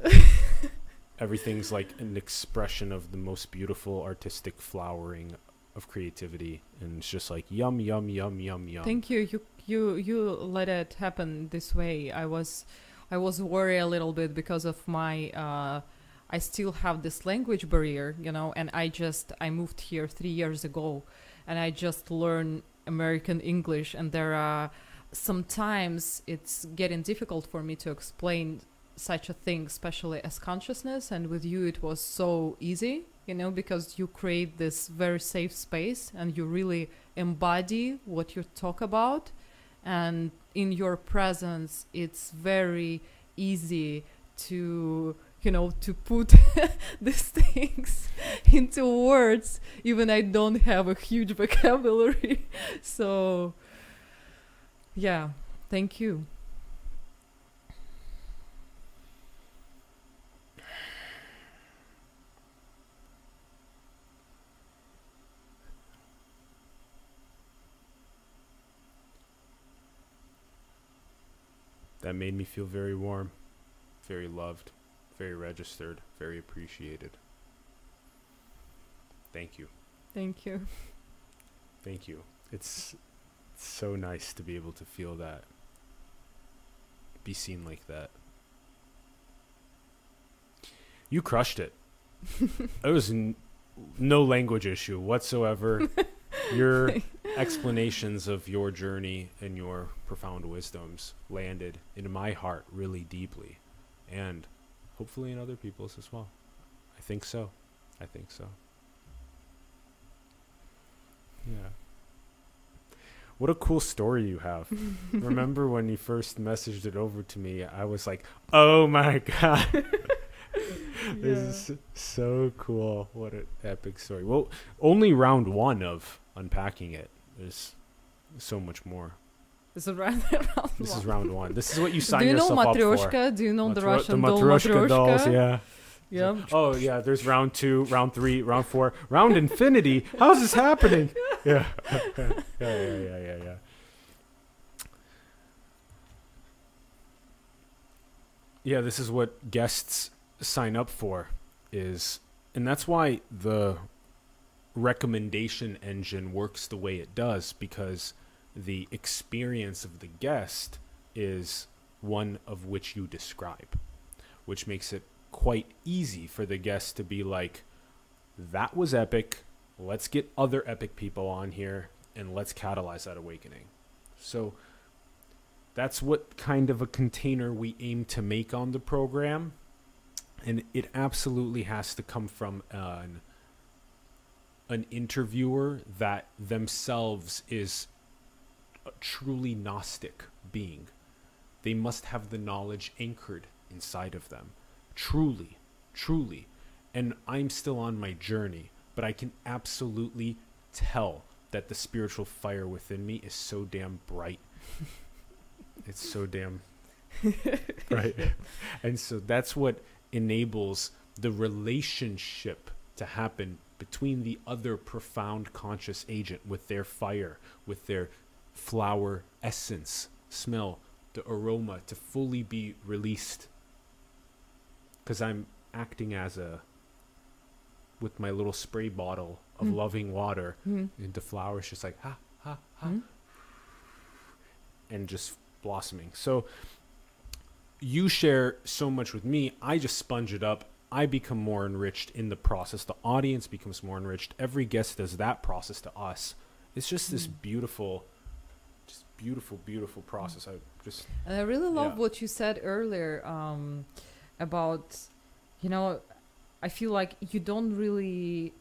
Everything's like an expression of the most beautiful artistic flowering of creativity. And it's just like yum, yum, yum, yum, yum. Thank you. You you you let it happen this way. I was I was worried a little bit because of my uh I still have this language barrier, you know, and I just I moved here 3 years ago and I just learned American English and there are sometimes it's getting difficult for me to explain such a thing especially as consciousness and with you it was so easy you know because you create this very safe space and you really embody what you talk about and in your presence it's very easy to you know to put [laughs] these things [laughs] into words even i don't have a huge [laughs] vocabulary. So yeah thank you. That made me feel very warm, very loved, very registered, very appreciated. Thank you. thank you Thank you. It's, it's so nice to be able to feel that. Be seen like that. You crushed it. [laughs] it was n- no language issue whatsoever. [laughs] your explanations of your journey and your profound wisdoms landed in my heart really deeply. And hopefully in other people's as well. I think so. I think so. Yeah. What a cool story you have. [laughs] Remember when you first messaged it over to me? I was like, "Oh my [laughs] god." this is so cool. What an epic story. Well, only round 1 of unpacking it. There's so much more. This is round, [laughs] round This one. is round 1. This is what you sign up for. Do you know yourself. Matryoshka? Do you know the Matro- Russian the doll Matryoshka dolls, yeah. Yeah. Oh yeah, there's round two, round three, round four, round infinity. How's this happening? [laughs] [laughs] Yeah. yeah, yeah, yeah, yeah, yeah. Yeah, this is what guests sign up for is and that's why the recommendation engine works the way it does because the experience of the guest is one of which you describe, which makes it quite easy for the guest to be like, that was epic. Let's get other epic people on here and let's catalyze that awakening. So that's what kind of a container we aim to make on the program. And it absolutely has to come from an an interviewer that themselves is a truly gnostic being. They must have the knowledge anchored inside of them. Truly, truly. And I'm still on my journey, but I can absolutely tell that the spiritual fire within me is so damn bright. [laughs] it's so damn [laughs] right. And so that's what enables the relationship to happen between the other profound conscious agent with their fire, with their flower essence, smell, the aroma to fully be released. Because I'm acting as a, with my little spray bottle of Mm. loving water Mhm. into flowers, just like ha, ha, ha, Mhm. and just blossoming. So you share so much with me. I just sponge it up. I become more enriched in the process. The audience becomes more enriched. Every guest does that process to us. It's just this Mm. beautiful, just beautiful, beautiful process. I just And I really love Yeah. what you said earlier um, about, you know, I feel like you don't really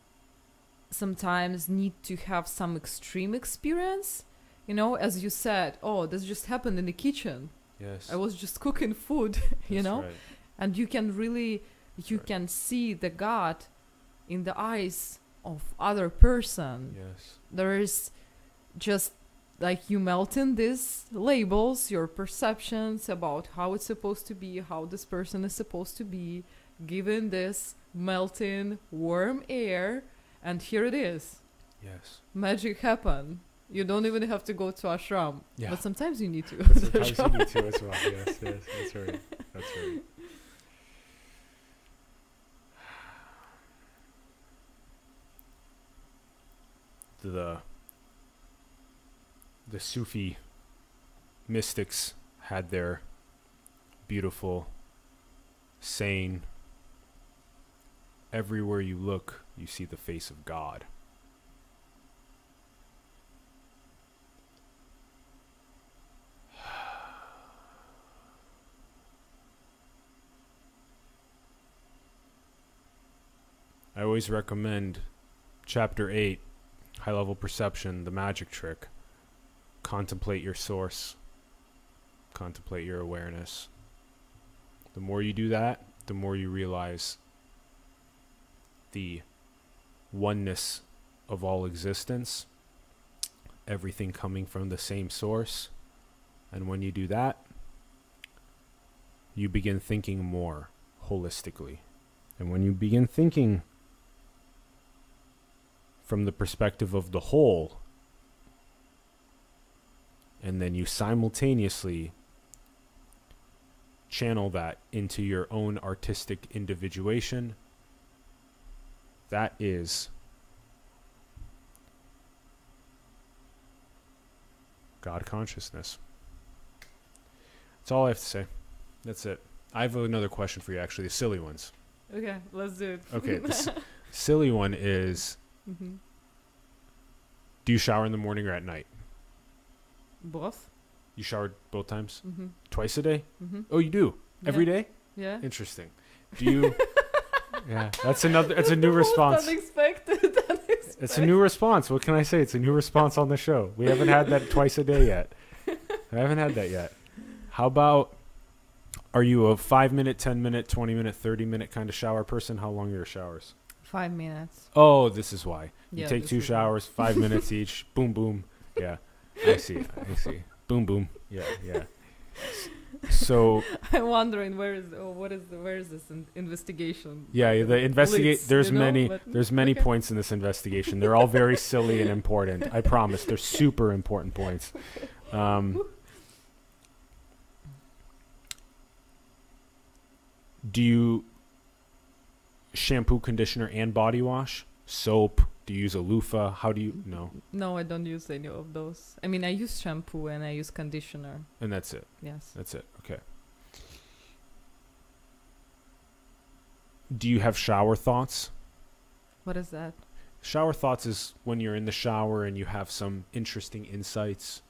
sometimes need to have some extreme experience. You know, as you said, oh, this just happened in the kitchen. yes. I was just cooking food, [laughs] you That's know, right. and you can really, you right. can see the God in the eyes of other person Yes. there is just like you melting these labels your perceptions about how it's supposed to be how this person is supposed to be given this melting warm air and here it is Yes. magic happen you don't even have to go to ashram Yeah. but sometimes you need to go But to sometimes you need to as well. Yes. Yes. That's right. That's right. The the Sufi mystics had their beautiful saying everywhere you look you see the face of God. I always recommend chapter 8 high level perception the magic trick contemplate your source contemplate your awareness. The more you do that the more you realize the oneness of all existence everything coming from the same source. And when you do that you begin thinking more holistically. And when you begin thinking from the perspective of the whole, and then you simultaneously channel that into your own artistic individuation, that is God consciousness. That's all I have to say. That's it. I have another question for you, actually, the silly ones. okay let's do it Okay, the [laughs] silly one is hmm Do you shower in the morning or at night? Both You showered both times? hmm Twice a day? hmm Oh, you do? Every day? yeah Interesting. Do you? [laughs] yeah, that's another. It's a new response. Unexpected. [laughs] unexpected. It's a new response. What can I say? It's a new response on the show. We haven't had that twice a day yet. I haven't had that yet. How about? Are you a five minute, ten minute, twenty minute, thirty minute kind of shower person? How long are your showers? Five minutes. Oh, this is why. You Yeah, take two showers, five minutes each. [laughs] Boom, boom. Yeah, I see. I see. Boom, boom. Yeah, yeah. So [laughs] I'm wondering where is oh, what is the, where is this in- investigation? yeah, the investigate. Blitz, There's you know, many. There's many okay. points in this investigation. They're all very silly and important. I promise. They're super important points. Um, do you shampoo, conditioner, and body wash? Soap? Do you use a loofah? How do you? No, No, I don't use any of those. I mean, I use shampoo and I use conditioner. and that's it. Yes. That's it. Okay. Do you have shower thoughts? What is that? Shower thoughts is when you're in the shower and you have some interesting insights.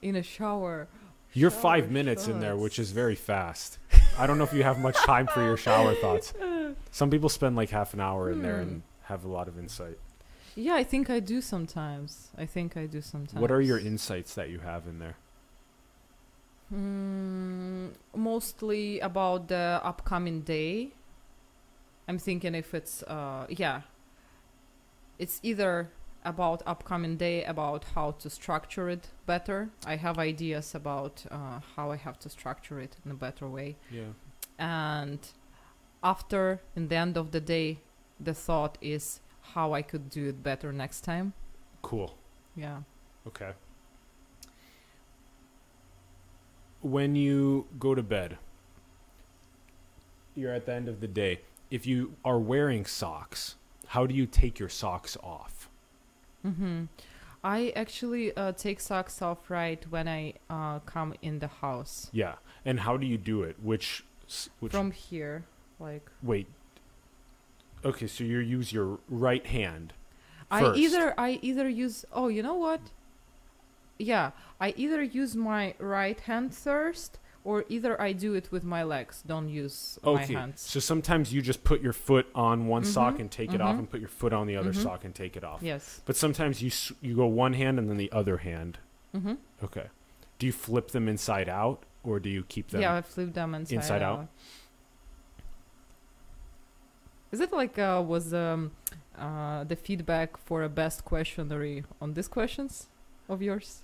In a shower. You're Shower five minutes in there, which is very fast. I don't know if you have much time for your shower thoughts. [laughs] Some people spend like half an hour in there and Hmm. have a lot of insight. Yeah, I think I do sometimes. I think I do sometimes. What are your insights that you have in there? Mm, mostly about the upcoming day. I'm thinking if it's uh yeah. It's either about upcoming day about how to structure it better. I have ideas about uh, how I have to structure it in a better way. Yeah. And after in the end of the day the thought is how I could do it better next time. Cool. Yeah. Okay. When you go to bed, you're at the end of the day. If you are wearing socks, how do you take your socks off? Mm-hmm. I actually uh, take socks off right when I uh, come in the house. Yeah. And how do you do it? Which which From here, like wait. Okay, so you use your right hand. I either I either use oh you know what? Yeah, I either use my right hand first or either I do it with my legs. Don't use my Okay. hands. So sometimes you just put your foot on one sock Mhm, and take it off mhm. and put your foot on the other Mhm. sock and take it off. Yes. But sometimes you you go one hand and then the other hand. Mm-hmm. Okay. Do you flip them inside out or do you keep them Yeah, I flip them inside, inside out? Is it like uh, was um, uh, the feedback for a best questionary on these questions of yours?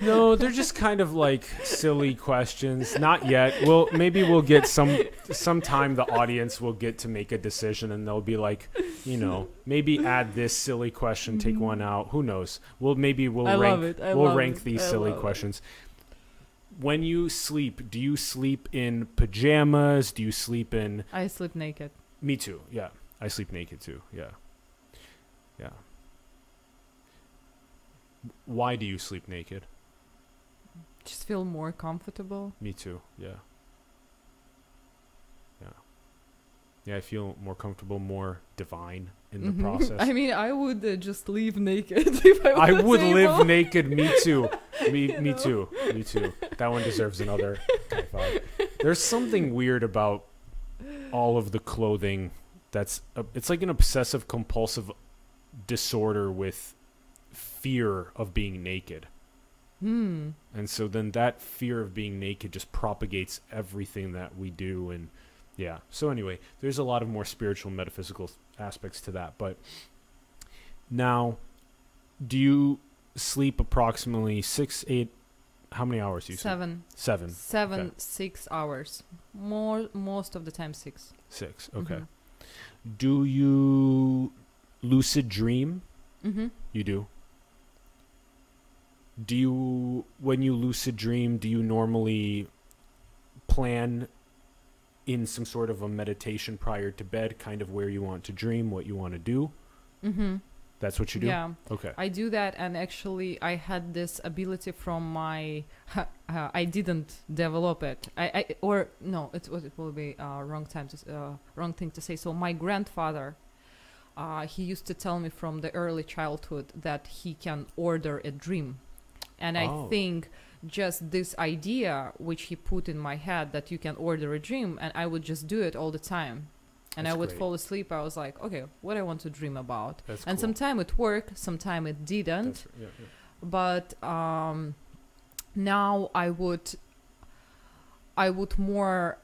No, they're just kind of like silly questions. Not yet. We'll maybe we'll get some sometime the audience will get to make a decision and they'll be like, you know, maybe add this silly question, take one out. Who knows? We'll maybe we'll Mm-hmm. I rank love it. I we'll rank it. these I silly love it. questions. When you sleep, do you sleep in pajamas? Do you sleep in I sleep naked. Me too. Yeah. I sleep naked too. Yeah. Yeah. Why do you sleep naked? Just feel more comfortable. Me too. Yeah. Yeah. Yeah, I feel more comfortable, more divine in the Mhm. [laughs] process. I mean, I would uh, just leave naked [laughs] if I, I would able. live naked. Me too. [laughs] Me, You me know? too. Me too. That one deserves another high five. There's something weird about all of the clothing. That's a, it's like an obsessive compulsive disorder with fear of being naked. Hmm. And so then that fear of being naked just propagates everything that we do and yeah. So anyway, there's a lot of more spiritual metaphysical aspects to that, but now do you sleep approximately 6 8 how many hours do you? Seven. 7 Seven, Okay. six hours. More, most of the time, six. 6. Okay. Mhm. Do you lucid dream? Mm-hmm. You do. Do you, when you lucid dream, do you normally plan in some sort of a meditation prior to bed, kind of where you want to dream, what you want to do? Mm-hmm. That's what you do? Yeah. Okay. I do that, and actually, I had this ability from my. uh, I didn't develop it. I, I or no, it was it will be uh, wrong time to uh, wrong thing to say. So my grandfather, uh, he used to tell me from the early childhood that he can order a dream, and I Oh. think just this idea which he put in my head that you can order a dream and i would just do it all the time and That's i would great. fall asleep i was like okay what i want to dream about That's and cool. sometime it worked sometime it didn't yeah, yeah. but um, now I would I would more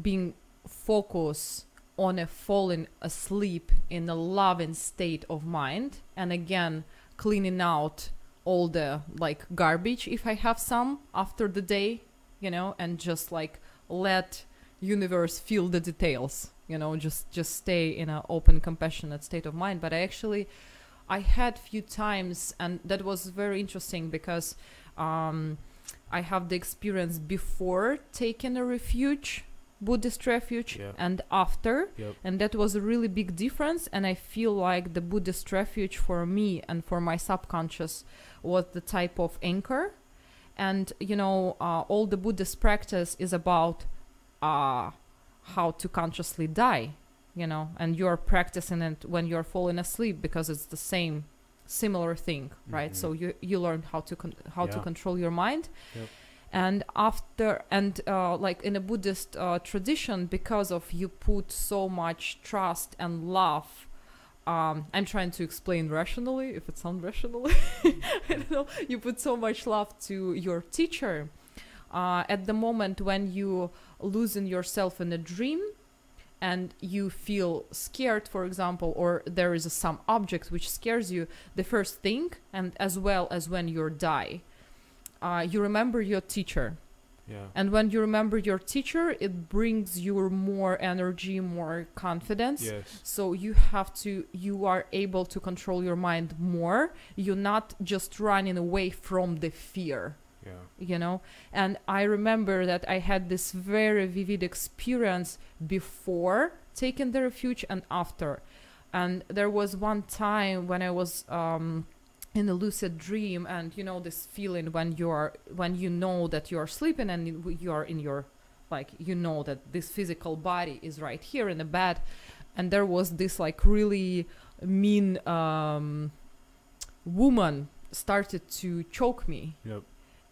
being focus on a falling asleep in a loving state of mind and again cleaning out all the like garbage if I have some after the day you know and just like let universe feel the details you know just just stay in an open compassionate state of mind but I actually I had few times, and that was very interesting because um, I have the experience before taking a refuge, Buddhist refuge, Yeah. and after, Yep. and that was a really big difference. And I feel like the Buddhist refuge for me and for my subconscious was the type of anchor. And you know, uh, all the Buddhist practice is about uh, how to consciously die you know and you're practicing it when you're falling asleep because it's the same similar thing right Mhm. so you you learn how to con- how to control your mind Yep. and after and uh, like in a buddhist uh, tradition because of you put so much trust and love um, I'm trying to explain rationally, if it sounds rationally. [laughs] I don't know. You put so much love to your teacher. Uh, at the moment when you losing yourself in a dream, and you feel scared, for example, or there is a, some object which scares you, the first thing, and as well as when you die, uh, you remember your teacher. Yeah. And when you remember your teacher, it brings you more energy, more confidence. Yes. So you have to, you are able to control your mind more. You're not just running away from the fear Yeah. you know and i remember that i had this very vivid experience before taking the refuge and after and there was one time when i was um in a lucid dream and you know this feeling when you are when you know that you are sleeping and you are in your like you know that this physical body is right here in the bed and there was this like really mean um woman started to choke me Yep.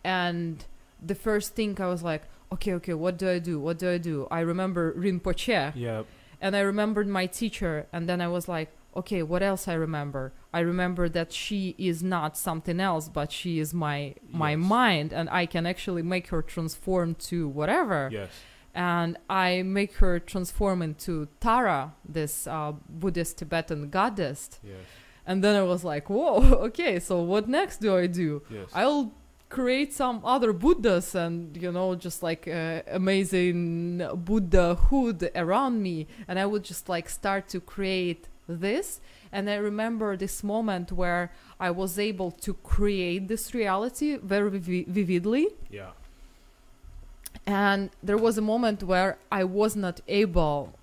And the first thing I was like, okay, okay, what do I do? What do I do? I remember Rinpoche, Yep. and I remembered my teacher, and then I was like, okay, what else I remember? I remember that she is not something else, but she is my my Yes. mind, and I can actually make her transform to whatever. Yes. And I make her transform into Tara, this uh, Buddhist Tibetan goddess. Yes. And then I was like, whoa, [laughs] okay, so what next do I do? Yes. I'll create some other Buddhas and you know just like uh, amazing Buddhahood around me, and I would just like start to create this. And I remember this moment where I was able to create this reality very vi- vividly. yeah. And there was a moment where I was not able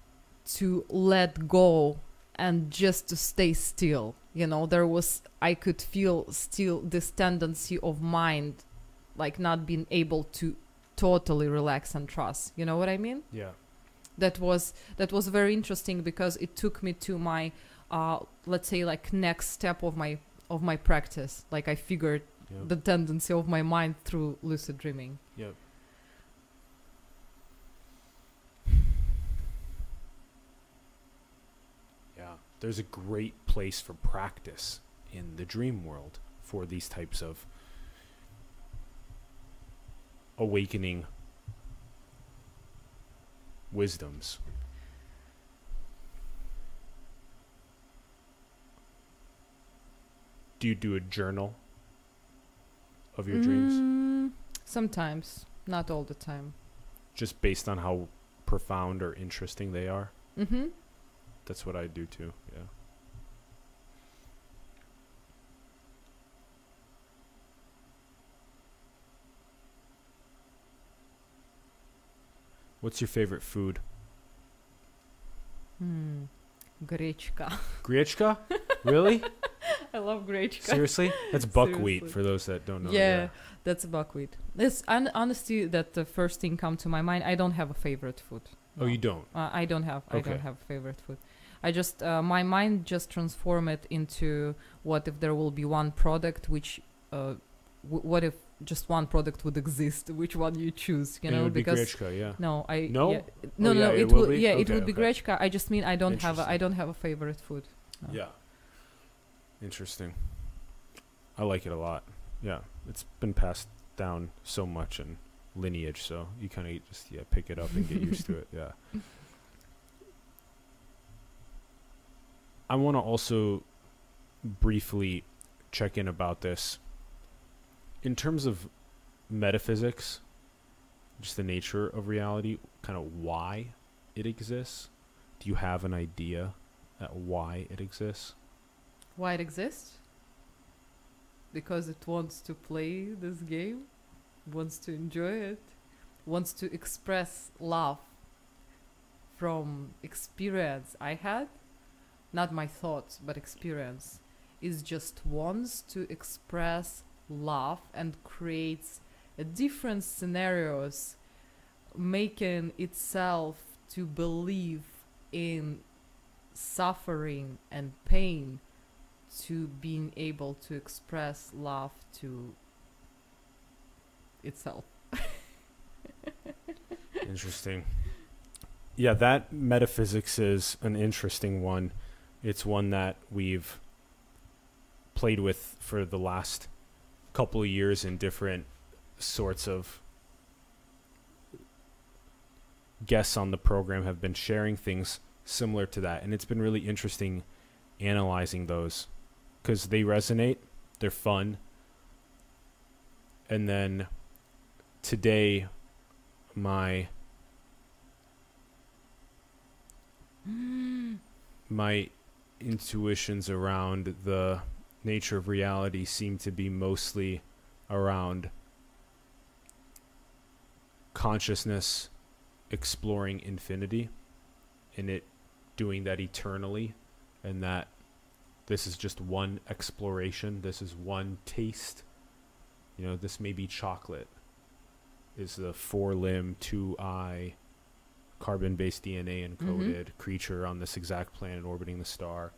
to let go and just to stay still. You know, there was, I could feel still this tendency of mind, like not being able to totally relax and trust. You know what I mean? Yeah. That was, that was very interesting because it took me to my, uh, let's say like next step of my, of my practice. Like I figured Yep. the tendency of my mind through lucid dreaming. Yep. Yeah. There's a great place for practice in the dream world for these types of awakening wisdoms. Do you do a journal of your dreams? Mm, Sometimes, not all the time. just based on how profound or interesting they are. Mm-hmm. That's what I do too. Yeah. What's your favorite food? Hmm. Grechka. [laughs] Really? I love grechka. Seriously? That's buckwheat Seriously. for those that don't know. yeah, that's buckwheat. It's un- honestly that the first thing come to my mind. I don't have a favorite food. Oh, you don't. Uh, I don't have. okay. I don't have a favorite food. I just uh, my mind just transform it into what if there will be one product which uh, w- what if just one product would exist, which one you choose, you And it know? would be because Grechka, yeah. no, I No? yeah, oh, no, Oh, no, yeah, it it will would be? yeah, it Okay, would be okay. Grechka. I just mean I don't have a, I don't have a favorite food. No. Yeah. Interesting. I like it a lot. Yeah. It's been passed down so much in lineage, so you kind of just yeah, pick it up and get used to it. Yeah. [laughs] I want to also briefly check in about this in terms of metaphysics, just the nature of reality, kind of why it exists. Do you have an idea at why it exists? Why it exists? Because it wants to play this game, wants to enjoy it, wants to express love from experience I had, not my thoughts, but experience. Is just wants to express love and creates different scenarios, making itself to believe in suffering and pain to being able to express love to itself. [laughs] Interesting. Yeah, that metaphysics is an interesting one. It's one that we've played with for the last couple of years in different sorts of guests on the program have been sharing things similar to that and it's been really interesting analyzing those cuz they resonate, they're fun. And then today my mm. my intuitions around the nature of reality seem to be mostly around consciousness exploring infinity and it doing that eternally and that this is just one exploration this is one taste you know this may be chocolate is the four limb two eye carbon based DNA encoded mm-hmm. creature on this exact planet orbiting the star.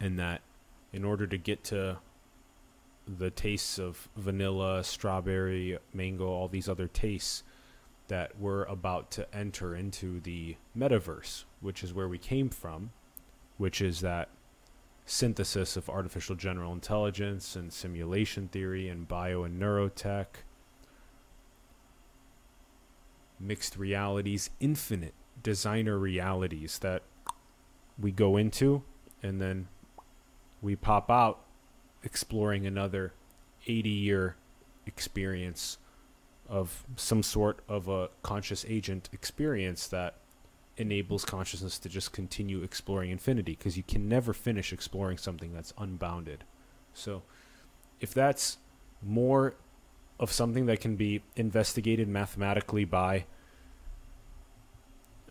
And that in order to get to the tastes of vanilla, strawberry, mango, all these other tastes, that we're about to enter into the metaverse, which is where we came from, which is that synthesis of artificial general intelligence and simulation theory and bio and neurotech mixed realities, infinite designer realities that we go into and then we pop out exploring another 80 year experience of some sort of a conscious agent experience that enables consciousness to just continue exploring infinity because you can never finish exploring something that's unbounded. So if that's more of something that can be investigated mathematically by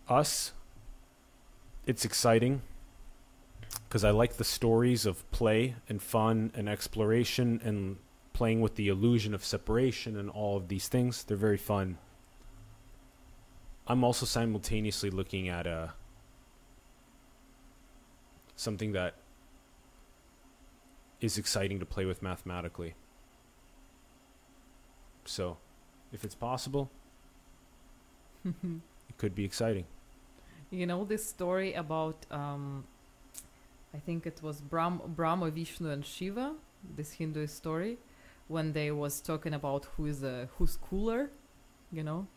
us, it's exciting because I like the stories of play and fun and exploration and playing with the illusion of separation and all of these things. They're very fun. I'm also simultaneously looking at uh, something that is exciting to play with mathematically. So, if it's possible, [laughs] it could be exciting. You know this story about um, I think it was Brahm, Brahma, Vishnu, and Shiva. This Hindu story, when they was talking about who is a who's cooler, you know,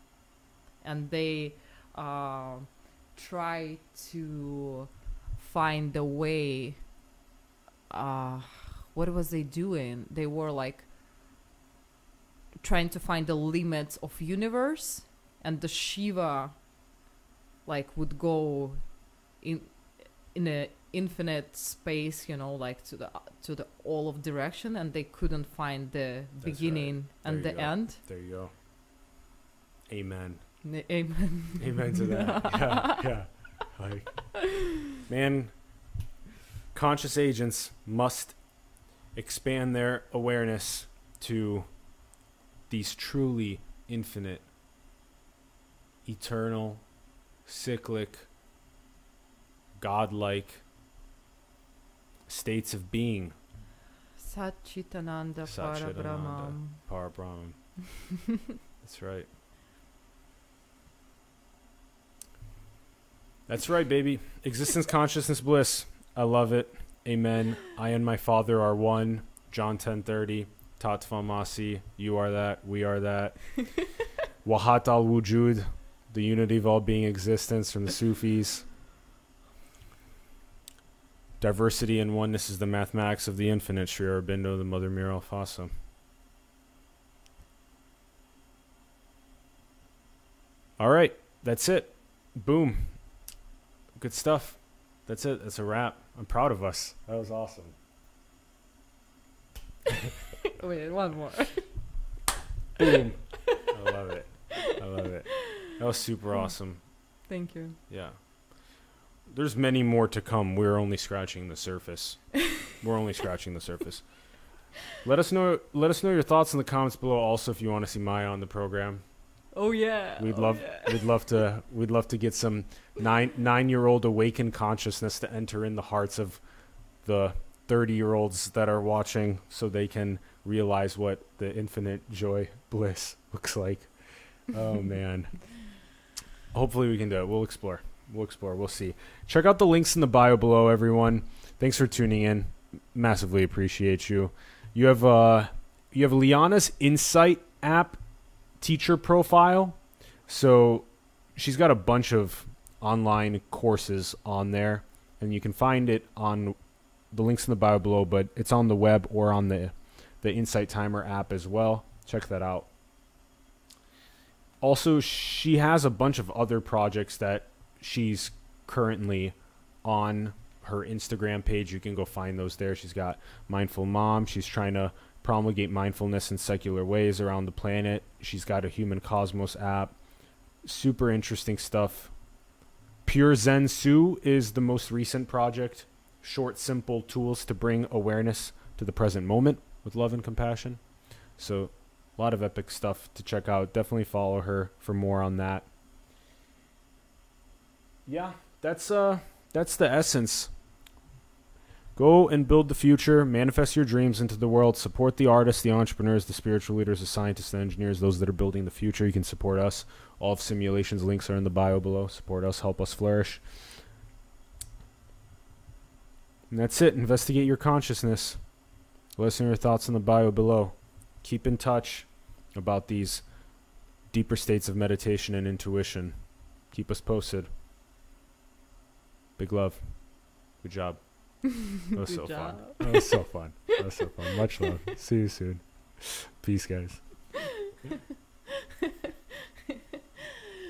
and they uh, try to find a way. Uh, what was they doing? They were like trying to find the limits of universe, and the Shiva like would go in in a infinite space you know like to the to the all of direction and they couldn't find the right. beginning and the go. end There you go. Amen. Amen [laughs] Amen to that. [laughs] yeah, yeah. Like, man, conscious agents must expand their awareness to these truly infinite, eternal, cyclic, godlike states of being Satchitananda. Parabrahmam. Parabrahman. [laughs] That's right. That's right, baby. Existence, consciousness, bliss. I love it. Amen. I and my Father are one. John ten thirty. Tatvamasi. You are that. We are that. [laughs] Wahdat al wujud. The unity of all being existence from the Sufis. Diversity and oneness is the mathematics of the infinite. Sri Aurobindo, the Mother Mirra Alfassa. All right, that's it. Boom. Good stuff. That's it. That's a wrap. I'm proud of us. That was awesome. [laughs] Wait, one more. [laughs] Boom. I love it. I love it. That was super mm. awesome. Thank you. Yeah. There's many more to come. We're only scratching the surface. We're only scratching the surface. Let us know let us know your thoughts in the comments below also if you want to see Maya on the program. Oh yeah. We'd oh, love yeah. we'd love to we'd love to get some nine nine year old awakened consciousness to enter in the hearts of the thirty year olds that are watching so they can realize what the infinite joy bliss [laughs] looks like. Oh [laughs] man. Hopefully we can do it. We'll explore. We'll explore. We'll see. Check out the links in the bio below, everyone. Thanks for tuning in. Massively appreciate you. You have uh you have Liana's Insight app teacher profile. So she's got a bunch of online courses on there, and you can find it on the links in the bio below, but it's on the web or on the the Insight Timer app as well. Check that out. Also, she has a bunch of other projects that she's currently on her Instagram page. You can go find those there. She's got Mindful Mom. She's trying to promulgate mindfulness in secular ways around the planet. She's got a Human Cosmos app. Super interesting stuff. Pure Zen Su is the most recent project. Short, simple tools to bring awareness to the present moment with love and compassion. So, a lot of epic stuff to check out. Definitely follow her for more on that. Yeah, that's uh that's the essence. Go and build the future, manifest your dreams into the world, support the artists, the entrepreneurs, the spiritual leaders, the scientists, the engineers, those that are building the future. You can support us. All of Simulations links are in the bio below. Support us, help us flourish. And that's it. Investigate your consciousness. Listen to your thoughts in the bio below. Keep in touch about these deeper states of meditation and intuition. Keep us posted. Big love. Good job. That was so fun. That was so fun. That was so fun. Much love. See you soon. Peace, guys. [laughs]